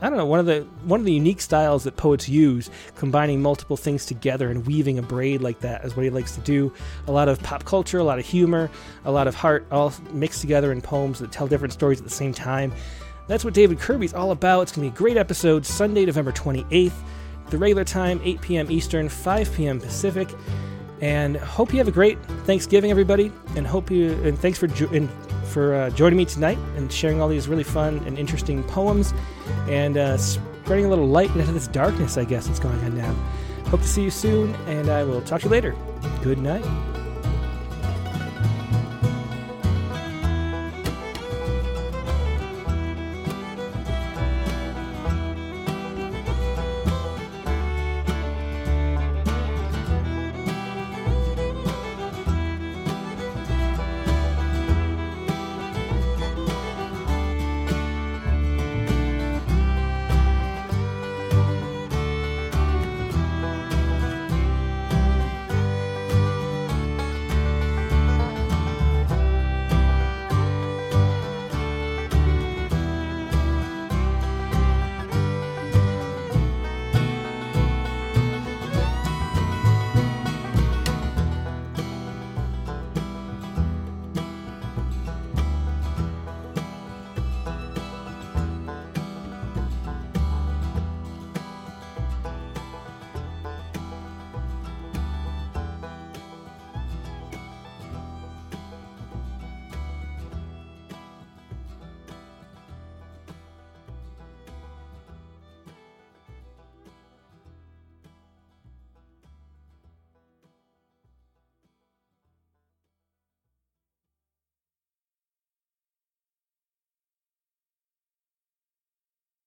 I don't know, one of the one of the unique styles that poets use, combining multiple things together and weaving a braid like that is what he likes to do. A lot of pop culture, a lot of humor, a lot of heart all mixed together in poems that tell different stories at the same time. That's what David Kirby's all about. It's going to be a great episode Sunday, November 28th, the regular time, 8 p.m. Eastern, 5 p.m. Pacific. And hope you have a great Thanksgiving, everybody. And hope you and thanks for and for uh, joining me tonight and sharing all these really fun and interesting poems and uh, spreading a little light into this darkness, I guess, that's going on now. Hope to see you soon, and I will talk to you later. Good night.